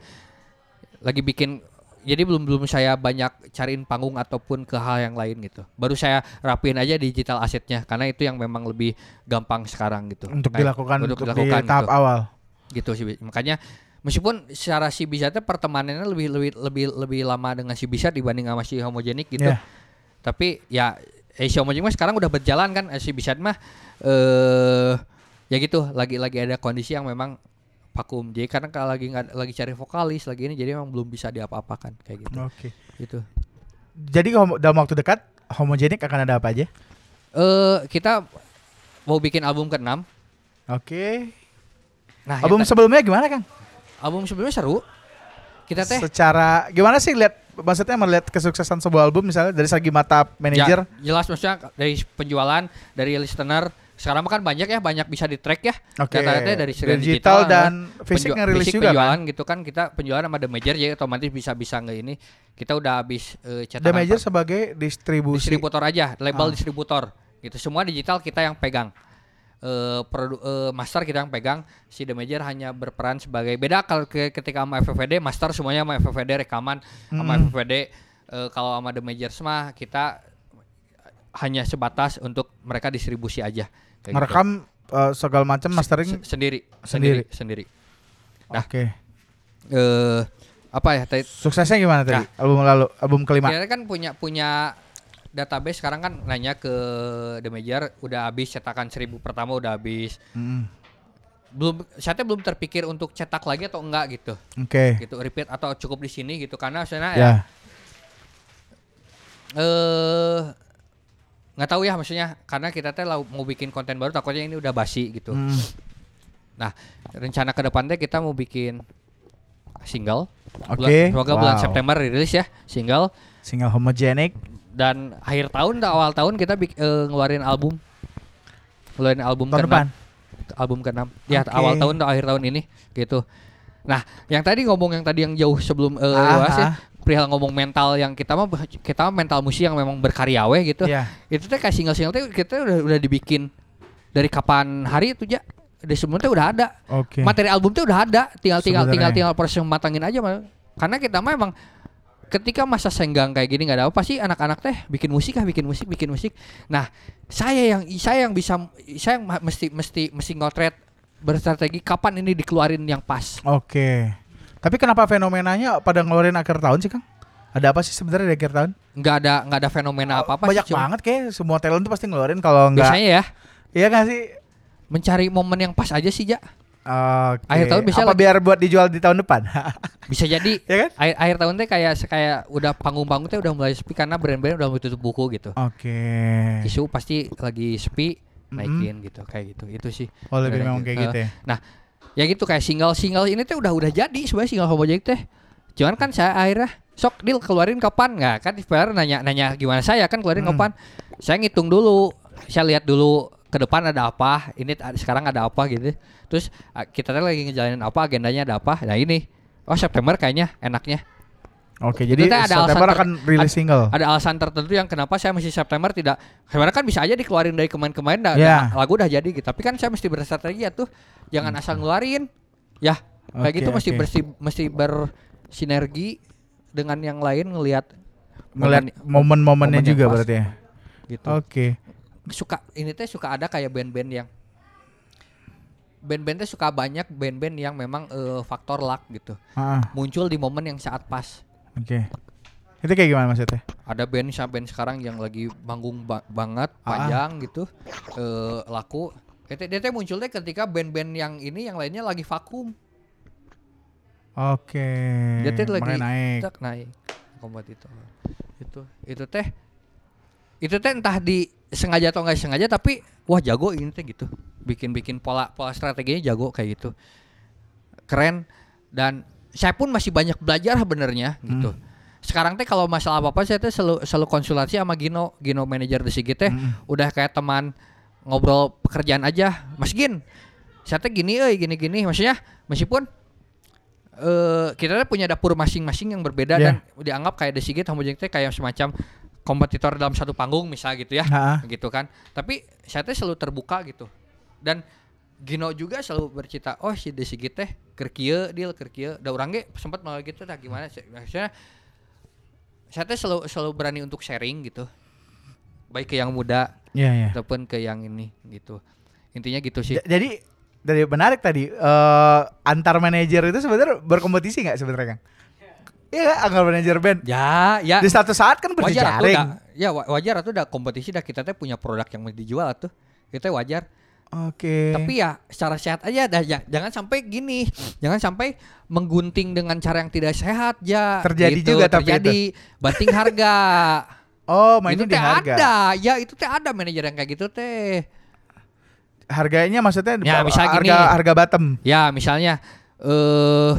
lagi bikin jadi belum belum saya banyak cariin panggung ataupun ke hal yang lain gitu. Baru saya rapiin aja digital asetnya karena itu yang memang lebih gampang sekarang gitu. Untuk Kayak- dilakukan untuk dilakukan di tahap gitu awal. gitu sih makanya meskipun secara si Bisatnya pertemanannya lebih lebih lebih lebih lama dengan si Bisat dibanding sama si homogenik gitu Iya. tapi ya eh, si homogenik mah sekarang udah berjalan kan eh, si Bisat mah eh ya gitu lagi lagi ada kondisi yang memang vakum jadi karena kalau lagi nggak lagi cari vokalis lagi ini jadi memang belum bisa diapa-apakan kayak gitu Oke. gitu Jadi dalam waktu dekat homogenik akan ada apa aja? eh kita mau bikin album ke-6 Oke. nah Album ya, sebelumnya gimana, Kang? album sebelumnya seru kita teh Secara gimana sih lihat maksudnya melihat kesuksesan sebuah album misalnya dari segi mata manajer? Ya, jelas maksudnya dari penjualan, dari listener. Sekarang mah kan banyak ya, banyak bisa di track ya. Oke. Data-datanya dari Digital digital, dan eh, fisik ngerilis fisik juga penjualan kan? gitu kan kita penjualan sama The Major jadi otomatis bisa bisa nge ini. Kita udah habis eh, The cetakan Major sebagai distribusi. distributor aja, label Ah. distributor. Gitu. Semua digital kita yang pegang. Eh produ- eh, master kita yang pegang, si The Major hanya berperan sebagai beda kalau ke- ketika sama FFVD, master semuanya sama FFVD rekaman sama Mm-mm. FFVD. Eh, kalau sama The Major mah kita hanya sebatas untuk mereka distribusi aja. Kayak gitu. Ngerekam eh, segala macam mastering. Se- sendiri, Sendiri. sendiri, nah. Oke. Eh apa ya? Tadi Suksesnya gimana tadi? Nah. Album lalu, album kelima. kita kan punya punya database sekarang kan nanya ke The Major udah habis cetakan seribu pertama udah habis. Mm, Belum saya belum terpikir untuk cetak lagi atau enggak gitu. Oke. Gitu repeat atau cukup di sini gitu karena sebenarnya ya Ya. eh nggak tahu ya maksudnya karena kita teh mau bikin konten baru takutnya ini udah basi gitu. Mm, Nah, rencana ke depannya kita mau bikin single. Oke. Bulan- Semoga bulan Wow. September rilis ya single Single homogenik. dan akhir tahun atau awal tahun kita bik- eh, ngeluarin album. Ngeluarin album Tahun ke-6. depan. Album ke-6. Ya, Oke. awal tahun atau akhir tahun ini gitu. Nah, yang tadi ngomong yang tadi yang jauh sebelum eh Ah, ya, ah. Perihal ngomong mental yang kita mah kita mah mental musik yang memang berkarya we gitu. Iya. Itu teh kayak single-single teh kita udah udah dibikin dari kapan hari itu ya. Dari sebelumnya teh udah ada. Oke. Materi album tuh udah ada, tinggal tinggal tinggal tinggal proses matangin aja Mal. Karena kita mah emang ketika masa senggang kayak gini nggak ada apa pasti anak-anak teh bikin musik ah bikin musik bikin musik. Nah, saya yang saya yang bisa saya yang mesti mesti mesti ngotret berstrategi kapan ini dikeluarin yang pas. Oke. Tapi kenapa fenomenanya pada ngeluarin akhir tahun sih, Kang? Ada apa sih sebenarnya di akhir tahun? nggak ada nggak ada fenomena apa apa Banyak banget kayak semua talent tuh pasti ngeluarin kalau enggak. biasanya ya Iya nggak sih? mencari momen yang pas aja sih ja Oke. Akhir tahun biasanya apa lagi- biar buat dijual di tahun depan? bisa jadi ya kan? akhir, akhir tahun teh kayak kayak udah panggung-panggung teh udah mulai sepi karena brand-brand udah mau tutup buku gitu Oke. isu pasti lagi sepi naikin gitu kayak gitu itu sih Oh lebih memang gitu. kayak gitu ya. nah ya gitu kayak single single ini teh udah udah jadi sebenarnya single homogenik teh. Cuman kan saya akhirnya sok deal keluarin kapan? Nggak kan sebenarnya nanya nanya gimana saya kan keluarin Hmm. kapan? Saya ngitung dulu saya lihat dulu ke depan ada apa ini sekarang ada apa gitu. Terus kita lagi ngejalanin apa agendanya ada apa? Nah ini. Oh September kayaknya enaknya Oke, jadi teh ada September alasan akan rilis single. ada alasan tertentu yang kenapa saya mesti September tidak sebenarnya kan bisa aja dikeluarin dari kemarin-kemarin dah- Ya. dah lagu udah jadi gitu tapi kan saya mesti berstrategi ya tuh jangan asal ngeluarin ya kayak Oke, gitu mesti oke. bersih mesti bersinergi dengan yang lain ngelihat Ngeliat momen- momen-momennya momen juga pas. berarti ya. gitu Oke. suka ini teh suka ada kayak band-band yang band-band teh suka banyak band-band yang memang eh, faktor luck gitu Ah, muncul di momen yang saat pas Oke. Itu kayak gimana maksudnya? ada band band sekarang yang lagi manggung ba- banget Ah. panjang gitu eh laku Dia teh- dia teh munculnya ketika band-band yang ini yang lainnya lagi vakum Oke. dia teh lagi naik. tak naik kompetitor itu itu teh itu teh entah di sengaja atau nggak sengaja tapi wah jago ini teh gitu bikin bikin pola pola strateginya jago kayak gitu keren dan saya pun masih banyak belajar benernya gitu Hmm. sekarang teh kalau masalah apa apa saya teh selalu selalu konsultasi sama Gino Gino manajer di Sigit teh Hmm. udah kayak teman ngobrol pekerjaan aja Mas Gin saya teh gini euy gini gini maksudnya meskipun eh kita teh punya dapur masing-masing yang berbeda Yeah. dan dianggap kayak The Sigit Homogenik teh kayak semacam kompetitor dalam satu panggung misal gitu ya Ha-ha. gitu kan tapi saya teh selalu terbuka gitu dan Gino juga selalu bercita oh si Desi teh keur kieu deal keur kieu. Da urang ge sempat malah gitu tah gimana sih? Maksudnya saya teh selalu selalu berani untuk sharing gitu. Baik ke yang muda Iya, iya. ataupun ke yang ini gitu. Intinya gitu sih. Ja- Jadi dari menarik tadi eh antar manajer itu sebenarnya berkompetisi nggak sebenarnya Kang? Iya, antar manajer band. ya ya. Di satu saat kan wajar berjejaring. dah. Ya wa- wajar atuh udah kompetisi dah kita teh punya produk yang mau dijual itu teh wajar Oke. tapi ya secara sehat aja dah. Ya, jangan sampai gini. Jangan sampai menggunting dengan cara yang tidak sehat ya Terjadi juga tapi terjadi. banting harga. Oh, itu mainnya di teh harga. ada. Ya itu teh ada manajer yang kayak gitu teh. Harganya maksudnya di Ya, misal harga gini. harga bottom. ya misalnya eh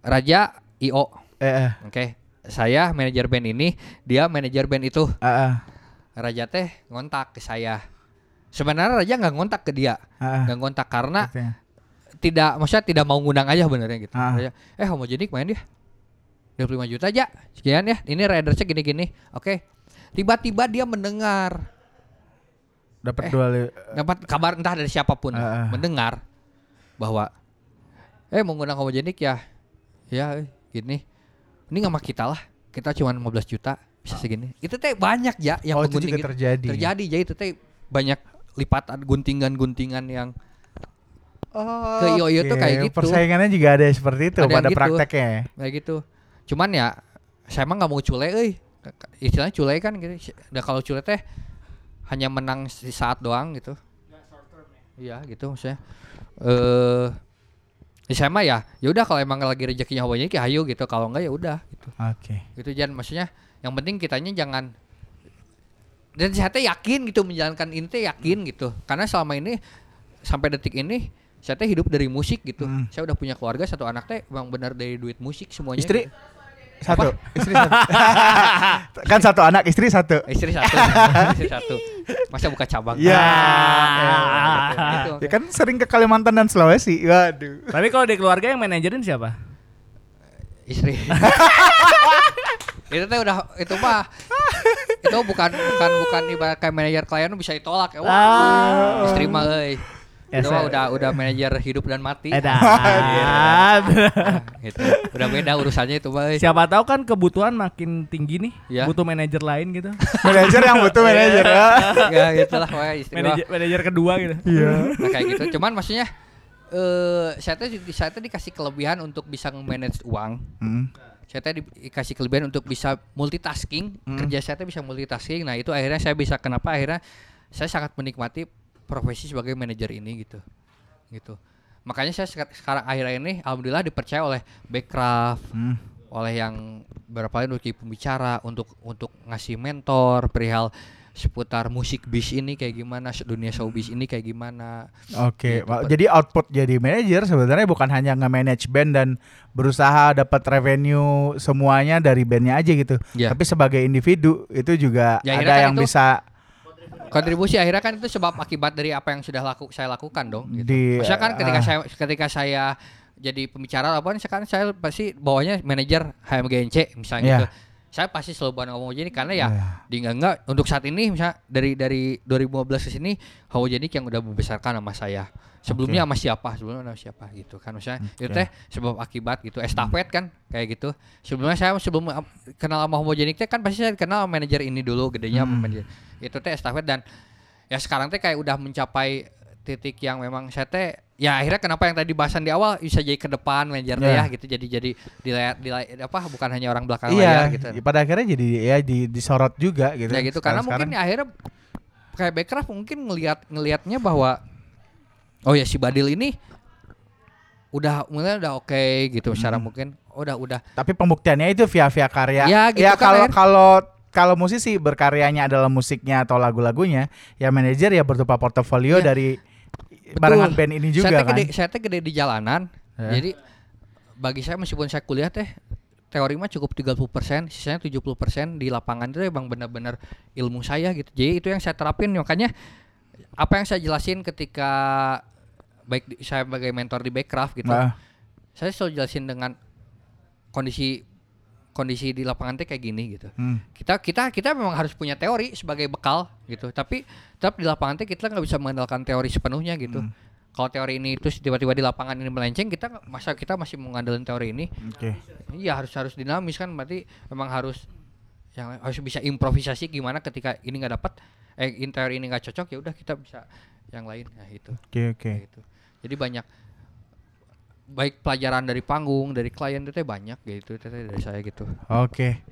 Raja IO Eh, eh, oke. Saya manajer band ini dia manajer band itu. Eh, eh, Raja teh ngontak ke saya sebenarnya Raja nggak ngontak ke dia nggak ngontak karena Gitu ya. tidak maksudnya tidak mau ngundang aja benernya gitu. Ah. Raja, eh homogenik main dia. 25 juta aja. Sekian ya. Ini ridersnya gini-gini. Oke. Tiba-tiba dia mendengar Dapat Eh. dua li- dapat kabar entah dari siapa pun Ah, ah. mendengar bahwa eh mau ngundang homogenik ya. Ya gini. Ini nggak sama kita lah. Kita cuma 15 juta bisa segini. Itu teh banyak ya yang Oh, itu juga gitu. terjadi. Terjadi jadi itu teh banyak lipatan guntingan-guntingan yang Oh, Ke IO-IO tuh oke. kayak gitu. Persaingannya juga ada seperti itu Ada pada gitu. prakteknya. kayak gitu cuman ya saya emang nggak mau cule euy istilahnya cule kan gitu dan kalau cule teh hanya menang di saat doang gitu iya gitu maksudnya eh ya saya mah ya ya udah kalau emang lagi rezekinya hawanya ya ayo gitu kalau enggak ya udah gitu Oke. gitu jangan maksudnya yang penting kitanya jangan dan saya teh yakin gitu menjalankan ini teh yakin gitu karena selama ini sampai detik ini saya teh hidup dari musik gitu Hmm. saya udah punya keluarga satu anak teh emang benar dari duit musik semuanya Istri gitu. satu, istri satu. kan satu anak, istri satu. istri satu istri satu masa buka cabang Ya. gitu, gitu. Ya kan sering ke Kalimantan dan Sulawesi. Waduh. Tapi kalau di keluarga yang manajerin siapa? istri itu teh udah itu mah itu bukan bukan bukan ibarat kayak manajer klien bisa ditolak ya wah Ah. istri mah euy Ya, itu mah saya- udah udah manajer hidup dan mati Edan. gitu udah beda urusannya itu mah euy. Siapa tahu kan kebutuhan makin tinggi nih, Ya. butuh manajer lain gitu. Manajer yang butuh manajer ya. ya itulah pokoknya istri manajer, manajer kedua gitu. Iya. Nah, kayak gitu. Cuman maksudnya eh saya tuh saya tuh dikasih kelebihan untuk bisa manage uang. Hmm. Saya tuh di- dikasih kelebihan untuk bisa multitasking. Kerja saya bisa multitasking. Nah, itu akhirnya saya bisa kenapa akhirnya saya sangat menikmati profesi sebagai manajer ini gitu. Gitu. Makanya saya seka- sekarang akhirnya ini alhamdulillah dipercaya oleh Backcraft, Hmm. oleh yang berapa kali untuk pembicara untuk untuk ngasih mentor perihal seputar musik bis ini kayak gimana, dunia showbiz ini kayak gimana. Oke, Gitu, Wah, Pak. jadi output jadi manajer sebenarnya bukan hanya nge-manage band dan berusaha dapat revenue semuanya dari bandnya aja gitu. Ya. Tapi sebagai individu itu juga Ya, ada kan yang itu- bisa kontribusi akhirnya kan itu sebab akibat dari apa yang sudah laku saya lakukan dong gitu. Di- Maksudnya kan ketika ah. saya ketika saya jadi pembicara apa sekarang saya pasti bawahnya manajer HMGNC misalnya Iya. gitu. Saya pasti selalu ngomong jadi karena ya Iya. di enggak enggak untuk saat ini misalnya dari dari 2015 ke sini Homogenik yang udah membesarkan nama saya. Sebelumnya sama siapa? Sebelumnya sama siapa gitu kan maksudnya itu Oke. teh sebab akibat gitu. Estafet kan kayak gitu. Sebelumnya saya sebelum uh, kenal sama Homogenik teh kan pasti saya kenal manajer ini dulu gedenya Hmm. manajer. Itu teh estafet dan ya sekarang teh kayak udah mencapai titik yang memang saya teh ya akhirnya kenapa yang tadi bahasan di awal bisa jadi ke depan manajer teh Ya. ya gitu jadi jadi di layar, di layar- apa bukan hanya orang belakang layar Iya, gitu. pada akhirnya jadi ya di, disorot juga gitu. Ya gitu karena mungkin ya akhirnya kayak Backcraft mungkin ngelihat ngelihatnya bahwa oh ya si Badil ini udah mulai udah oke gitu secara mungkin oh, udah udah tapi pembuktiannya itu via via karya. Ya, gitu kan, kalau akhir- kalau kalau musisi berkaryanya adalah musiknya atau lagu-lagunya, ya manajer ya berupa portofolio Iya. dari. Barengan band ini juga saya kan. gede, saya teh gede di jalanan. Ya. Jadi bagi saya meskipun saya kuliah teh teori mah cukup 30%, sisanya 70% di lapangan itu emang benar-benar ilmu saya gitu. Jadi itu yang saya terapin makanya apa yang saya jelasin ketika baik di- saya sebagai mentor di Backcraft gitu. Nah, Saya selalu jelasin dengan kondisi kondisi di lapangan teh kayak gini gitu. Hmm. Kita kita kita memang harus punya teori sebagai bekal gitu. Tapi tetap di lapangan teh kita nggak bisa mengandalkan teori sepenuhnya gitu. Hmm. Kalau teori ini terus tiba-tiba di lapangan ini melenceng, kita masa kita masih mengandalkan teori ini? Oke. Iya harus harus dinamis kan berarti memang harus yang harus bisa improvisasi gimana ketika ini nggak dapat eh teori ini nggak cocok ya udah kita bisa yang lain nah itu Oke oke. kayak gitu. Jadi banyak baik pelajaran dari panggung dari klien itu teh banyak gitu itu teh dari saya gitu. Oke.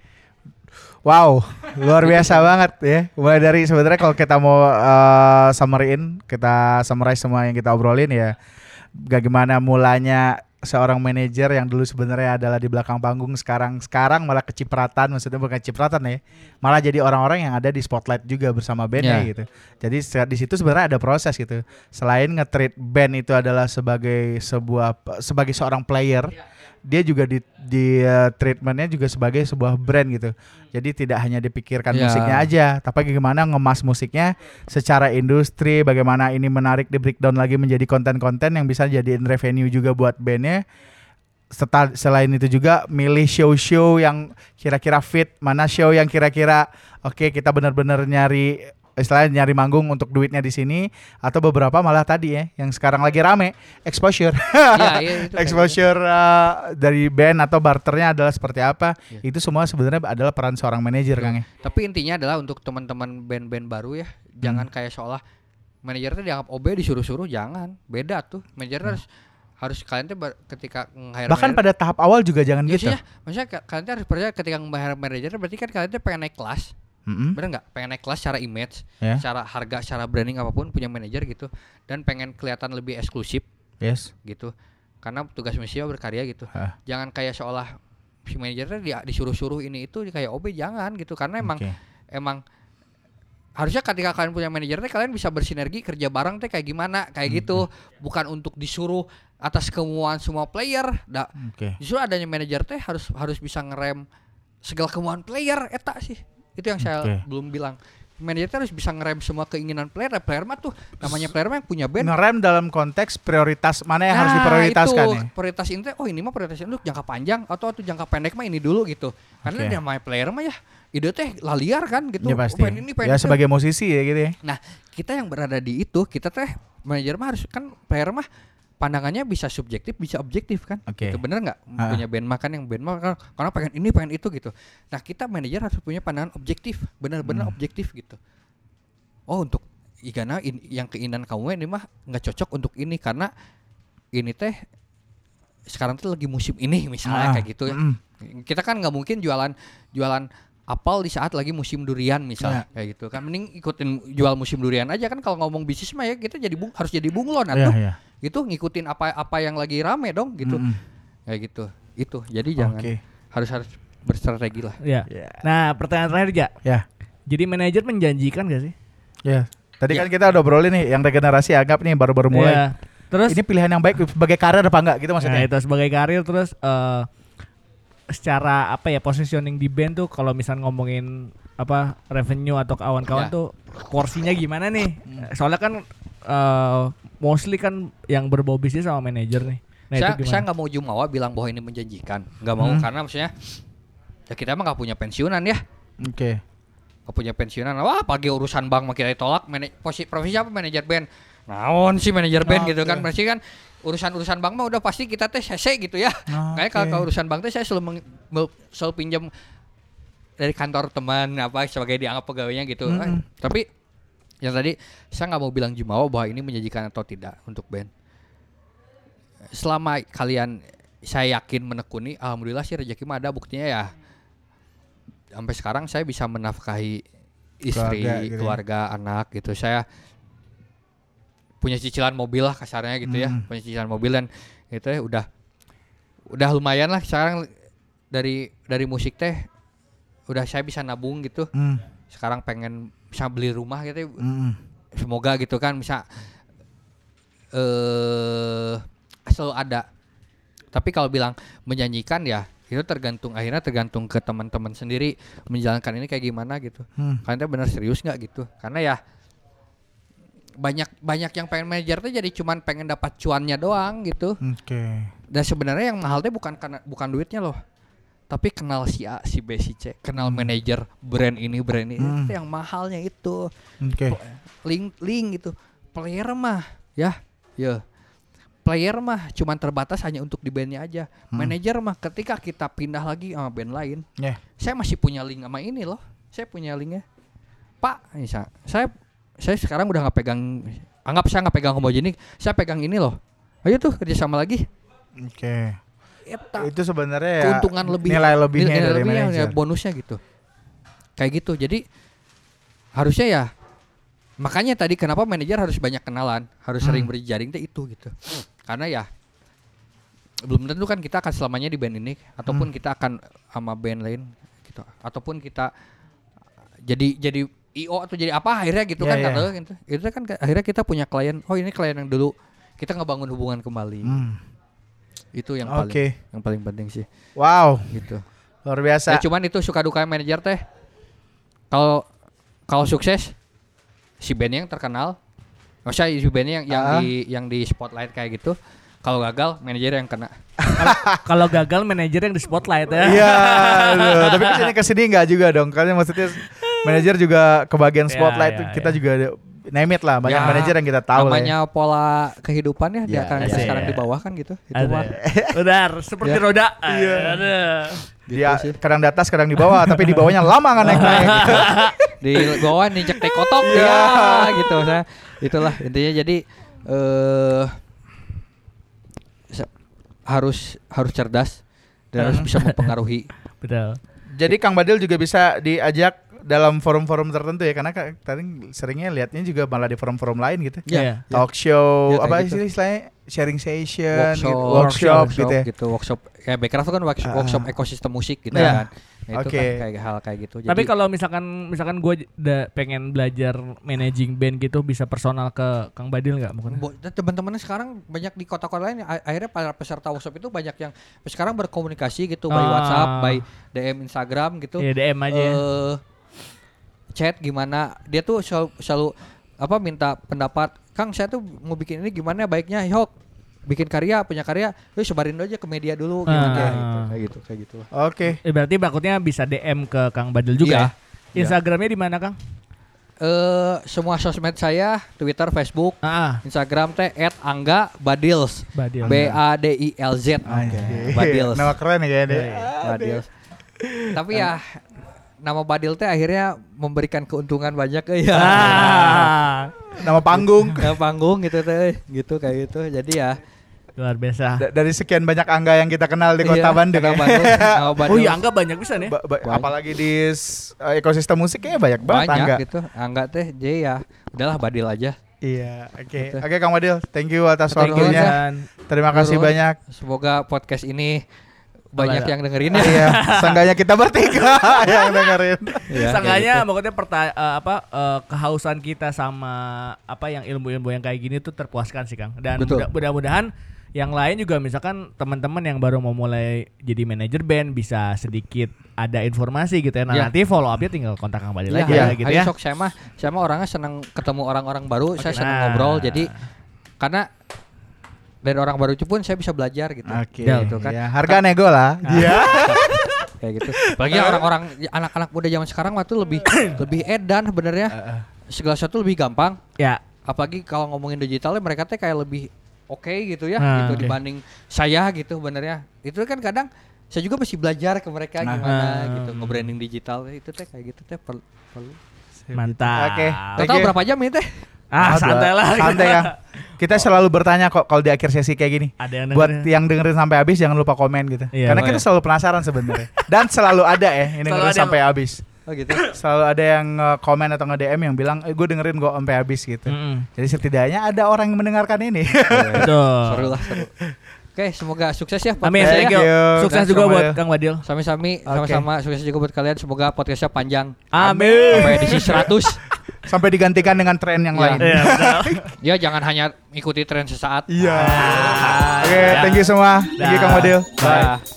Wow, luar biasa banget ya. Mulai dari sebenarnya kalau kita mau eh, summary-in, kita summarize semua yang kita obrolin ya. Bagaimana mulanya seorang manajer yang dulu sebenarnya adalah di belakang panggung sekarang sekarang malah kecipratan maksudnya bukan kecipratan ya malah jadi orang-orang yang ada di spotlight juga bersama bandnya Ya. gitu. Jadi di situ sebenarnya ada proses gitu. Selain nge-treat band itu adalah sebagai sebuah sebagai seorang player dia juga di di uh, treatmentnya juga sebagai sebuah brand gitu. Jadi tidak hanya dipikirkan Ya. musiknya aja, tapi bagaimana ngemas musiknya secara industri, bagaimana ini menarik di breakdown lagi menjadi konten-konten yang bisa jadiin revenue juga buat bandnya. Seta- selain itu juga milih show-show yang kira-kira fit, mana show yang kira-kira oke kita benar-benar nyari istilahnya nyari manggung untuk duitnya di sini atau beberapa malah tadi ya yang sekarang lagi rame exposure Iya, iya, itu exposure uh, dari band atau barternya adalah seperti apa Iya. itu semua sebenarnya adalah peran seorang manajer kang ya Tapi intinya adalah untuk teman-teman band-band baru ya, Hmm. jangan kayak seolah manajernya dianggap OB disuruh-suruh, jangan. Beda tuh. Manajer harus harus kalian tuh ketika nge-hire Hmm. bahkan manajer- pada tahap awal juga jangan Iya gitu sih ya, maksudnya ka- kalian tuh harus percaya ketika nge-hire manajer berarti kan kalian tuh pengen naik kelas. Mm-mm. Bener nggak? Pengen naik kelas secara image, Ya. secara harga, secara branding apa pun punya manajer gitu dan pengen kelihatan lebih eksklusif yes gitu. Karena tugas manusia berkarya gitu. Hah. Jangan kayak seolah si manajernya dia disuruh-suruh ini itu kayak OB jangan gitu karena emang Oke. emang harusnya ketika kalian punya manajer teh kalian bisa bersinergi kerja bareng teh kayak gimana kayak gitu bukan untuk disuruh atas kemauan semua player da, oke justru adanya manajer teh harus harus bisa ngerem segala kemauan player eta sih itu yang saya Oke. belum bilang. Manajer harus bisa ngerem semua keinginan player. Nah, player mah tuh namanya player mah yang punya band. Ngerem dalam konteks prioritas mana yang harus Nah, diprioritaskan itu, ya prioritas ini oh ini mah prioritas untuk jangka panjang atau atau jangka pendek mah ini dulu gitu. Karena dia main player mah ya ide teh laliar kan gitu. ya Oh, pasti. Pengen ini pengen ya sebagai musisi ya gitu ya. Nah, kita yang berada di itu, kita teh manajer mah harus kan player mah pandangannya bisa subjektif, bisa objektif kan. Oke. Gitu bener nggak? Ah. Punya band mah kan yang band mah kan karena pengen ini, pengen itu gitu. Nah, kita manajer harus punya pandangan objektif, benar-benar Hmm. objektif gitu. Oh, untuk Igana in- yang keinginan kamu ini mah nggak cocok untuk ini karena ini teh sekarang tuh lagi musim ini misalnya Ah, kayak gitu ya. mm. Kita kan nggak mungkin jualan jualan apel di saat lagi musim durian misalnya kayak gitu kan mending ikutin jual musim durian aja kan kalau ngomong bisnis mah ya kita jadi bung, harus jadi bunglon Iya, atuh iya. Gitu ngikutin apa apa yang lagi rame dong gitu Mm-mm. kayak gitu itu jadi jangan harus harus berstrategi lah Ya. Ya. Nah, pertanyaan terakhir. Ya. Jadi manajer menjanjikan gak sih? Ya. Tadi Ya. kan kita udah obrolin nih yang regenerasi anggap nih baru-baru mulai. Iya. Terus Ini pilihan yang baik sebagai karir apa enggak gitu maksudnya? Nah, itu sebagai karir terus eh secara apa ya positioning di band tuh kalau misal ngomongin apa revenue atau kawan-kawan Ya. tuh porsinya gimana nih? Soalnya kan eh mostly kan yang berbau bisnis sama manajer nih. Nah, saya saya nggak mau jumawa bilang bahwa ini menjanjikan nggak mau Hmm. karena maksudnya ya kita emang nggak punya pensiunan ya Oke. nggak punya pensiunan wah pagi urusan bank mah kita ditolak Mana- posi- profesi apa manajer band naon sih manajer band gitu Oke. kan berarti kan urusan-urusan bank mah udah pasti kita teh sese gitu ya kayak kalau Oke. ke urusan bank teh saya selalu selalu pinjam dari kantor teman apa sebagai dianggap pegawainya gitu Eh, Mm-mm. tapi yang tadi saya nggak mau bilang jumawa bahwa ini menjanjikan atau tidak untuk band selama kalian saya yakin menekuni alhamdulillah sih rezeki mah ada buktinya ya sampai sekarang saya bisa menafkahi istri Keluarga gitu ya. keluarga anak gitu saya punya cicilan mobil lah kasarnya gitu ya Hmm. punya cicilan mobil dan itu ya udah udah lumayan lah sekarang dari dari musik teh udah saya bisa nabung gitu Hmm. sekarang pengen bisa beli rumah gitu Mm-mm. semoga gitu kan bisa eh selalu ada tapi kalau bilang menjanjikan ya itu tergantung akhirnya tergantung ke teman-teman sendiri menjalankan ini kayak gimana gitu Hmm. kalian benar serius nggak gitu karena ya banyak banyak yang pengen manajer tuh jadi cuman pengen dapat cuannya doang gitu Oke. dan sebenarnya yang mahal tuh bukan karena bukan duitnya loh tapi kenal si A, si B, si C, kenal manajer brand ini, brand ini, Hmm. itu yang mahalnya itu. Oke. Link link itu. Player mah ya, ya. Player mah cuman terbatas hanya untuk di bandnya aja. Hmm. Manajer mah ketika kita pindah lagi sama band lain, Ya. saya masih punya link sama ini loh. Saya punya linknya. Pak, ini sa- saya saya sekarang udah nggak pegang anggap saya nggak pegang homogenik, saya pegang ini loh. Ayo tuh kerjasama lagi. Oke. Eta Itu sebenarnya ya keuntungan lebih nilai lebihnya nilai dari lebihnya, manajer. ya, bonusnya gitu. Kayak gitu. Jadi harusnya ya makanya tadi kenapa manajer harus banyak kenalan, harus Hmm. sering berjaring teh itu gitu. Karena ya belum tentu kan kita akan selamanya di band ini ataupun Hmm. kita akan sama band lain gitu. Ataupun kita jadi jadi IO atau jadi apa akhirnya gitu Ya, kan ya. kata gitu. Itu kan akhirnya kita punya klien, oh ini klien yang dulu kita ngebangun hubungan kembali. Hmm. Itu yang paling yang paling penting sih Wow, gitu. luar biasa. Ya cuman itu suka duka manajer teh. Kalau kalau sukses si band yang terkenal, maksudnya si band yang yang Ah. di yang di spotlight kayak gitu. Kalau gagal manajer yang kena. Kalau gagal manajer yang di spotlight ya. Iya, aduh. tapi ke sini ke sini nggak juga dong. Karena maksudnya manajer juga kebagian Ya, spotlight. ya, kita ya. juga ada- name it lah. Banyak Ya, manajer yang kita tahu lah. ya. Namanya pola kehidupan ya, dia Ya, akan ada sekarang ya. di bawah kan gitu. Itu mah. Benar, seperti Ya. roda. Iya. Ada. Dia Gitu sih. kadang di atas, kadang di bawah. tapi di bawahnya lama nggak naik naik. di bawah ninjek teh kotok Iya. ya gitu saya itulah intinya jadi eh se- harus harus cerdas dan harus bisa mempengaruhi Betul. Jadi Kang Badil juga bisa diajak dalam forum-forum tertentu ya karena ka- tadi seringnya lihatnya juga malah di forum-forum lain gitu. Iya. Talk show, kayak apa gitu. sih istilahnya sharing session, workshop, gitu. workshop, gitu ya. gitu workshop ya Backcraft kan workshop, Ah. workshop ekosistem musik gitu Iya. kan Nah, itu Oke. kan kayak hal kayak gitu Tapi kalau misalkan misalkan gue udah pengen belajar managing band gitu bisa personal ke Kang Badil nggak mungkin? Bo- dan teman-teman sekarang banyak di kota-kota lain akhirnya para peserta workshop itu banyak yang sekarang berkomunikasi gitu by Ah. WhatsApp, by DM Instagram gitu. Iya DM aja. ya. Chat gimana dia tuh selalu, selalu apa minta pendapat Kang saya tuh mau bikin ini gimana baiknya Yok bikin karya punya karya yuk sebarin dulu aja ke media dulu gimana Ah. gitu kayak gitu kayak gitu. Oke. Eh, berarti takutnya bisa DM ke Kang Badil juga Iya. ya? Instagramnya di mana Kang? eh semua sosmed saya Twitter Facebook Ah, Instagram teh @angga badils Badil. B A D I L Z Anjir. Badils Nama keren ya kayaknya. Badils tapi ya nama Badil teh akhirnya memberikan keuntungan banyak eh, ya Ah, Nama panggung. Nama panggung gitu teh gitu kayak gitu jadi ya luar biasa. Da- dari sekian banyak angga yang kita kenal di kota Iya, Bandung. Kota ya. Bandung, nama. Oh iya, Angga banyak bisa nih. Ba- ba- Banyak. apalagi di eh, ekosistem musik kayaknya banyak banget banyak angga. gitu angga teh jadi ya udahlah badil aja Iya, oke. Gitu. Oke Kang Wadil, thank you atas waktunya. Terima kasih banyak. semoga podcast ini banyak yang dengerin ya Iya, seenggaknya kita bertiga yang dengerin. Iya, Seenggaknya kayak gitu. maksudnya perta- eh, apa eh, kehausan kita sama apa yang ilmu-ilmu yang kayak gini tuh terpuaskan sih Kang. Dan mudah- mudah-mudahan yang lain juga misalkan teman-teman yang baru mau mulai jadi manajer band bisa sedikit ada informasi gitu ya. Nah, Ya. nanti follow up-nya tinggal kontak Kang Badil Iya, aja iya. gitu ayo ya. sok saya mah saya mah orangnya senang ketemu orang-orang baru saya senang Nah. ngobrol jadi karena dari orang baru pun saya bisa belajar gitu Oke. gitu kan Ya, harga nego lah. Iya. kayak gitu apalagi orang-orang anak-anak muda zaman sekarang mah tuh lebih lebih edan sebenarnya segala sesuatu lebih gampang Ya, apalagi kalau ngomongin digitalnya mereka teh kayak lebih oke gitu ya Nah, gitu oke. dibanding saya gitu benernya itu kan kadang saya juga masih belajar ke mereka Nah. gimana Ah. gitu nge-branding digital itu teh kayak gitu teh perlu mantap. Oke. Thank total berapa jam ini teh Ah, Oh, santai lah. Santai Kang. Kita selalu bertanya kok kalau di akhir sesi kayak gini. Ada yang Buat yang dengerin sampai habis jangan lupa komen gitu. Iya, Karena oh kita iya. selalu penasaran sebenarnya. Dan selalu ada ya yang Selalu dengerin ada sampai habis. oh gitu Selalu ada yang komen atau nge-DM yang bilang, eh, gue dengerin gue sampai habis gitu. Mm-mm. Jadi setidaknya ada orang yang mendengarkan ini. Betul. seru lah seru oke semoga sukses ya Amin, podcastnya thank ya. you. you. Sukses Kang juga buat. Kang Wadil. sami-sami sama-sama sukses juga buat kalian semoga podcastnya panjang Amin. sampai edisi 100 sampai digantikan dengan tren yang Iya. lain. Iya, ya jangan hanya ikuti tren sesaat Iya. Ah, Oke, ya. thank you semua. Thank you. Kang Wadil. Bye. Dah.